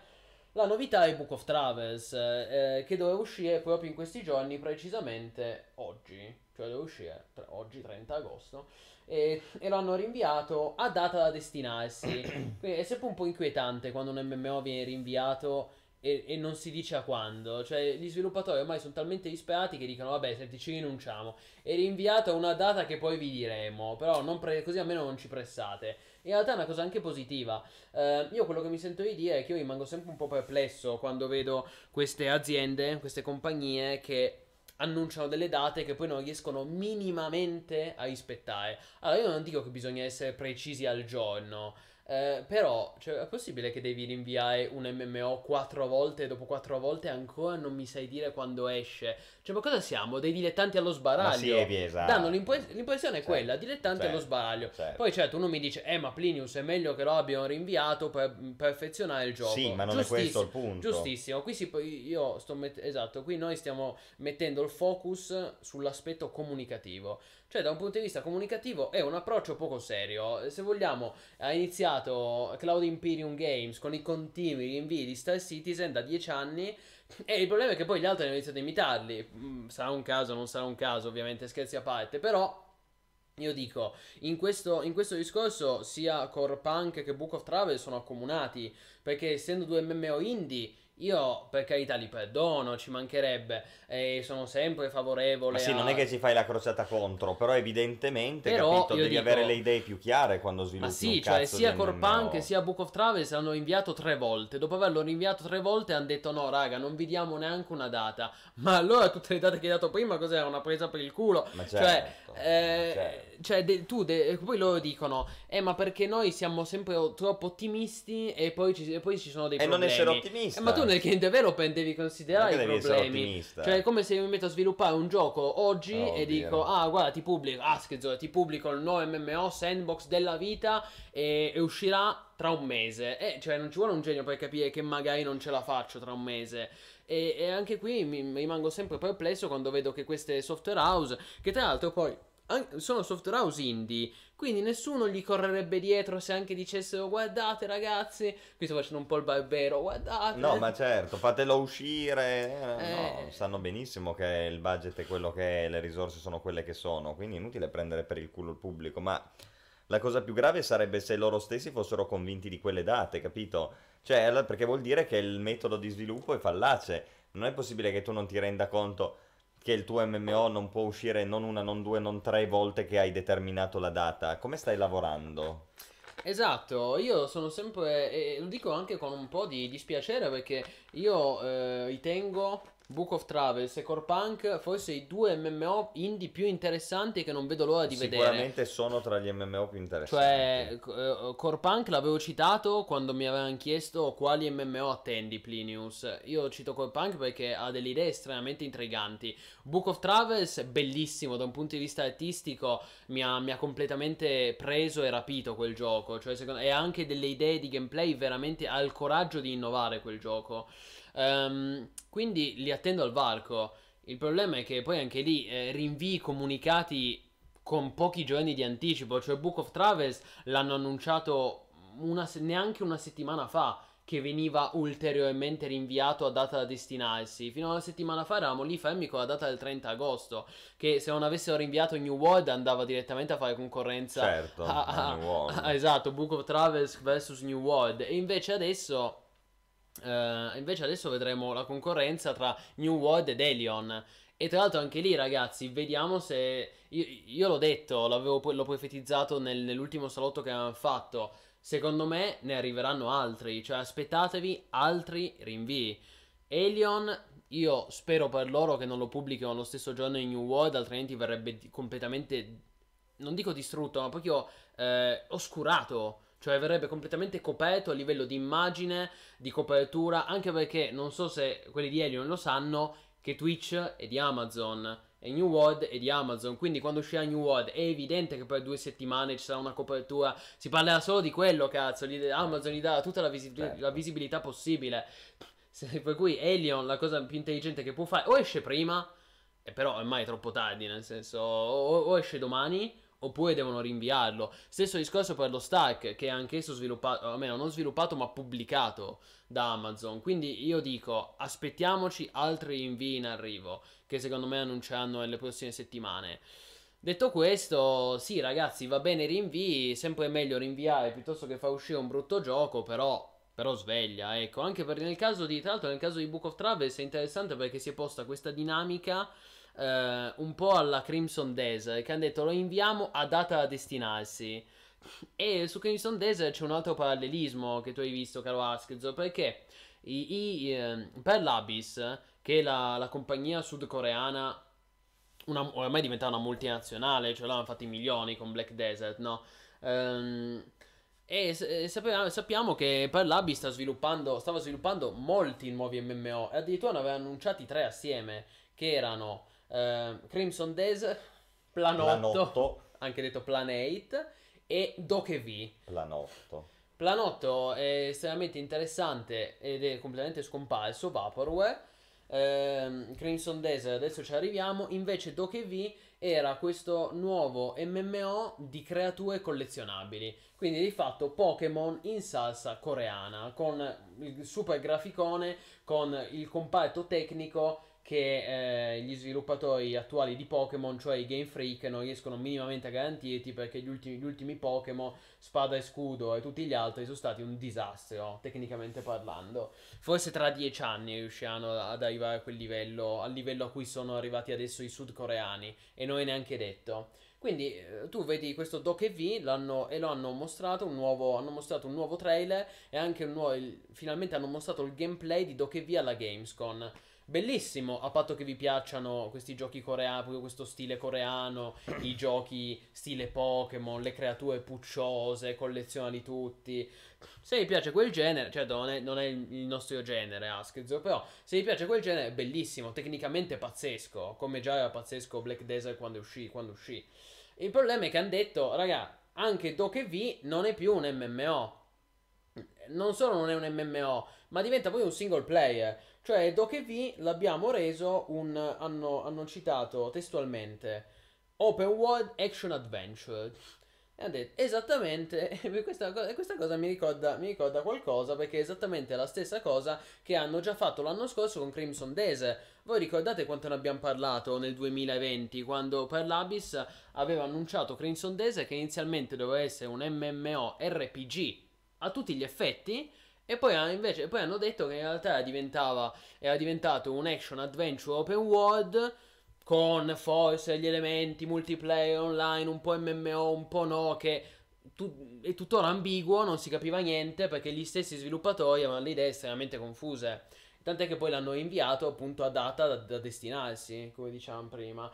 La novità è Book of Travels, eh, che doveva uscire proprio in questi giorni, precisamente oggi, cioè doveva uscire tre- oggi 30 agosto, e, e lo hanno rinviato a data da destinarsi. Quindi è sempre un po' inquietante quando un MMO viene rinviato e, e non si dice a quando. Cioè, gli sviluppatori ormai sono talmente disperati che dicono: Vabbè, senti, ci rinunciamo. È rinviato a una data che poi vi diremo. Però pre- così almeno non ci pressate. In realtà è una cosa anche positiva. Eh, io quello che mi sento di dire è che io rimango sempre un po' perplesso quando vedo queste aziende, queste compagnie che annunciano delle date che poi non riescono minimamente a rispettare. Allora, io non dico che bisogna essere precisi al giorno. Eh, però, cioè, è possibile che devi rinviare un MMO quattro volte e dopo quattro volte ancora non mi sai dire quando esce? Cioè, ma cosa siamo? Dei dilettanti allo sbaraglio? Sì, esatto. Danno l'impo- l'impressione è Certo, quella, dilettanti allo certo, sbaraglio. certo. Poi certo, uno mi dice, eh ma Plinius è meglio che lo abbiano rinviato per perfezionare il gioco. Sì, ma non è questo il punto. Giustissimo, qui si, poi io sto mettendo, esatto, qui noi stiamo mettendo il focus sull'aspetto comunicativo. Cioè, da un punto di vista comunicativo è un approccio poco serio. Se vogliamo, ha iniziato Cloud Imperium Games con i continui rinvii di Star Citizen da 10 anni. E il problema è che poi gli altri hanno iniziato a imitarli. Mm, sarà un caso, non sarà un caso, ovviamente, scherzi a parte. Però io dico, in questo, in questo discorso sia Core Punk che Book of Travel sono accomunati, perché essendo due MMO indie, io per carità li perdono, ci mancherebbe, e sono sempre favorevole. Ma sì, a... non è che ci fai la crociata contro, però evidentemente, Però capito, devi dico- avere le idee più chiare quando sviluppi Ma sì, cioè sia di Core MMO. Punk sia Book of Travels hanno inviato tre volte. Dopo averlo rinviato tre volte hanno detto no, raga, non vi diamo neanche una data. Ma allora tutte le date che hai dato prima cos'era? Una presa per il culo? Ma Cioè, certo, eh, certo. cioè de- tu, de- poi loro dicono, eh ma perché noi siamo sempre troppo ottimisti e poi ci, e poi ci sono dei E non problemi. essere ottimista. Eh, ma tu nel game development devi considerare i problemi. Cioè è come se io mi metto a sviluppare un gioco oggi Oh, e dico, ah guarda ti pubblico, ah schizzo, ti pubblico il nuovo MMO sandbox della vita e, e uscirà tra un mese. Eh, cioè non ci vuole un genio per capire che magari non ce la faccio tra un mese. E, e anche qui mi, mi rimango sempre perplesso quando vedo che queste software house, che tra l'altro poi sono software house indie, quindi nessuno gli correrebbe dietro se anche dicessero guardate ragazzi, qui sto facendo un po' il barbero, guardate. No, ma certo, fatelo uscire. eh, no, Eh. sanno benissimo che il budget è quello che è, le risorse sono quelle che sono, quindi è inutile prendere per il culo il pubblico, ma la cosa più grave sarebbe se loro stessi fossero convinti di quelle date, capito? Cioè, perché vuol dire che il metodo di sviluppo è fallace. Non è possibile che tu non ti renda conto che il tuo MMO non può uscire non una, non due, non tre volte che hai determinato la data. Come stai lavorando? Esatto, io sono sempre, e lo dico anche con un po' di dispiacere perché io eh, ritengo Book of Travels e Core Punk forse i due MMO indie più interessanti che non vedo l'ora di vedere. Sicuramente sono tra gli MMO più interessanti. Cioè, eh, Core Punk l'avevo citato quando mi avevano chiesto quali MMO attendi, Plinius. Io cito Core Punk perché ha delle idee estremamente intriganti. Book of Travels, bellissimo da un punto di vista artistico, mi ha, mi ha completamente preso e rapito quel gioco. Cioè, secondo, e ha anche delle idee di gameplay veramente. Ha il coraggio di innovare quel gioco. Ehm, quindi li attendo al varco. Il problema è che poi anche lì eh, rinvii comunicati con pochi giorni di anticipo. Cioè, Book of Travels l'hanno annunciato una se- neanche una settimana fa. Che veniva ulteriormente rinviato a data da destinarsi. Fino a una settimana fa eravamo lì fermi con la data del 30 agosto. Che se non avessero rinviato New World andava direttamente a fare concorrenza Certo, a- a a- New World. a- esatto, Book of Travels vs New World. E invece adesso. Eh, invece adesso vedremo la concorrenza tra New World ed Elion. E tra l'altro anche lì, ragazzi, vediamo se. Io, io l'ho detto, l'avevo, l'ho profetizzato nel- nell'ultimo salotto che avevamo fatto. Secondo me ne arriveranno altri. Cioè, aspettatevi altri rinvii. Elion, io spero per loro che non lo pubblichino lo stesso giorno in New World, altrimenti verrebbe completamente. Non dico distrutto, ma proprio eh, oscurato. Cioè verrebbe completamente coperto a livello di immagine, di copertura, anche perché non so se quelli di Elion lo sanno che Twitch è di Amazon e New World è di Amazon, quindi quando uscirà New World è evidente che per due settimane ci sarà una copertura, si parlerà solo di quello, cazzo, Amazon gli dà tutta la, visi- Certo. la visibilità possibile. Se- per cui Elion la cosa più intelligente che può fare o esce prima, e però ormai è troppo tardi, nel senso o, o esce domani oppure devono rinviarlo. Stesso discorso per lo Stark, che è anch'esso sviluppato, o almeno non sviluppato ma pubblicato da Amazon. Quindi io dico, aspettiamoci altri rinvii in arrivo, che secondo me annunceranno nelle prossime settimane. Detto questo, sì ragazzi, va bene rinvii, sempre meglio rinviare piuttosto che far uscire un brutto gioco, però... Però sveglia, ecco, anche perché nel caso di, tra l'altro nel caso di Book of Travels è interessante perché si è posta questa dinamica eh, un po' alla Crimson Desert, che hanno detto lo inviamo a data da destinarsi. E su Crimson Desert c'è un altro parallelismo che tu hai visto, caro Askezo, perché i, i, eh, per l'Abyss, che è la, la compagnia sudcoreana, una, ormai è diventata una multinazionale, cioè l'hanno fatti milioni con Black Desert, no? Ehm, e e sappiamo, che per l'Abyss sta sviluppando, stava sviluppando molti nuovi MMO e addirittura ne aveva annunciati tre assieme, che erano eh, Crimson Desert, Planotto, Planotto. anche detto Planate, e Dokev. Planotto. Planotto è estremamente interessante ed è completamente scomparso, Vaporware. Ehm, Crimson Desert, adesso ci arriviamo. Invece Dokev era questo nuovo MMO di creature collezionabili. Quindi di fatto Pokémon in salsa coreana, con il super graficone, con il comparto tecnico che eh, gli sviluppatori attuali di Pokémon, cioè i Game Freak, non riescono minimamente a garantirti perché gli ultimi, ultimi Pokémon, Spada e Scudo e tutti gli altri sono stati un disastro, tecnicamente parlando. Forse tra dieci anni riusciranno ad arrivare a quel livello, al livello a cui sono arrivati adesso i sudcoreani, e non è neanche detto. Quindi eh, tu vedi questo Doc V l'hanno, e lo hanno mostrato un nuovo, hanno mostrato un nuovo trailer e anche un nuovo, il, finalmente hanno mostrato il gameplay di Doc V alla Gamescom. Bellissimo, a patto che vi piacciono questi giochi coreani, proprio questo stile coreano, i giochi stile Pokémon, le creature pucciose, collezionali tutti. Se vi piace quel genere, certo non è, non è il, nostro genere Askzo, però se vi piace quel genere è bellissimo, tecnicamente pazzesco, come già era pazzesco Black Desert quando uscì. Quando uscì. Il problema è che hanno detto, raga, anche Doke V non è più un MMO. Non solo non è un MMO, ma diventa poi un single player. Cioè, V l'abbiamo reso un. Hanno, hanno citato testualmente Open World Action Adventure. E hanno detto esattamente. questa, questa cosa mi ricorda, mi ricorda qualcosa perché è esattamente la stessa cosa che hanno già fatto l'anno scorso con Crimson Days. Voi ricordate quanto ne abbiamo parlato nel 2020 quando per aveva annunciato Crimson Days che inizialmente doveva essere un MMO RPG a tutti gli effetti e poi, invece, poi hanno detto che in realtà era diventato un action adventure open world con forse gli elementi multiplayer online, un po' MMO, un po' no, che tu, è tuttora ambiguo, non si capiva niente perché gli stessi sviluppatori avevano le idee estremamente confuse. Tant'è che poi l'hanno inviato appunto a data da, da destinarsi, come dicevamo prima.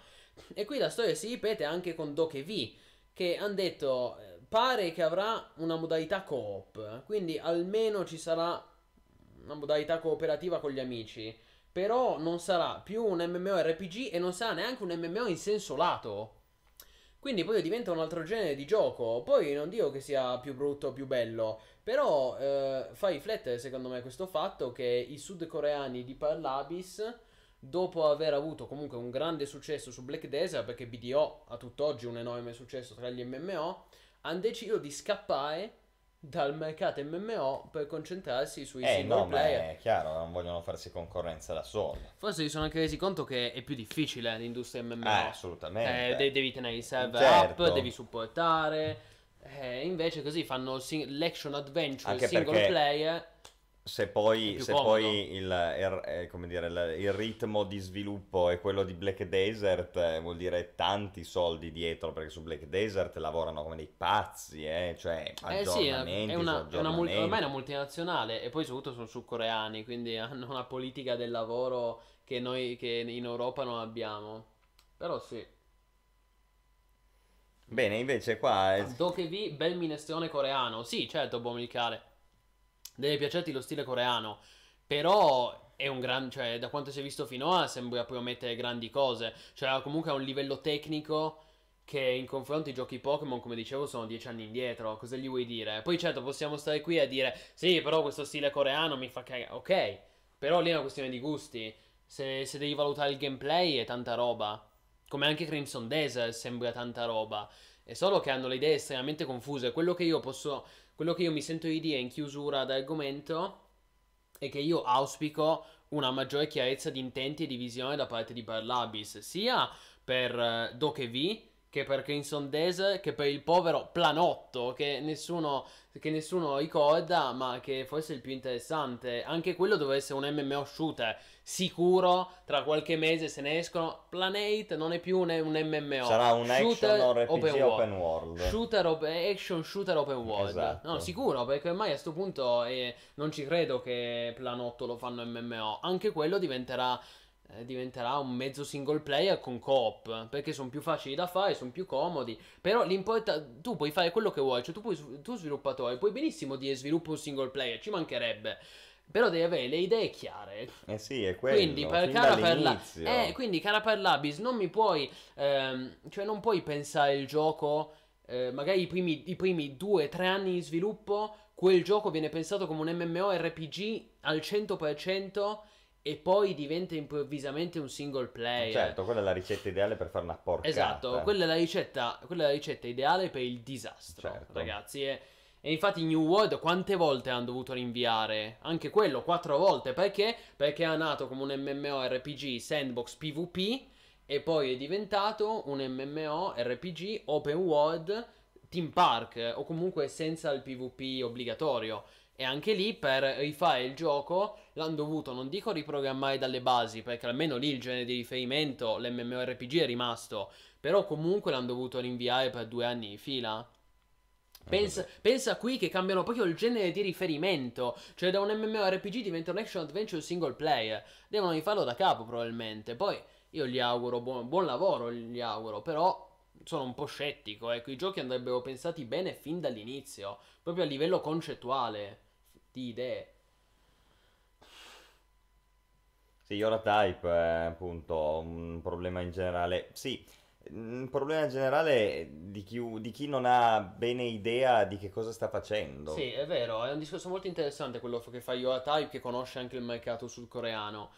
E qui la storia si ripete anche con Doke V, che hanno detto pare che avrà una modalità coop, quindi almeno ci sarà una modalità cooperativa con gli amici. Però non sarà più un MMORPG e non sarà neanche un MMO in senso lato. Quindi poi diventa un altro genere di gioco. Poi non dico che sia più brutto o più bello, però eh, fa riflettere secondo me questo fatto che i sudcoreani di Parlabis, dopo aver avuto comunque un grande successo su Black Desert, perché BDO ha tutt'oggi un enorme successo tra gli MMO, hanno deciso di scappare dal mercato MMO per concentrarsi sui eh, single no, player. Ma è chiaro, non vogliono farsi concorrenza da soli. Forse si sono anche resi conto che è più difficile l'industria MMO. Eh, assolutamente. Eh, de- devi tenere i server Certo. up, devi supportare. Eh, invece così fanno sing- l'action adventure Anche single perché- player. Se poi, se poi il, il- eh, come dire, il- il ritmo di sviluppo è quello di Black Desert, eh, vuol dire tanti soldi dietro, perché su Black Desert lavorano come dei pazzi, eh, cioè Eh sì, è aggiornamenti una, è una aggiornamenti. ormai è una multinazionale e poi soprattutto sono sudcoreani, quindi hanno una politica del lavoro che noi che in Europa non abbiamo. Però sì. Bene, invece qua... è- Doke V, bel minestrone coreano. Sì, certo, Bomilcare. Deve piacerti lo stile coreano. Però è un gran. Cioè, da quanto si è visto finora, sembra promettere grandi cose. Cioè, comunque ha un livello tecnico. Che in confronto ai giochi Pokémon, come dicevo, sono dieci anni indietro. Cosa gli vuoi dire? Poi, certo, possiamo stare qui a dire: Sì, però questo stile coreano mi fa cagare. Ok, però lì è una questione di gusti. Se, se devi valutare il gameplay, è tanta roba. Come anche Crimson Desert sembra tanta roba. È solo che hanno le idee estremamente confuse. Quello che io posso. Quello che io mi sento di dire in chiusura d'argomento è che io auspico una maggiore chiarezza di intenti e di visione da parte di Parlabis, sia per eh, Doke V che per Crimson Desert che per il povero Planotto che nessuno, che nessuno ricorda ma che forse è il più interessante. Anche quello doveva essere un MMO shooter sicuro tra qualche mese se ne escono. Planate non è più un, un MMO. Sarà un Shooter action open open, world. world. Shooter op- action shooter open world. Esatto. No, sicuro, perché ormai a questo punto eh, non ci credo che Planotto lo fanno MMO. Anche quello diventerà, eh, diventerà un mezzo single player con coop. Perché sono più facili da fare, sono più comodi. Però l'importa tu puoi fare quello che vuoi. Cioè, tu, puoi, tu sviluppatore, puoi benissimo dire sviluppo un single player, ci mancherebbe. Però devi avere le idee chiare. Eh sì, è quello. Quindi per cara per la... eh, quindi cara per l'Abis non mi puoi ehm, cioè non puoi pensare il gioco eh, magari i primi, i primi due tre anni di sviluppo quel gioco viene pensato come un MMORPG al 100% e poi diventa improvvisamente un single player Certo, quella è la ricetta ideale per fare una porcata. Esatto, quella è la ricetta, quella è la ricetta ideale per il disastro, Certo. ragazzi. E, E infatti New World quante volte hanno dovuto rinviare? Anche quello, quattro volte. Perché? Perché è nato come un MMORPG sandbox PvP e poi è diventato un MMORPG open world team park o comunque senza il PvP obbligatorio. E anche lì per rifare il gioco l'hanno dovuto, non dico riprogrammare dalle basi, perché almeno lì il genere di riferimento, l'MMORPG è rimasto, però comunque l'hanno dovuto rinviare per due anni di fila. Pensa, pensa, qui che cambiano proprio il genere di riferimento. Cioè, da un MMORPG diventa un action adventure single player. Devono rifarlo da capo, probabilmente. Poi io gli auguro buon, buon lavoro, gli auguro. Però sono un po' scettico. Ecco, i giochi andrebbero pensati bene fin dall'inizio. Proprio a livello concettuale di idee. Sì, ora type è appunto un problema in generale. Sì, un problema generale di chi, di chi non ha bene idea di che cosa sta facendo. Sì, è vero, è un discorso molto interessante quello che fa Yoa Type che conosce anche il mercato sudcoreano.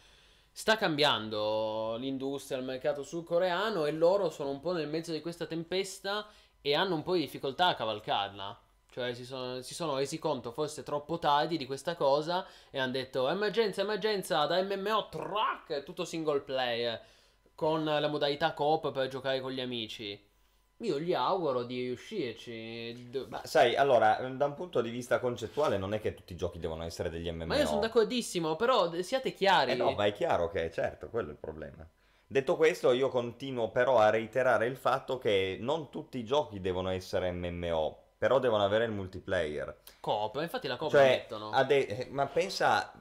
Sta cambiando l'industria, il mercato sudcoreano e loro sono un po' nel mezzo di questa tempesta e hanno un po' di difficoltà a cavalcarla. Cioè si sono, si sono resi conto forse troppo tardi di questa cosa e hanno detto emergenza, emergenza, da MMO, track, tutto single player con la modalità coop per giocare con gli amici. Io gli auguro di riuscirci. Ma sai, allora, da un punto di vista concettuale non è che tutti i giochi devono essere degli MMO. Ma io sono d'accordissimo, però siate chiari. Eh no, ma è chiaro che, certo, quello è il problema. Detto questo, io continuo però a reiterare il fatto che non tutti i giochi devono essere MMO, però devono avere il multiplayer. Coop, infatti la coop cioè, mettono. Ade- ma pensa,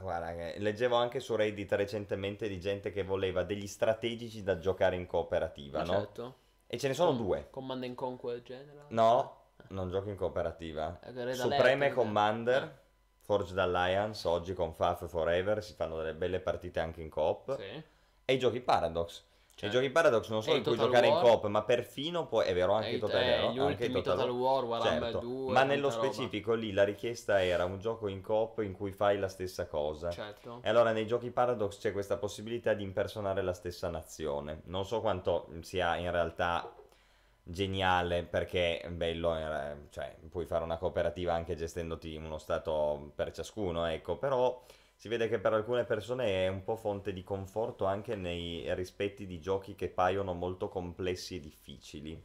guarda, leggevo anche su Reddit recentemente di gente che voleva degli strategici da giocare in cooperativa, Ma no? certo. E ce ne sono Com- due. Command and Conquer General? No, non giochi in cooperativa. Eh, Supreme Commander, Forged Alliance, oggi con Faf Forever si fanno delle belle partite anche in coop. Sì. E i giochi Paradox. Cioè, I giochi Paradox non solo in cui Total giocare War. in coop, ma perfino poi è vero anche E Total, eh, gli anche ultimi Total War, Warhammer certo. 2, Ma nello tanta roba. specifico lì la richiesta era un gioco in coop in cui fai la stessa cosa. Certo. E allora nei giochi Paradox c'è questa possibilità di impersonare la stessa nazione. Non so quanto sia in realtà geniale perché è bello, eh, cioè puoi fare una cooperativa anche gestendoti uno stato per ciascuno, ecco, però si vede che per alcune persone è un po' fonte di conforto anche nei rispetti di giochi che paiono molto complessi e difficili.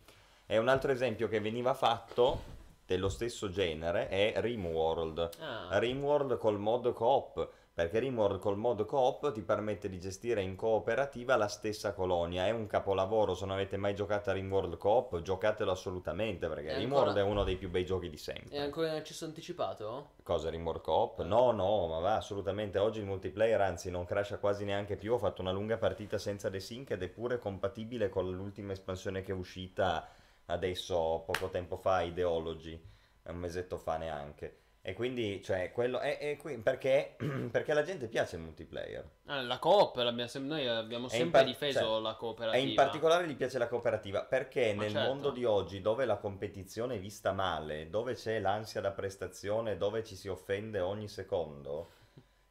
E un altro esempio che veniva fatto dello stesso genere è Rimworld. Ah, Rimworld col mod coop, perché Rimworld col mod coop ti permette di gestire in cooperativa la stessa colonia. È un capolavoro, se non avete mai giocato a Rimworld coop, giocatelo assolutamente, perché E Rimworld ancora- è uno dei più bei giochi di sempre. è ancora in accesso anticipato? Cosa Rimworld coop? No, no, ma va, assolutamente. Oggi il multiplayer, anzi, non crasha quasi neanche più. Ho fatto una lunga partita senza desync ed è pure compatibile con l'ultima espansione che è uscita adesso, poco tempo fa, Ideology, un mesetto fa neanche. E quindi, cioè, quello è, è qui perché, perché alla gente piace il multiplayer. Ah, la coop, sem- noi abbiamo sempre par- difeso cioè, la cooperativa. E in particolare gli piace la cooperativa perché Ma nel certo. mondo di oggi, dove la competizione è vista male, dove c'è l'ansia da prestazione, dove ci si offende ogni secondo,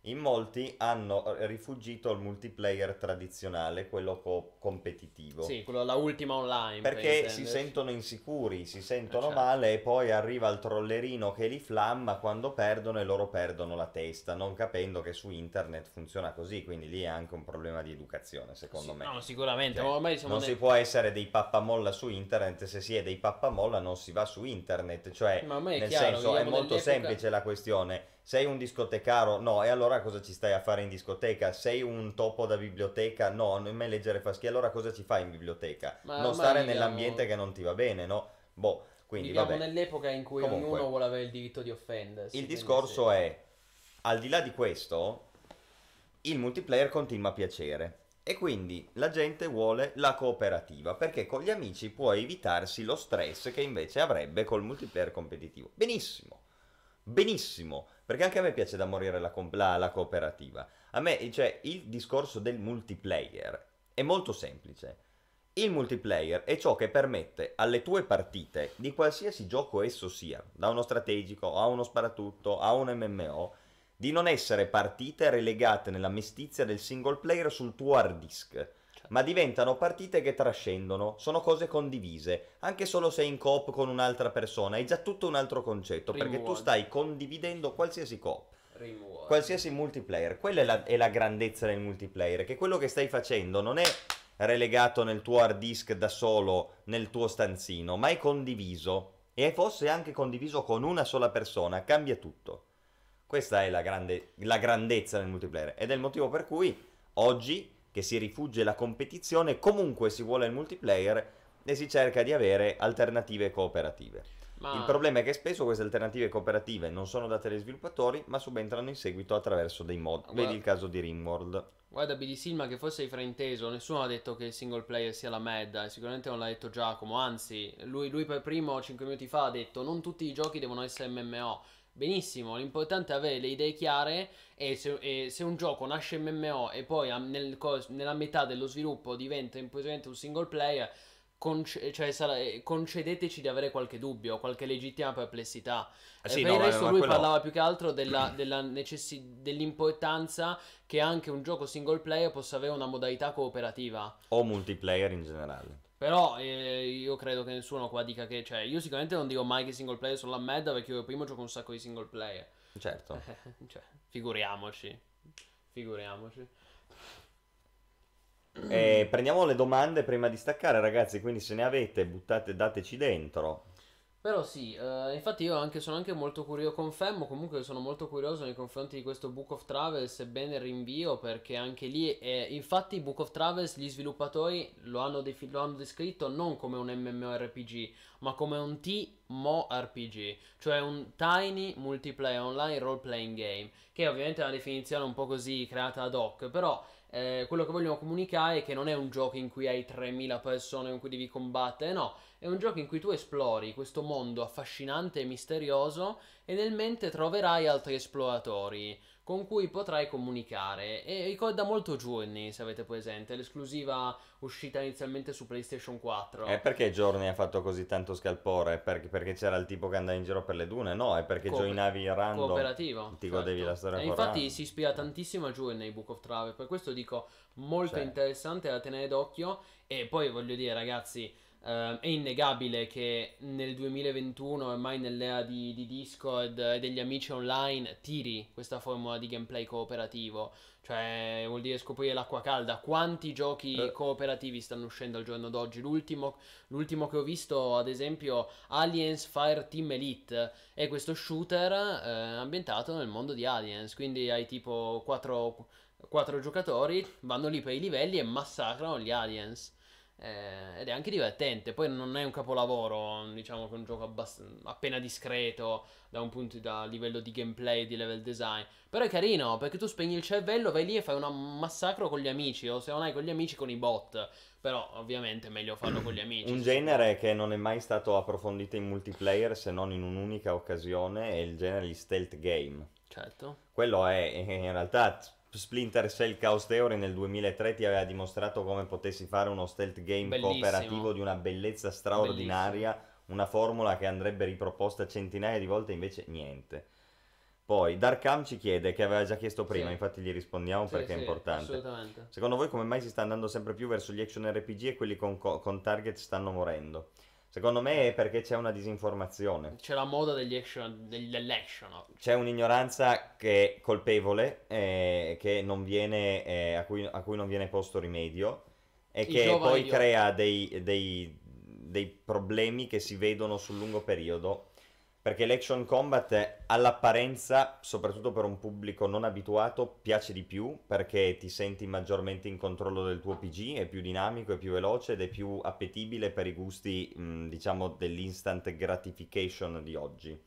in molti hanno eh, rifugito il multiplayer tradizionale, quello co- competitivo. Sì, quello la ultima online. per Perché si intenderci. sentono insicuri, si sentono Eh, certo. male e poi arriva il trollerino che li flamma quando perdono e loro perdono la testa, non capendo che su internet funziona così, quindi lì è anche un problema di educazione, secondo Sì, me. No, sicuramente. Cioè, non nel- si può essere dei pappamolla su internet, se si è dei pappamolla non si va su internet, cioè nel chiaro, senso è molto semplice la questione. Sei un discotecaro? No, e allora cosa ci stai a fare in discoteca? Sei un topo da biblioteca? No, non me leggere fa schifo, allora cosa ci fai in biblioteca? Ma non stare viviamo- nell'ambiente che non ti va bene, no? Boh, quindi Viviamo vabbè. nell'epoca in cui Comunque. ognuno vuole avere il diritto di offendersi. Il discorso sì. è, al di là di questo, il multiplayer continua a piacere. E quindi la gente vuole la cooperativa, perché con gli amici può evitarsi lo stress che invece avrebbe col multiplayer competitivo. Benissimo, benissimo, perché anche a me piace da morire la, la- la cooperativa. A me, cioè, il discorso del multiplayer è molto semplice. Il multiplayer è ciò che permette alle tue partite, di qualsiasi gioco esso sia, da uno strategico a uno sparatutto a un MMO, di non essere partite relegate nella mestizia del single player sul tuo hard disk. Ma diventano partite che trascendono, sono cose condivise, anche solo se in coop con un'altra persona, è già tutto un altro concetto, perché tu Rimworld. stai condividendo qualsiasi coop. Rimworld. qualsiasi multiplayer. Quella è la, è la grandezza del multiplayer, che quello che stai facendo non è relegato nel tuo hard disk da solo, nel tuo stanzino, ma è condiviso. E fosse anche condiviso con una sola persona, cambia tutto. Questa è la, grande- la grandezza del multiplayer. Ed è il motivo per cui oggi, che si rifugge la competizione, comunque si vuole il multiplayer e si cerca di avere alternative cooperative. Ma- Il problema è che spesso queste alternative cooperative non sono date agli sviluppatori, ma subentrano in seguito attraverso dei mod. Guarda- Vedi il caso di Rimworld. Guarda, BD Silma che forse hai frainteso, nessuno ha detto che il single player sia la medda, e sicuramente non l'ha detto Giacomo, anzi, lui, lui per primo 5 minuti fa ha detto non tutti i giochi devono essere MMO. Benissimo, l'importante è avere le idee chiare e se, e se un gioco nasce MMO e poi nel nella metà dello sviluppo diventa improvvisamente un single player, conce- cioè sarà- eh, concedeteci di avere qualche dubbio, qualche legittima perplessità. Eh E sì, per no, il resto lui quello- parlava più che altro della, della necessi- dell'importanza che anche un gioco single player possa avere una modalità cooperativa. O multiplayer in generale. Però eh, io credo che nessuno qua dica che... Cioè, io sicuramente non dico mai che i single player sono la merda perché io prima gioco un sacco di single player. Certo. cioè, figuriamoci. Figuriamoci. Eh, prendiamo le domande prima di staccare, ragazzi. Quindi se ne avete, buttate, dateci dentro. Però sì, eh, infatti io anche, sono anche molto curioso, confermo comunque sono molto curioso nei confronti di questo Book of Travels, sebbene rinvio, perché anche lì, è, infatti Book of Travels gli sviluppatori lo hanno, defi- lo hanno descritto non come un MMORPG, ma come un TMORPG, cioè un Tiny Multiplayer Online Role Playing Game, che ovviamente è una definizione un po' così creata ad hoc, però eh, quello che vogliono comunicare è che non è un gioco in cui hai 3000 persone con cui devi combattere, no, è un gioco in cui tu esplori questo mondo affascinante e misterioso e nel mente troverai altri esploratori con cui potrai comunicare. E ricorda molto Journey, se avete presente, l'esclusiva uscita inizialmente su PlayStation 4. E perché Journey ha fatto così tanto scalpore? Perché, perché c'era il tipo che andava in giro per le dune? No, è perché Cooper- gioinavi random. Cooperativo. Ti godevi certo. la storia E infatti random. si ispira tantissimo a Journey Book of Travel, per questo dico molto Sì. interessante da tenere d'occhio e poi voglio dire ragazzi ehm, è innegabile che nel 2021 ormai nell'era di, di Discord e degli amici online tiri questa formula di gameplay cooperativo. Cioè vuol dire scoprire l'acqua calda. Quanti giochi Eh. cooperativi stanno uscendo al giorno d'oggi? L'ultimo, l'ultimo che ho visto ad esempio Aliens Fire Team Elite. È questo shooter eh, ambientato nel mondo di Aliens, quindi hai tipo 4, giocatori, vanno lì per i livelli e massacrano gli aliens. Eh, ed è anche divertente, poi non è un capolavoro, diciamo che è un gioco abbast- appena discreto da un punto di da livello di gameplay, di level design. Però è carino perché tu spegni il cervello, vai lì e fai un massacro con gli amici, o se non hai con gli amici con i bot. Però ovviamente è meglio farlo con gli amici. Un genere che non è mai stato approfondito in multiplayer se non in un'unica occasione è il genere di stealth game. Certo. Quello è, in realtà Splinter Cell Chaos Theory nel 2003 ti aveva dimostrato come potessi fare uno stealth game Bellissimo. cooperativo di una bellezza straordinaria, una formula che andrebbe riproposta centinaia di volte, invece niente. Poi Darkham ci chiede, che aveva già chiesto prima, Sì. infatti gli rispondiamo Sì, perché è sì, importante. Assolutamente. Secondo voi come mai si sta andando sempre più verso gli action RPG e quelli con, co- con target stanno morendo? Secondo me è perché c'è una disinformazione. C'è la moda degli action, dell'action. C'è un'ignoranza che è colpevole, eh, che non viene, eh, a, cui, a cui non viene posto rimedio e I che poi di crea dei, dei- dei problemi che si vedono sul lungo periodo. Perché l'action combat all'apparenza, soprattutto per un pubblico non abituato, piace di più perché ti senti maggiormente in controllo del tuo PG, è più dinamico, è più veloce ed è più appetibile per i gusti, diciamo, dell'instant gratification di oggi.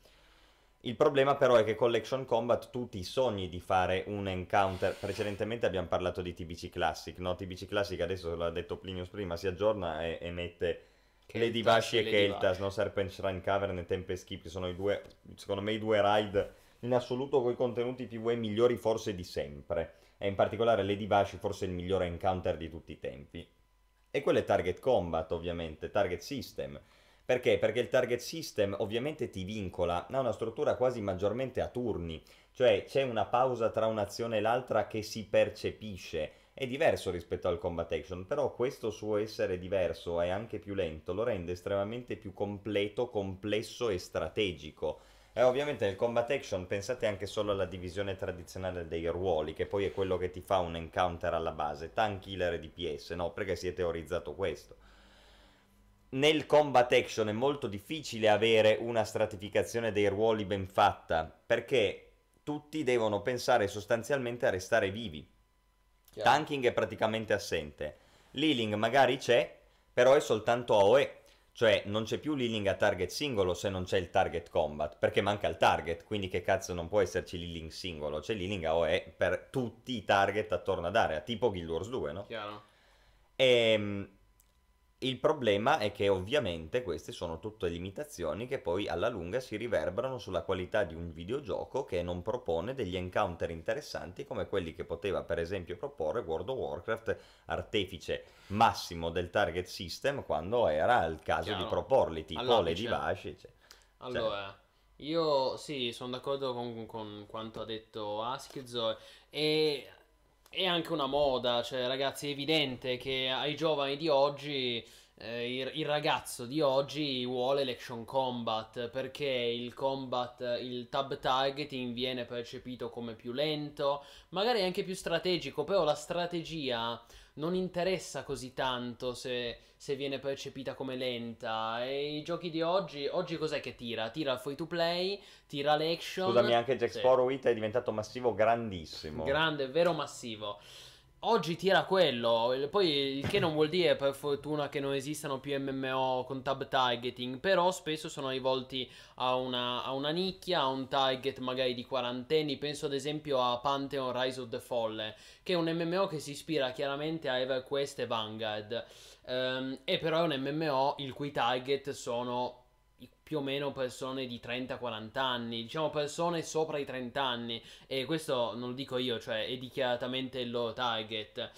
Il problema però è che con l'action combat tu ti sogni di fare un encounter. Precedentemente abbiamo parlato di TBC Classic, no? TBC Classic adesso l'ha detto Plinius prima, si aggiorna e, e mette Lady Vashi e Keltas, no? Serpent Shrine Cavern e Tempest Keep, che sono i due, secondo me, i due ride in assoluto con i contenuti PvE migliori forse di sempre. E in particolare Lady Vashi forse il migliore encounter di tutti i tempi. E quello è Target Combat, ovviamente, Target System. Perché? Perché il Target System ovviamente ti vincola, ha una struttura quasi maggiormente a turni, cioè c'è una pausa tra un'azione e l'altra che si percepisce è diverso rispetto al combat action, però questo suo essere diverso e anche più lento lo rende estremamente più completo, complesso e strategico. E ovviamente nel combat action pensate anche solo alla divisione tradizionale dei ruoli, che poi è quello che ti fa un encounter alla base, tank, healer e DPS, no? Perché si è teorizzato questo. Nel combat action è molto difficile avere una stratificazione dei ruoli ben fatta, perché tutti devono pensare sostanzialmente a restare vivi. Chiaro. Tanking è praticamente assente. L'healing magari c'è, però è soltanto AOE. Cioè non c'è più l'healing a target singolo se non c'è il target combat, perché manca il target, quindi che cazzo non può esserci l'healing singolo, c'è l'healing AOE per tutti i target attorno ad area, tipo Guild Wars 2, no? Chiaro. E il problema è che ovviamente queste sono tutte limitazioni che poi alla lunga si riverberano sulla qualità di un videogioco che non propone degli encounter interessanti come quelli che poteva per esempio proporre World of Warcraft, artefice massimo del target system quando era il caso Chiaro. di proporli, tipo Allora, Lady c'è- Vash. Cioè. Allora, io sì, sono d'accordo con, con quanto ha detto Askzo e è anche una moda, cioè ragazzi è evidente che ai giovani di oggi, eh, il, il ragazzo di oggi vuole l'action combat perché il combat, il tab targeting viene percepito come più lento, magari anche più strategico, però la strategia non interessa così tanto se, se viene percepita come lenta. E i giochi di oggi, oggi cos'è che tira? Tira il free to play, tira l'action. Scusami, anche Jack Sì. Sparrow Hit è diventato massivo grandissimo. Grande, vero massivo. Oggi tira quello, poi il che non vuol dire per fortuna che non esistano più MMO con tab targeting, però spesso sono rivolti a una, a una nicchia, a un target magari di quarantenni, penso ad esempio a Pantheon Rise of the Fallen, che è un MMO che si ispira chiaramente a EverQuest e Vanguard, Ehm, e però è un MMO il cui target sono più o meno persone di 30-40 anni, diciamo persone sopra i 30 anni, e questo non lo dico io, cioè è dichiaratamente il loro target.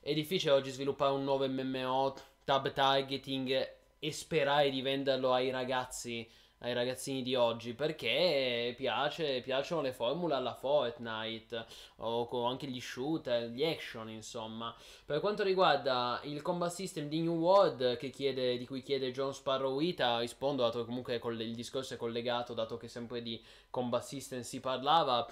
È difficile oggi sviluppare un nuovo MMO tab targeting e sperare di venderlo ai ragazzi, ai ragazzini di oggi, perché piace, piacciono le formule alla Fortnite, o anche gli shooter, gli action, insomma. Per quanto riguarda il combat system di New World chiede, di cui chiede John Sparrow Ita, rispondo dato che comunque il discorso è collegato, dato che sempre di combat system si parlava.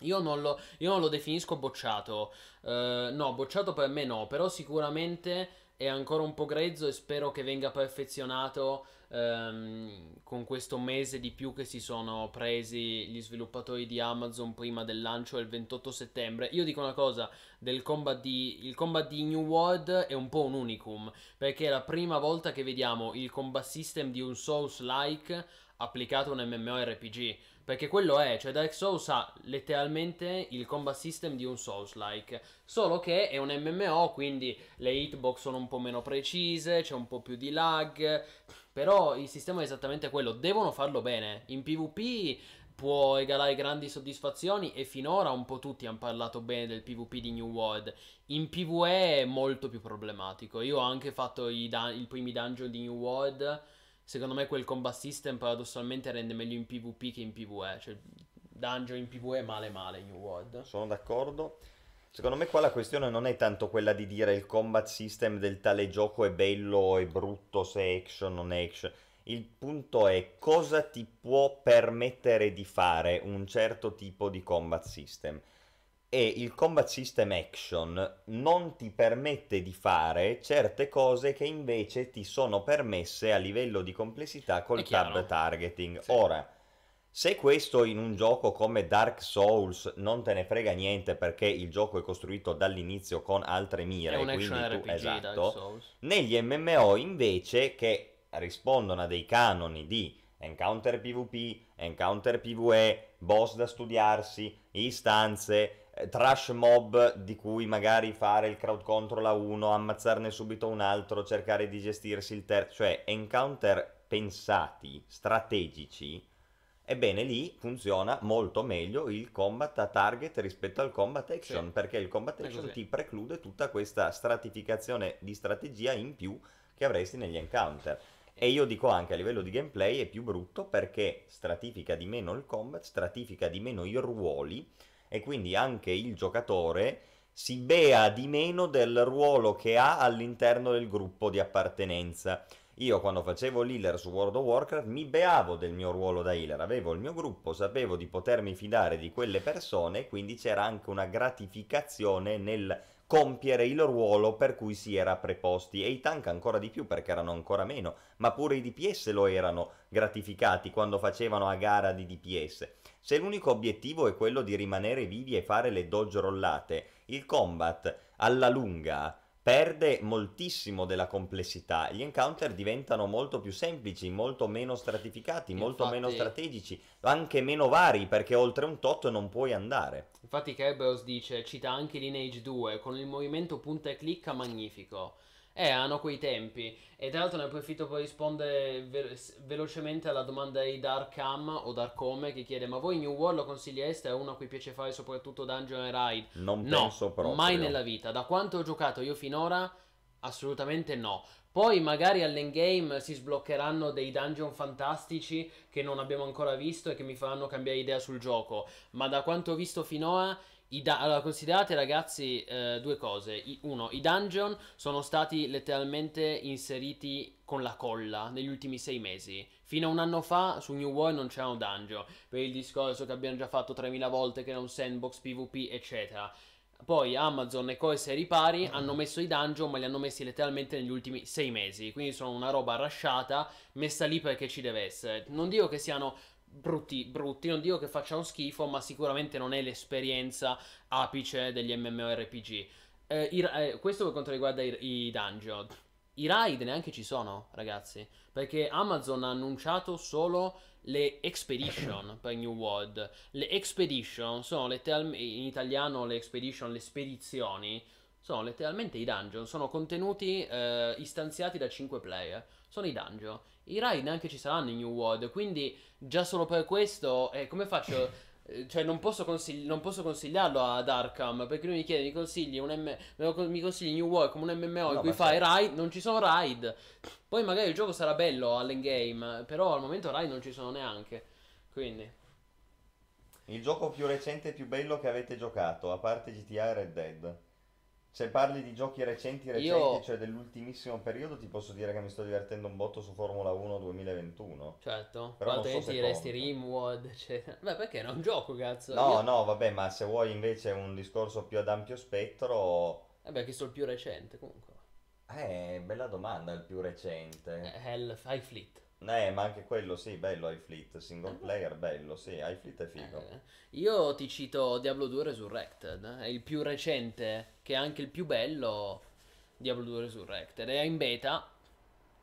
Io non lo, io non lo definisco bocciato. Eh, no, bocciato per me no, però sicuramente è ancora un po' grezzo e spero che venga perfezionato ehm, con questo mese di più che si sono presi gli sviluppatori di Amazon prima del lancio il 28 settembre. Io dico una cosa, del combat di, il combat di New World è un po' un unicum, perché è la prima volta che vediamo il combat system di un Souls-like applicato a un MMORPG. Perché quello è, cioè Dark Souls ha letteralmente il combat system di un Souls-like. Solo che è un MMO, quindi le hitbox sono un po' meno precise, c'è un po' più di lag. Però il sistema è esattamente quello. Devono farlo bene. In PvP può regalare grandi soddisfazioni e finora un po' tutti hanno parlato bene del PvP di New World. In PvE è molto più problematico. Io ho anche fatto i, dun- i primi dungeon di New World. Secondo me quel combat system paradossalmente rende meglio in PvP che in PvE. Cioè, dungeon in PvE male male New World. Sono d'accordo. Secondo me qua la questione non è tanto quella di dire il combat system del tale gioco è bello e brutto se è action o non è action. Il punto è cosa ti può permettere di fare un certo tipo di combat system. E il combat system action non ti permette di fare certe cose che invece ti sono permesse a livello di complessità col È tab targeting. Sì. Ora, se questo in un gioco come Dark Souls non te ne frega niente perché il gioco è costruito dall'inizio con altre mire, È un quindi tu, RPG Dark esatto, negli MMO invece che rispondono a dei canoni di encounter PvP, encounter PvE, boss da studiarsi, istanze, eh, trash mob di cui magari fare il crowd control a uno, ammazzarne subito un altro, cercare di gestirsi il terzo, cioè encounter pensati, strategici, ebbene lì funziona molto meglio il combat a target rispetto al combat action, Sì. perché il combat action ti preclude tutta questa stratificazione di strategia in più che avresti negli encounter. E io dico anche a livello di gameplay è più brutto perché stratifica di meno il combat, stratifica di meno i ruoli e quindi anche il giocatore si bea di meno del ruolo che ha all'interno del gruppo di appartenenza. Io quando facevo l'healer su World of Warcraft mi beavo del mio ruolo da healer, avevo il mio gruppo, sapevo di potermi fidare di quelle persone quindi c'era anche una gratificazione nel compiere il ruolo per cui si era preposti e i tank ancora di più perché erano ancora meno, ma pure i DPS lo erano gratificati quando facevano a gara di DPS. Se l'unico obiettivo è quello di rimanere vivi e fare le dodge rollate, il combat alla lunga perde moltissimo della complessità. Gli encounter diventano molto più semplici, molto meno stratificati, Infatti, molto meno strategici, anche meno vari perché oltre un tot non puoi andare. Infatti Kerberos dice, cita anche Lineage 2, con il movimento punta e clicca magnifico. Eh, hanno quei tempi. E tra l'altro ne approfitto per rispondere ve- velocemente alla domanda di Darkam o Darkome che chiede ma voi New World lo consigliereste? È uno a cui piace fare soprattutto Dungeon e Ride? Non No, penso proprio. mai nella vita. Da quanto ho giocato io finora, assolutamente no. Poi magari all'endgame si sbloccheranno dei dungeon fantastici che non abbiamo ancora visto e che mi faranno cambiare idea sul gioco. Ma da quanto ho visto finora, da- allora, considerate ragazzi eh, due cose. I- uno, i dungeon sono stati letteralmente inseriti con la colla negli ultimi sei mesi. Fino a un anno fa su New World non c'era un dungeon, per il discorso che abbiamo già fatto 3000 volte che era un sandbox PvP, eccetera. Poi Amazon e cose ripari hanno messo i dungeon, ma li hanno messi letteralmente negli ultimi sei mesi. Quindi sono una roba rasciata, messa lì perché ci deve essere. Non dico che siano brutti, brutti, non dico che facciano schifo, ma sicuramente non è l'esperienza apice degli MMORPG. Eh, i- eh, questo per quanto riguarda i, i dungeon. I raid neanche ci sono, ragazzi, perché Amazon ha annunciato solo le expedition per New World. Le expedition sono letteralmente in italiano le expedition, le spedizioni sono letteralmente i dungeon, sono contenuti eh, istanziati da 5 player. Sono i dungeon. I raid neanche ci saranno in New World, quindi già solo per questo eh, come faccio eh, cioè non posso, consigli- non posso consigliarlo ad Arkham perché lui mi chiede mi consigli un M- mi consigli New World come un MMO in No, cui ma fai certo. raid non ci sono raid poi magari il gioco sarà bello all'endgame però al momento raid non ci sono neanche quindi Il gioco più recente e più bello che avete giocato, a parte GTA e Red Dead. Se parli di giochi recenti, recenti, Io- cioè dell'ultimissimo periodo, ti posso dire che mi sto divertendo un botto su Formula 1 2021. certo Però non so se diresti conta. Rimworld eccetera beh perché non gioco cazzo No, Io- no, vabbè, ma se vuoi invece un discorso più ad ampio spettro... eh beh che sono il più recente comunque Eh, bella domanda, il più recente. Eh, Hell High Fleet Eh, ma anche quello sì, bello iFleet, single player, bello, sì, iFleet è figo. Eh, io ti cito Diablo 2 Resurrected, è il più recente, che è anche il più bello, Diablo 2 Resurrected. È in beta,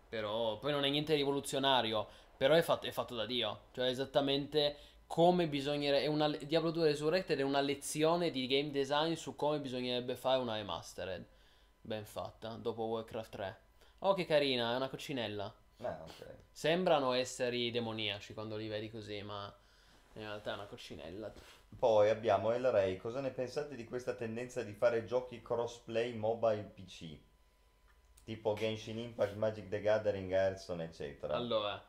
però poi non è niente rivoluzionario, però è fatto, è fatto da Dio, cioè esattamente come bisognerebbe... Una, Diablo 2 Resurrected è una lezione di game design su come bisognerebbe fare una remastered, ben fatta, dopo Warcraft 3. Oh che carina, è una coccinella. Ah, ok. Sembrano esseri demoniaci quando li vedi così, ma in realtà è una coccinella. Poi abbiamo El Rey, cosa ne pensate di questa tendenza di fare giochi crossplay mobile PC? Tipo Genshin Impact, Magic the Gathering, Hearthstone, eccetera. Allora,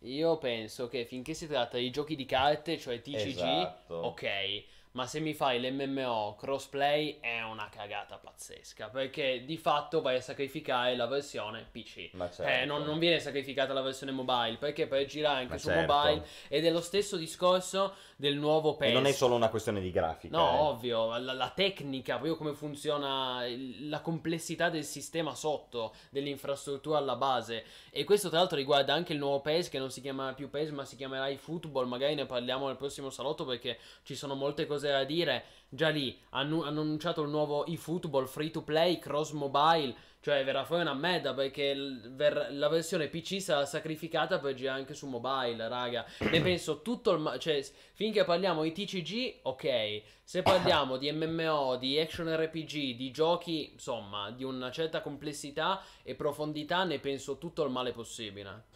io penso che finché si tratta di giochi di carte, cioè TCG, Esatto. ok. Ma se mi fai l'MMO crossplay è una cagata pazzesca. Perché di fatto vai a sacrificare la versione PC. Ma certo. Eh, non, non viene sacrificata la versione mobile. Perché per girare anche Ma su certo. mobile. Ed è lo stesso discorso del nuovo PES. E non è solo una questione di grafica. No, eh. ovvio, la, la tecnica, proprio come funziona, la complessità del sistema sotto, dell'infrastruttura alla base. E questo tra l'altro riguarda anche il nuovo PES che non si chiama più PES ma si chiamerà eFootball, magari ne parliamo nel prossimo salotto perché ci sono molte cose da dire. Già lì hanno, annunciato il nuovo eFootball free to play, cross mobile, cioè verrà fuori una merda perché la versione PC sarà sacrificata per girare anche su mobile, raga. Ne penso tutto il... cioè, finché parliamo di TCG, ok. Se parliamo di MMO, di action RPG, di giochi, insomma, di una certa complessità e profondità, ne penso tutto il male possibile.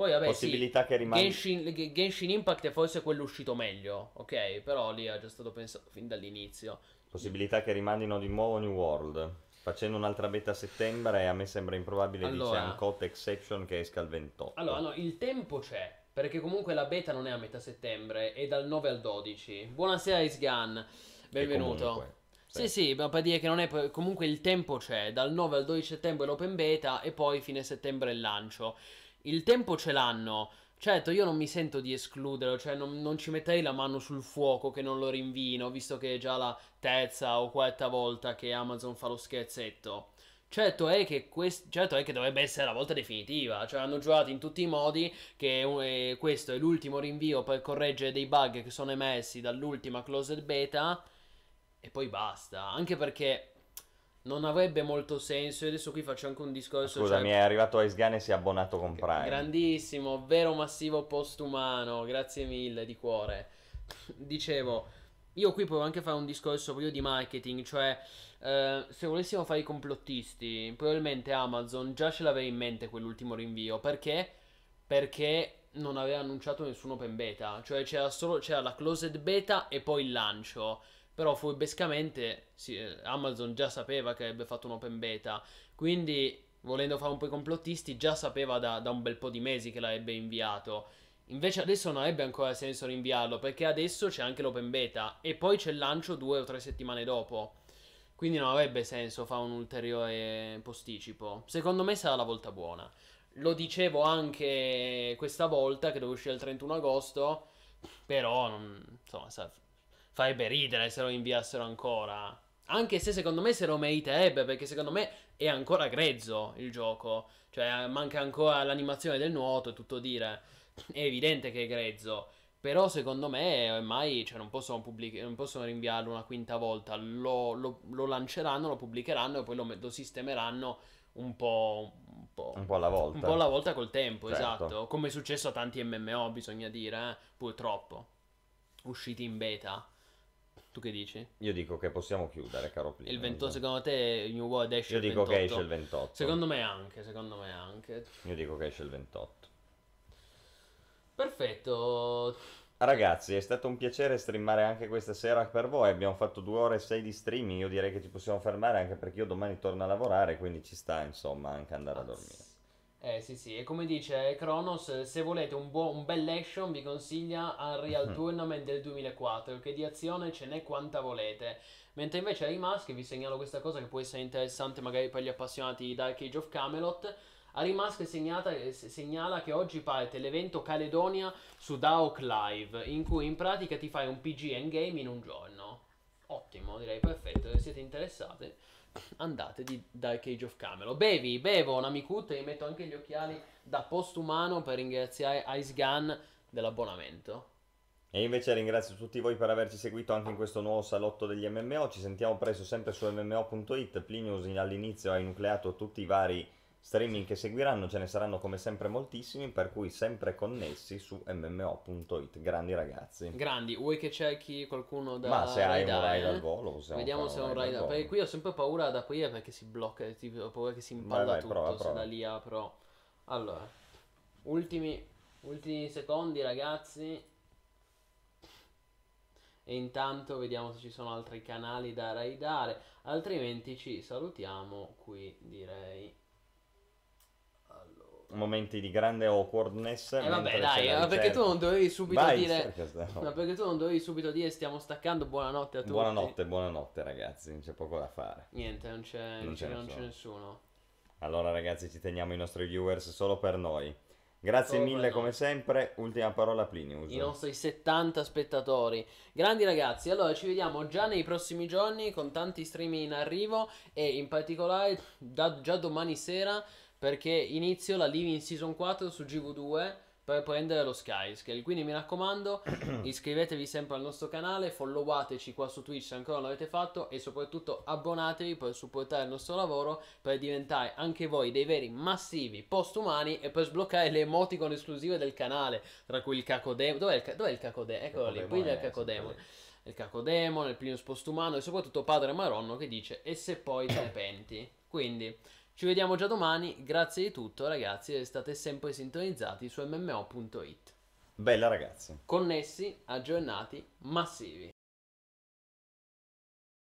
Poi vabbè, sì, Possibilità che rimanga... Genshin, Genshin Impact è forse quello uscito meglio, ok? Però lì è già stato pensato fin dall'inizio. Possibilità che rimandino di nuovo New World. Facendo un'altra beta a settembre a me sembra improbabile, Allora. dice Uncut Exception, che esca il 28. Allora, no, il tempo c'è. Perché comunque la beta non è a metà settembre, è dal 9 al 12. Buonasera, Isgan. benvenuto. comunque, Sì, sì, ma per dire che non è comunque il tempo c'è, dal 9 al 12 settembre l'open beta e poi fine settembre il lancio. Il tempo ce l'hanno. Certo, io non mi sento di escluderlo, cioè non, non ci metterei la mano sul fuoco che non lo rinvino, visto che è già la terza o quarta volta che Amazon fa lo scherzetto. Certo è, che quest- certo è che dovrebbe essere la volta definitiva, cioè hanno giocato in tutti i modi che eh, questo è l'ultimo rinvio per correggere dei bug che sono emersi dall'ultima closed beta e poi basta, anche perché non avrebbe molto senso, e adesso qui faccio anche un discorso... Scusa, cioè, mi è arrivato Ice Gun e si è abbonato con Prime. Grandissimo, vero massivo postumano, grazie mille di cuore. Dicevo, io qui potevo anche fare un discorso proprio di marketing, cioè eh, se volessimo fare i complottisti, probabilmente Amazon già ce l'aveva in mente quell'ultimo rinvio, perché? Perché non aveva annunciato nessun open beta, cioè c'era solo c'era la closed beta e poi il lancio. Però furbescamente sì, eh, Amazon già sapeva che avrebbe fatto un open beta, quindi volendo fare un po' i complottisti già sapeva da, da un bel po' di mesi che l'avrebbe inviato. Invece adesso non avrebbe ancora senso rinviarlo perché adesso c'è anche l'open beta e poi c'è il lancio due o tre settimane dopo. Quindi non avrebbe senso fare un ulteriore posticipo. Secondo me sarà la volta buona. Lo dicevo anche questa volta che doveva uscire il 31 agosto, però non, insomma, farebbe ridere se lo inviassero ancora. Anche se secondo me se lo meriterebbe, perché secondo me è ancora grezzo il gioco. Cioè, manca ancora l'animazione del nuoto, è tutto dire. È evidente che è grezzo. Però secondo me ormai cioè, non, possono pubblic- non possono rinviarlo una quinta volta. Lo, lo- lo lanceranno, lo pubblicheranno e poi lo, lo sistemeranno un po', un po', Un po' alla volta. un po' alla volta col tempo, Certo. esatto. Come è successo a tanti MMO, bisogna dire, eh, purtroppo. Usciti in beta. Tu che dici? Io dico che possiamo chiudere, caro Plino. Il 28, secondo te New World esce Io il dico 28? che esce il 28. Secondo me anche, secondo me anche. Io dico che esce il 28. Perfetto. Ragazzi, è stato un piacere streamare anche questa sera per voi. Abbiamo fatto due ore e sei di streaming. Io direi che ci possiamo fermare anche perché io domani torno a lavorare, quindi ci sta, insomma, anche andare a dormire. Eh sì sì, e come dice Kronos, se volete un, buon, un bel action vi consiglia Unreal Mhm. Tournament del 2004, che di azione ce n'è quanta volete. Mentre invece ai Mask vi segnalo questa cosa che può essere interessante magari per gli appassionati di Dark Age of Camelot. Ari Mask segnata- se- segnala che oggi parte l'evento Caledonia su Daok Live, in cui in pratica ti fai un PG endgame in un giorno. Ottimo, direi perfetto. Se siete interessati, andate di Dark Age of Camelot. Bevi, bevo un Amicute e metto anche gli occhiali da postumano per ringraziare Ice Gun dell'abbonamento. E invece ringrazio tutti voi per averci seguito anche in questo nuovo salotto degli MMO. Ci sentiamo presto sempre su mmo.it. Plinius in- all'inizio ha enucleato tutti i vari streaming che seguiranno, ce ne saranno come sempre moltissimi, per cui sempre connessi su mmo.it. Grandi ragazzi. Grandi, vuoi che cerchi qualcuno da Ma se hai un raidare, ride eh? al volo, possiamo Vediamo se è un al volo. Perché qui ho sempre paura ad aprire perché si blocca, tipo, ho paura che si impalla Vai, vai, tutto prova, se prova. da lì apro. Allora, ultimi, ultimi secondi ragazzi. E intanto vediamo se ci sono altri canali da raidare. Altrimenti ci salutiamo qui, direi. Momenti di grande awkwardness. Eh vabbè, dai, ma perché tu non dovevi subito Vai, dire. sta- Ma perché tu non dovevi subito dire stiamo staccando, buonanotte a tutti. Buonanotte, buonanotte ragazzi, c'è poco da fare. Niente, non c'è, Non non c'è non nessuno. c'è nessuno. Allora ragazzi ci teniamo i nostri viewers solo per noi. Grazie Solo mille come sempre, ultima parola Plinius. I nostri 70 spettatori. Grandi ragazzi, allora ci vediamo già nei prossimi giorni con tanti streaming in arrivo e in particolare da già domani sera perché inizio la Living Season 4 su GV2 per prendere lo Skyscale. Quindi mi raccomando, iscrivetevi sempre al nostro canale, followateci qua su Twitch se ancora non l'avete fatto e soprattutto abbonatevi per supportare il nostro lavoro per diventare anche voi dei veri massivi postumani e per sbloccare le emoticon esclusive del canale, tra cui il cacodemo. Dov'è il, ca- dov'è il cacodemo? Eccolo lì, qui Cacodemone il cacodemo. è sempre Il cacodemon, il Plinus postumano e soprattutto Padre Maronno che dice e se poi te ne penti. Quindi ci vediamo già domani, grazie di tutto ragazzi e state sempre sintonizzati su mmo.it. Bella ragazzi. Connessi, aggiornati, massivi.